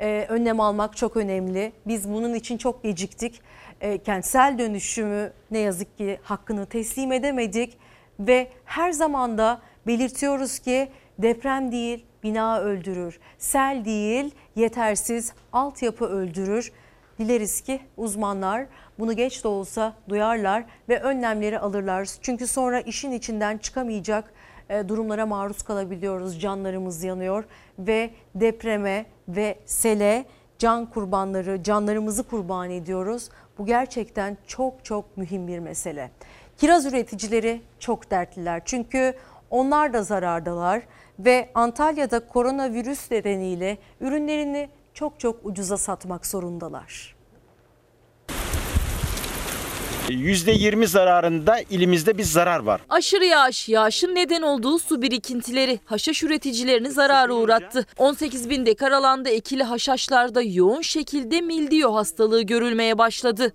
Ee, önlem almak çok önemli. Biz bunun için çok geciktik. Ee, kentsel dönüşümü ne yazık ki hakkını teslim edemedik ve her zaman da belirtiyoruz ki deprem değil bina öldürür. Sel değil yetersiz altyapı öldürür. Dileriz ki uzmanlar bunu geç de olsa duyarlar ve önlemleri alırlar. Çünkü sonra işin içinden çıkamayacak e, durumlara maruz kalabiliyoruz. Canlarımız yanıyor ve depreme ve sele can kurbanları, canlarımızı kurban ediyoruz. Bu gerçekten çok çok mühim bir mesele. Kiraz üreticileri çok dertliler. Çünkü onlar da zarardalar ve Antalya'da koronavirüs nedeniyle ürünlerini çok çok ucuza satmak zorundalar. %20 zararında ilimizde bir zarar var. Aşırı yağış, yağışın neden olduğu su birikintileri haşhaş üreticilerini zarara uğrattı. 18 bin dekar alanda ekili haşhaşlarda yoğun şekilde mildiyo hastalığı görülmeye başladı.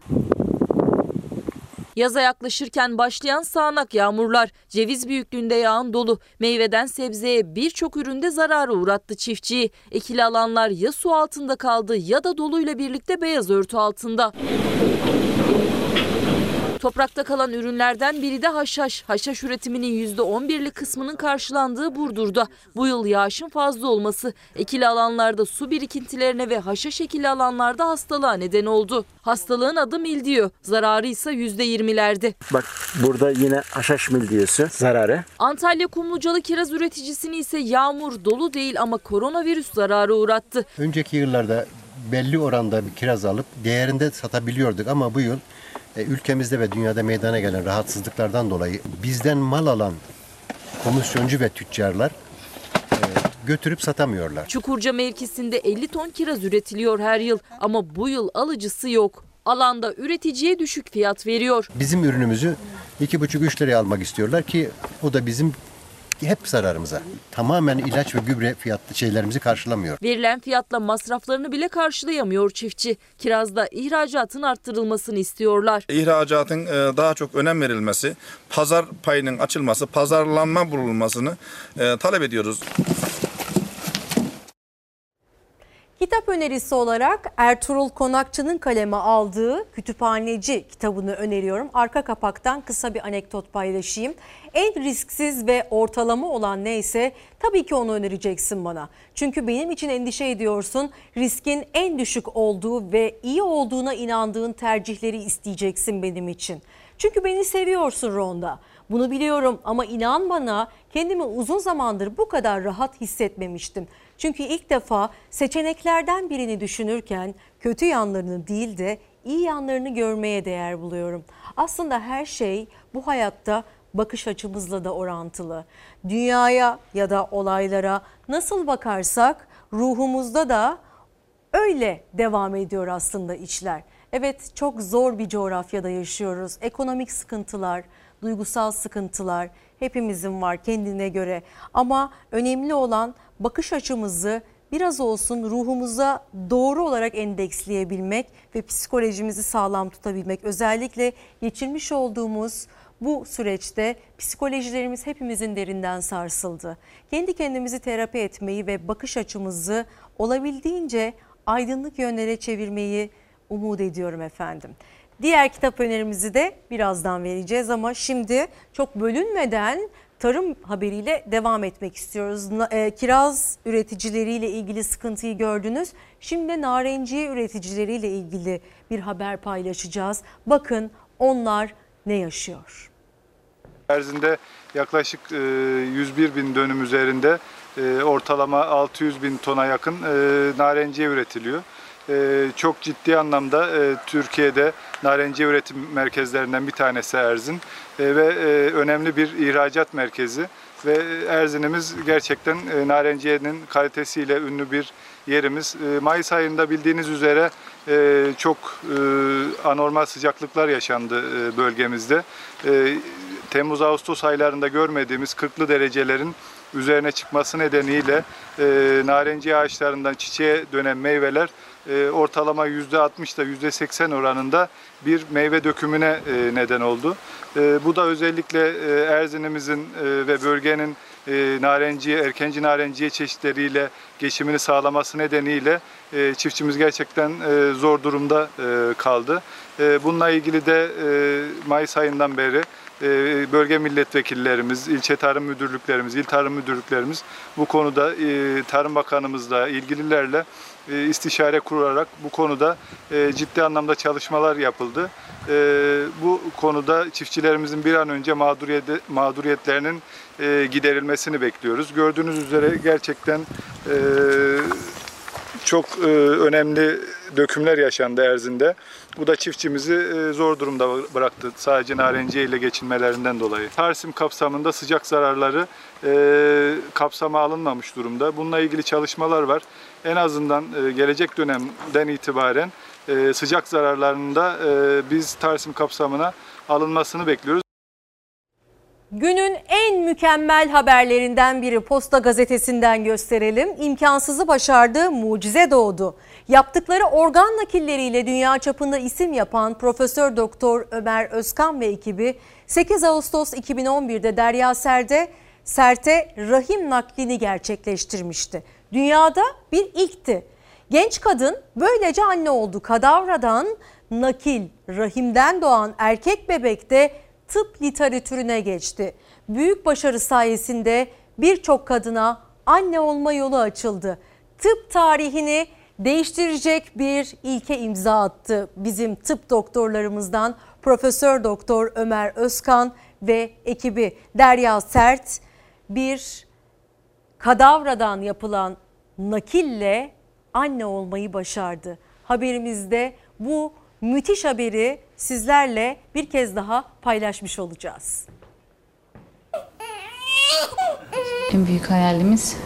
Yaza yaklaşırken başlayan sağanak yağmurlar, ceviz büyüklüğünde yağan dolu, meyveden sebzeye birçok üründe zarara uğrattı çiftçiyi. Ekili alanlar ya su altında kaldı ya da doluyla birlikte beyaz örtü altında. Toprakta kalan ürünlerden biri de haşhaş. Haşhaş üretiminin %11'lik kısmının karşılandığı Burdur'da. Bu yıl yağışın fazla olması ekili alanlarda su birikintilerine ve haşhaş ekili alanlarda hastalığa neden oldu. Hastalığın adı mildiyo, zararı ise %20'lerde. Bak burada yine haşhaş mildiyesi zararı. Antalya Kumlucalı kiraz üreticisini ise yağmur dolu değil ama koronavirüs zararı uğrattı. Önceki yıllarda belli oranda bir kiraz alıp değerinde satabiliyorduk ama bu yıl ülkemizde ve dünyada meydana gelen rahatsızlıklardan dolayı bizden mal alan komisyoncu ve tüccarlar e, götürüp satamıyorlar. Çukurca mevkisinde 50 ton kiraz üretiliyor her yıl ama bu yıl alıcısı yok. Alanda üreticiye düşük fiyat veriyor. Bizim ürünümüzü 2,5-3 liraya almak istiyorlar ki o da bizim hep zararımıza. Tamamen ilaç ve gübre fiyatlı şeylerimizi karşılamıyor. Verilen fiyatla masraflarını bile karşılayamıyor çiftçi. Kirazda ihracatın arttırılmasını istiyorlar. İhracatın e, daha çok önem verilmesi, pazar payının açılması, pazarlanma bulunmasını e, talep ediyoruz. Kitap önerisi olarak Ertuğrul Konakçı'nın kaleme aldığı Kütüphaneci kitabını öneriyorum. Arka kapaktan kısa bir anekdot paylaşayım. En risksiz ve ortalama olan neyse tabii ki onu önereceksin bana. Çünkü benim için endişe ediyorsun. Riskin en düşük olduğu ve iyi olduğuna inandığın tercihleri isteyeceksin benim için. Çünkü beni seviyorsun Ronda. Bunu biliyorum ama inan bana kendimi uzun zamandır bu kadar rahat hissetmemiştim. Çünkü ilk defa seçeneklerden birini düşünürken kötü yanlarını değil de iyi yanlarını görmeye değer buluyorum. Aslında her şey bu hayatta bakış açımızla da orantılı. Dünyaya ya da olaylara nasıl bakarsak ruhumuzda da öyle devam ediyor aslında içler. Evet çok zor bir coğrafyada yaşıyoruz. Ekonomik sıkıntılar, duygusal sıkıntılar hepimizin var kendine göre. Ama önemli olan bakış açımızı biraz olsun ruhumuza doğru olarak endeksleyebilmek ve psikolojimizi sağlam tutabilmek. Özellikle geçirmiş olduğumuz bu süreçte psikolojilerimiz hepimizin derinden sarsıldı. Kendi kendimizi terapi etmeyi ve bakış açımızı olabildiğince aydınlık yönlere çevirmeyi umut ediyorum efendim. Diğer kitap önerimizi de birazdan vereceğiz ama şimdi çok bölünmeden tarım haberiyle devam etmek istiyoruz. E, kiraz üreticileriyle ilgili sıkıntıyı gördünüz. Şimdi narenciye üreticileriyle ilgili bir haber paylaşacağız. Bakın onlar ne yaşıyor? Erzinde yaklaşık 101 bin dönüm üzerinde e, ortalama 600 bin tona yakın e, narenciye üretiliyor. Çok ciddi anlamda Türkiye'de narenciye üretim merkezlerinden bir tanesi Erzin ve önemli bir ihracat merkezi ve Erzin'imiz gerçekten narenciyenin kalitesiyle ünlü bir yerimiz. Mayıs ayında bildiğiniz üzere çok anormal sıcaklıklar yaşandı bölgemizde. Temmuz-Ağustos aylarında görmediğimiz 40'lı derecelerin üzerine çıkması nedeniyle narenciye ağaçlarından çiçeğe dönen meyveler ortalama %60 ile %80 oranında bir meyve dökümüne neden oldu. Bu da özellikle Erzin'imizin ve bölgenin narenciye, erkenci narenciye çeşitleriyle geçimini sağlaması nedeniyle çiftçimiz gerçekten zor durumda kaldı. Bununla ilgili de Mayıs ayından beri bölge milletvekillerimiz, ilçe tarım müdürlüklerimiz, il tarım müdürlüklerimiz bu konuda Tarım Bakanımızla, ilgililerle e, istişare kurarak bu konuda e, ciddi anlamda çalışmalar yapıldı. E, bu konuda çiftçilerimizin bir an önce mağduriyetlerinin e, giderilmesini bekliyoruz. Gördüğünüz üzere gerçekten çok önemli dökümler yaşandı Erzin'de. Bu da çiftçimizi zor durumda bıraktı sadece narenciye ile geçinmelerinden dolayı. Tarsim kapsamında sıcak zararları e, kapsama alınmamış durumda. Bununla ilgili çalışmalar var. En azından e, gelecek dönemden itibaren e, sıcak zararlarında e, biz Tarsim kapsamına alınmasını bekliyoruz. Günün en mükemmel haberlerinden biri Posta Gazetesi'nden gösterelim. İmkansızı başardı, mucize doğdu. Yaptıkları organ nakilleriyle dünya çapında isim yapan Profesör Doktor Ömer Özkan ve ekibi 8 Ağustos 2011'de Derya Ser'de Sert'e rahim naklini gerçekleştirmişti. Dünyada bir ilkti. Genç kadın böylece anne oldu. Kadavradan nakil, rahimden doğan erkek bebek de tıp literatürüne geçti. Büyük başarı sayesinde birçok kadına anne olma yolu açıldı. Tıp tarihini değiştirecek bir ilke imza attı bizim tıp doktorlarımızdan Profesör Doktor Ömer Özkan ve ekibi Derya Sert bir kadavradan yapılan nakille anne olmayı başardı. Haberimizde bu müthiş haberi sizlerle bir kez daha paylaşmış olacağız. En büyük hayalimiz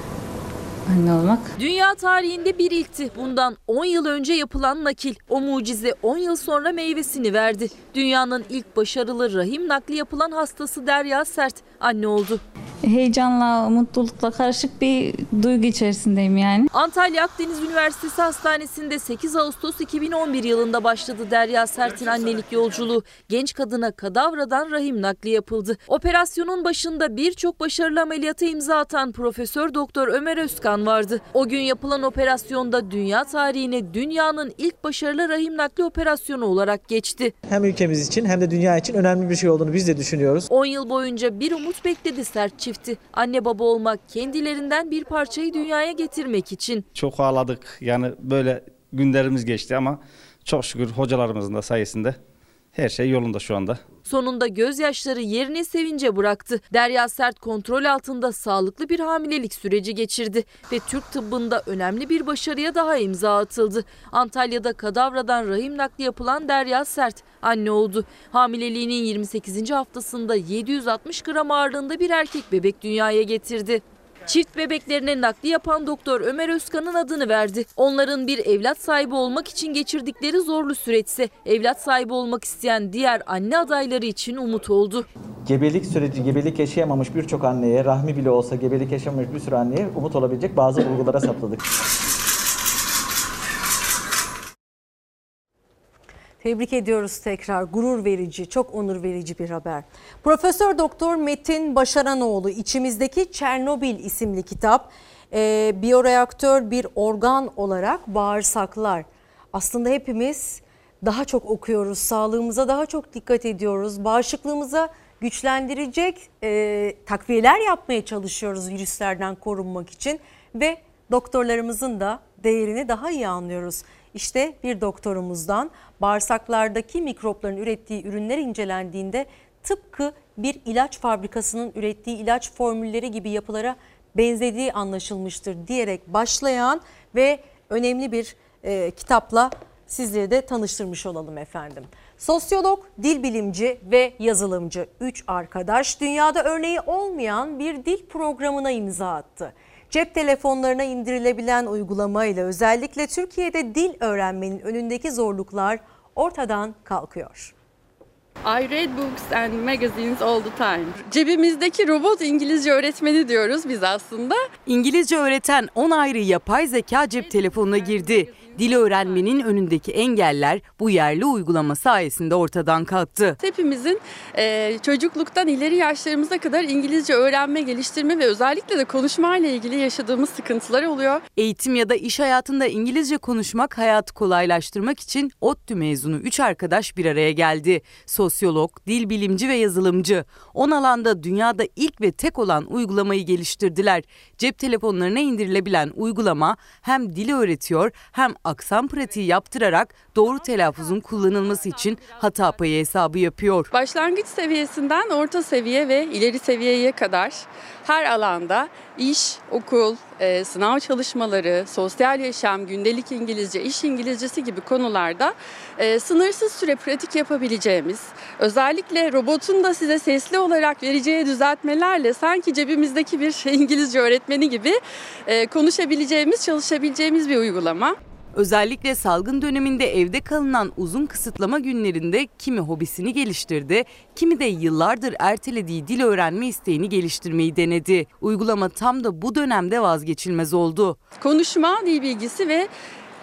anne olmak. Dünya tarihinde bir ilkti. Bundan 10 yıl önce yapılan nakil. O mucize 10 yıl sonra meyvesini verdi. Dünyanın ilk başarılı rahim nakli yapılan hastası Derya Sert anne oldu. Heyecanla, mutlulukla karışık bir duygu içerisindeyim yani. Antalya Akdeniz Üniversitesi Hastanesi'nde 8 Ağustos 2011 yılında başladı Derya Sert'in annelik yolculuğu. Genç kadına kadavradan rahim nakli yapıldı. Operasyonun başında birçok başarılı ameliyata imza atan Profesör Doktor Ömer Özkan vardı. O gün yapılan operasyonda dünya tarihine dünyanın ilk başarılı rahim nakli operasyonu olarak geçti. Hem ülkemiz için hem de dünya için önemli bir şey olduğunu biz de düşünüyoruz. 10 yıl boyunca bir umut bekledi Sert çift çifti. Anne baba olmak kendilerinden bir parçayı dünyaya getirmek için. Çok ağladık. Yani böyle günlerimiz geçti ama çok şükür hocalarımızın da sayesinde her şey yolunda şu anda. Sonunda gözyaşları yerini sevince bıraktı. Derya Sert kontrol altında sağlıklı bir hamilelik süreci geçirdi ve Türk tıbbında önemli bir başarıya daha imza atıldı. Antalya'da kadavradan rahim nakli yapılan Derya Sert anne oldu. Hamileliğinin 28. haftasında 760 gram ağırlığında bir erkek bebek dünyaya getirdi. Çift bebeklerine nakli yapan doktor Ömer Özkan'ın adını verdi. Onların bir evlat sahibi olmak için geçirdikleri zorlu süreçse evlat sahibi olmak isteyen diğer anne adayları için umut oldu. Gebelik süreci, gebelik yaşayamamış birçok anneye, rahmi bile olsa gebelik yaşamamış bir sürü anneye umut olabilecek bazı bulgulara sapladık. Tebrik ediyoruz tekrar. Gurur verici, çok onur verici bir haber. Profesör Doktor Metin Başaranoğlu İçimizdeki Çernobil isimli kitap. E, biyoreaktör bir organ olarak bağırsaklar. Aslında hepimiz daha çok okuyoruz, sağlığımıza daha çok dikkat ediyoruz. Bağışıklığımıza güçlendirecek e, takviyeler yapmaya çalışıyoruz virüslerden korunmak için. Ve doktorlarımızın da değerini daha iyi anlıyoruz. İşte bir doktorumuzdan bağırsaklardaki mikropların ürettiği ürünler incelendiğinde tıpkı bir ilaç fabrikasının ürettiği ilaç formülleri gibi yapılara benzediği anlaşılmıştır diyerek başlayan ve önemli bir e, kitapla sizleri de tanıştırmış olalım efendim. Sosyolog, dil bilimci ve yazılımcı 3 arkadaş dünyada örneği olmayan bir dil programına imza attı. Cep telefonlarına indirilebilen uygulamayla özellikle Türkiye'de dil öğrenmenin önündeki zorluklar ortadan kalkıyor. I read books and magazines all the time. Cebimizdeki robot İngilizce öğretmeni diyoruz biz aslında. İngilizce öğreten 10 ayrı yapay zeka cep telefonuna girdi. Dil öğrenmenin önündeki engeller bu yerli uygulama sayesinde ortadan kalktı. Hepimizin e, çocukluktan ileri yaşlarımıza kadar İngilizce öğrenme, geliştirme ve özellikle de konuşma ile ilgili yaşadığımız sıkıntılar oluyor. Eğitim ya da iş hayatında İngilizce konuşmak hayatı kolaylaştırmak için ODTÜ mezunu 3 arkadaş bir araya geldi. Sosyolog, dil bilimci ve yazılımcı. 10 alanda dünyada ilk ve tek olan uygulamayı geliştirdiler. Cep telefonlarına indirilebilen uygulama hem dili öğretiyor hem aksan pratiği yaptırarak doğru telaffuzun kullanılması için hata payı hesabı yapıyor. Başlangıç seviyesinden orta seviye ve ileri seviyeye kadar her alanda iş, okul, e, sınav çalışmaları, sosyal yaşam, gündelik İngilizce, iş İngilizcesi gibi konularda e, sınırsız süre pratik yapabileceğimiz, özellikle robotun da size sesli olarak vereceği düzeltmelerle sanki cebimizdeki bir İngilizce öğretmeni gibi e, konuşabileceğimiz, çalışabileceğimiz bir uygulama. Özellikle salgın döneminde evde kalınan uzun kısıtlama günlerinde kimi hobisini geliştirdi, kimi de yıllardır ertelediği dil öğrenme isteğini geliştirmeyi denedi. Uygulama tam da bu dönemde vazgeçilmez oldu. Konuşma, dil bilgisi ve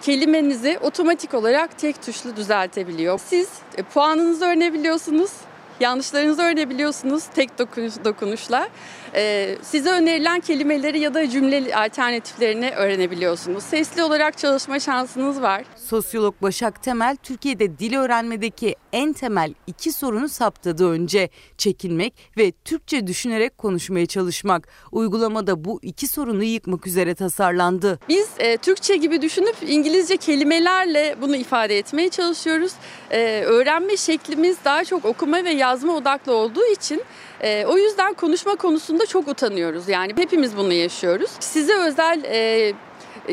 kelimenizi otomatik olarak tek tuşlu düzeltebiliyor. Siz e, puanınızı öğrenebiliyorsunuz, yanlışlarınızı öğrenebiliyorsunuz tek dokunuş, dokunuşla. Ee, size önerilen kelimeleri ya da cümle alternatiflerini öğrenebiliyorsunuz. Sesli olarak çalışma şansınız var. Sosyolog Başak Temel Türkiye'de dil öğrenmedeki en temel iki sorunu saptadı önce. Çekinmek ve Türkçe düşünerek konuşmaya çalışmak. Uygulamada bu iki sorunu yıkmak üzere tasarlandı. Biz e, Türkçe gibi düşünüp İngilizce kelimelerle bunu ifade etmeye çalışıyoruz. E, öğrenme şeklimiz daha çok okuma ve yazma odaklı olduğu için e, o yüzden konuşma konusunda çok utanıyoruz. Yani hepimiz bunu yaşıyoruz. Size özel e,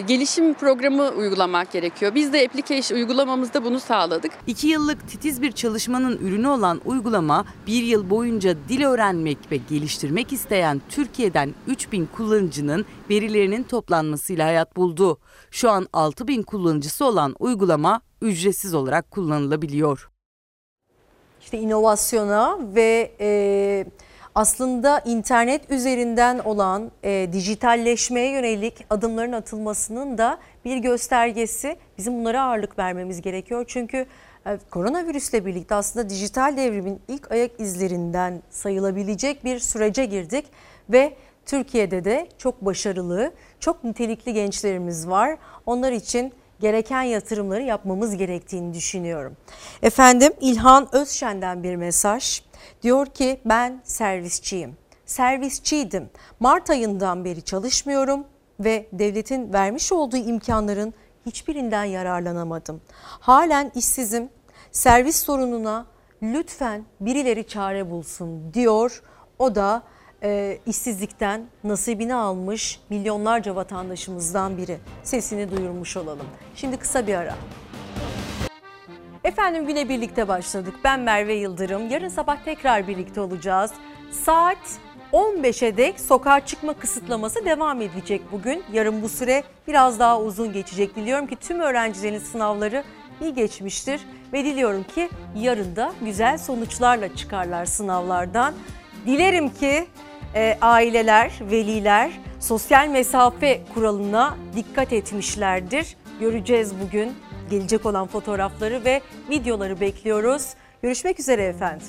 gelişim programı uygulamak gerekiyor. Biz de application uygulamamızda bunu sağladık. İki yıllık titiz bir çalışmanın ürünü olan uygulama bir yıl boyunca dil öğrenmek ve geliştirmek isteyen Türkiye'den 3000 kullanıcının verilerinin toplanmasıyla hayat buldu. Şu an 6000 kullanıcısı olan uygulama ücretsiz olarak kullanılabiliyor. İşte inovasyona ve e, aslında internet üzerinden olan e, dijitalleşmeye yönelik adımların atılmasının da bir göstergesi. Bizim bunlara ağırlık vermemiz gerekiyor. Çünkü e, koronavirüsle birlikte aslında dijital devrimin ilk ayak izlerinden sayılabilecek bir sürece girdik ve Türkiye'de de çok başarılı, çok nitelikli gençlerimiz var. Onlar için gereken yatırımları yapmamız gerektiğini düşünüyorum. Efendim İlhan Özşen'den bir mesaj. Diyor ki ben servisçiyim. Servisçiydim. Mart ayından beri çalışmıyorum ve devletin vermiş olduğu imkanların hiçbirinden yararlanamadım. Halen işsizim. Servis sorununa lütfen birileri çare bulsun diyor. O da e, işsizlikten nasibini almış milyonlarca vatandaşımızdan biri. Sesini duyurmuş olalım. Şimdi kısa bir ara. Efendim güne birlikte başladık. Ben Merve Yıldırım. Yarın sabah tekrar birlikte olacağız. Saat 15'e dek sokağa çıkma kısıtlaması devam edecek bugün. Yarın bu süre biraz daha uzun geçecek. Diliyorum ki tüm öğrencilerin sınavları iyi geçmiştir ve diliyorum ki yarın da güzel sonuçlarla çıkarlar sınavlardan. Dilerim ki e, aileler, veliler sosyal mesafe kuralına dikkat etmişlerdir. Göreceğiz bugün gelecek olan fotoğrafları ve videoları bekliyoruz. Görüşmek üzere efendim.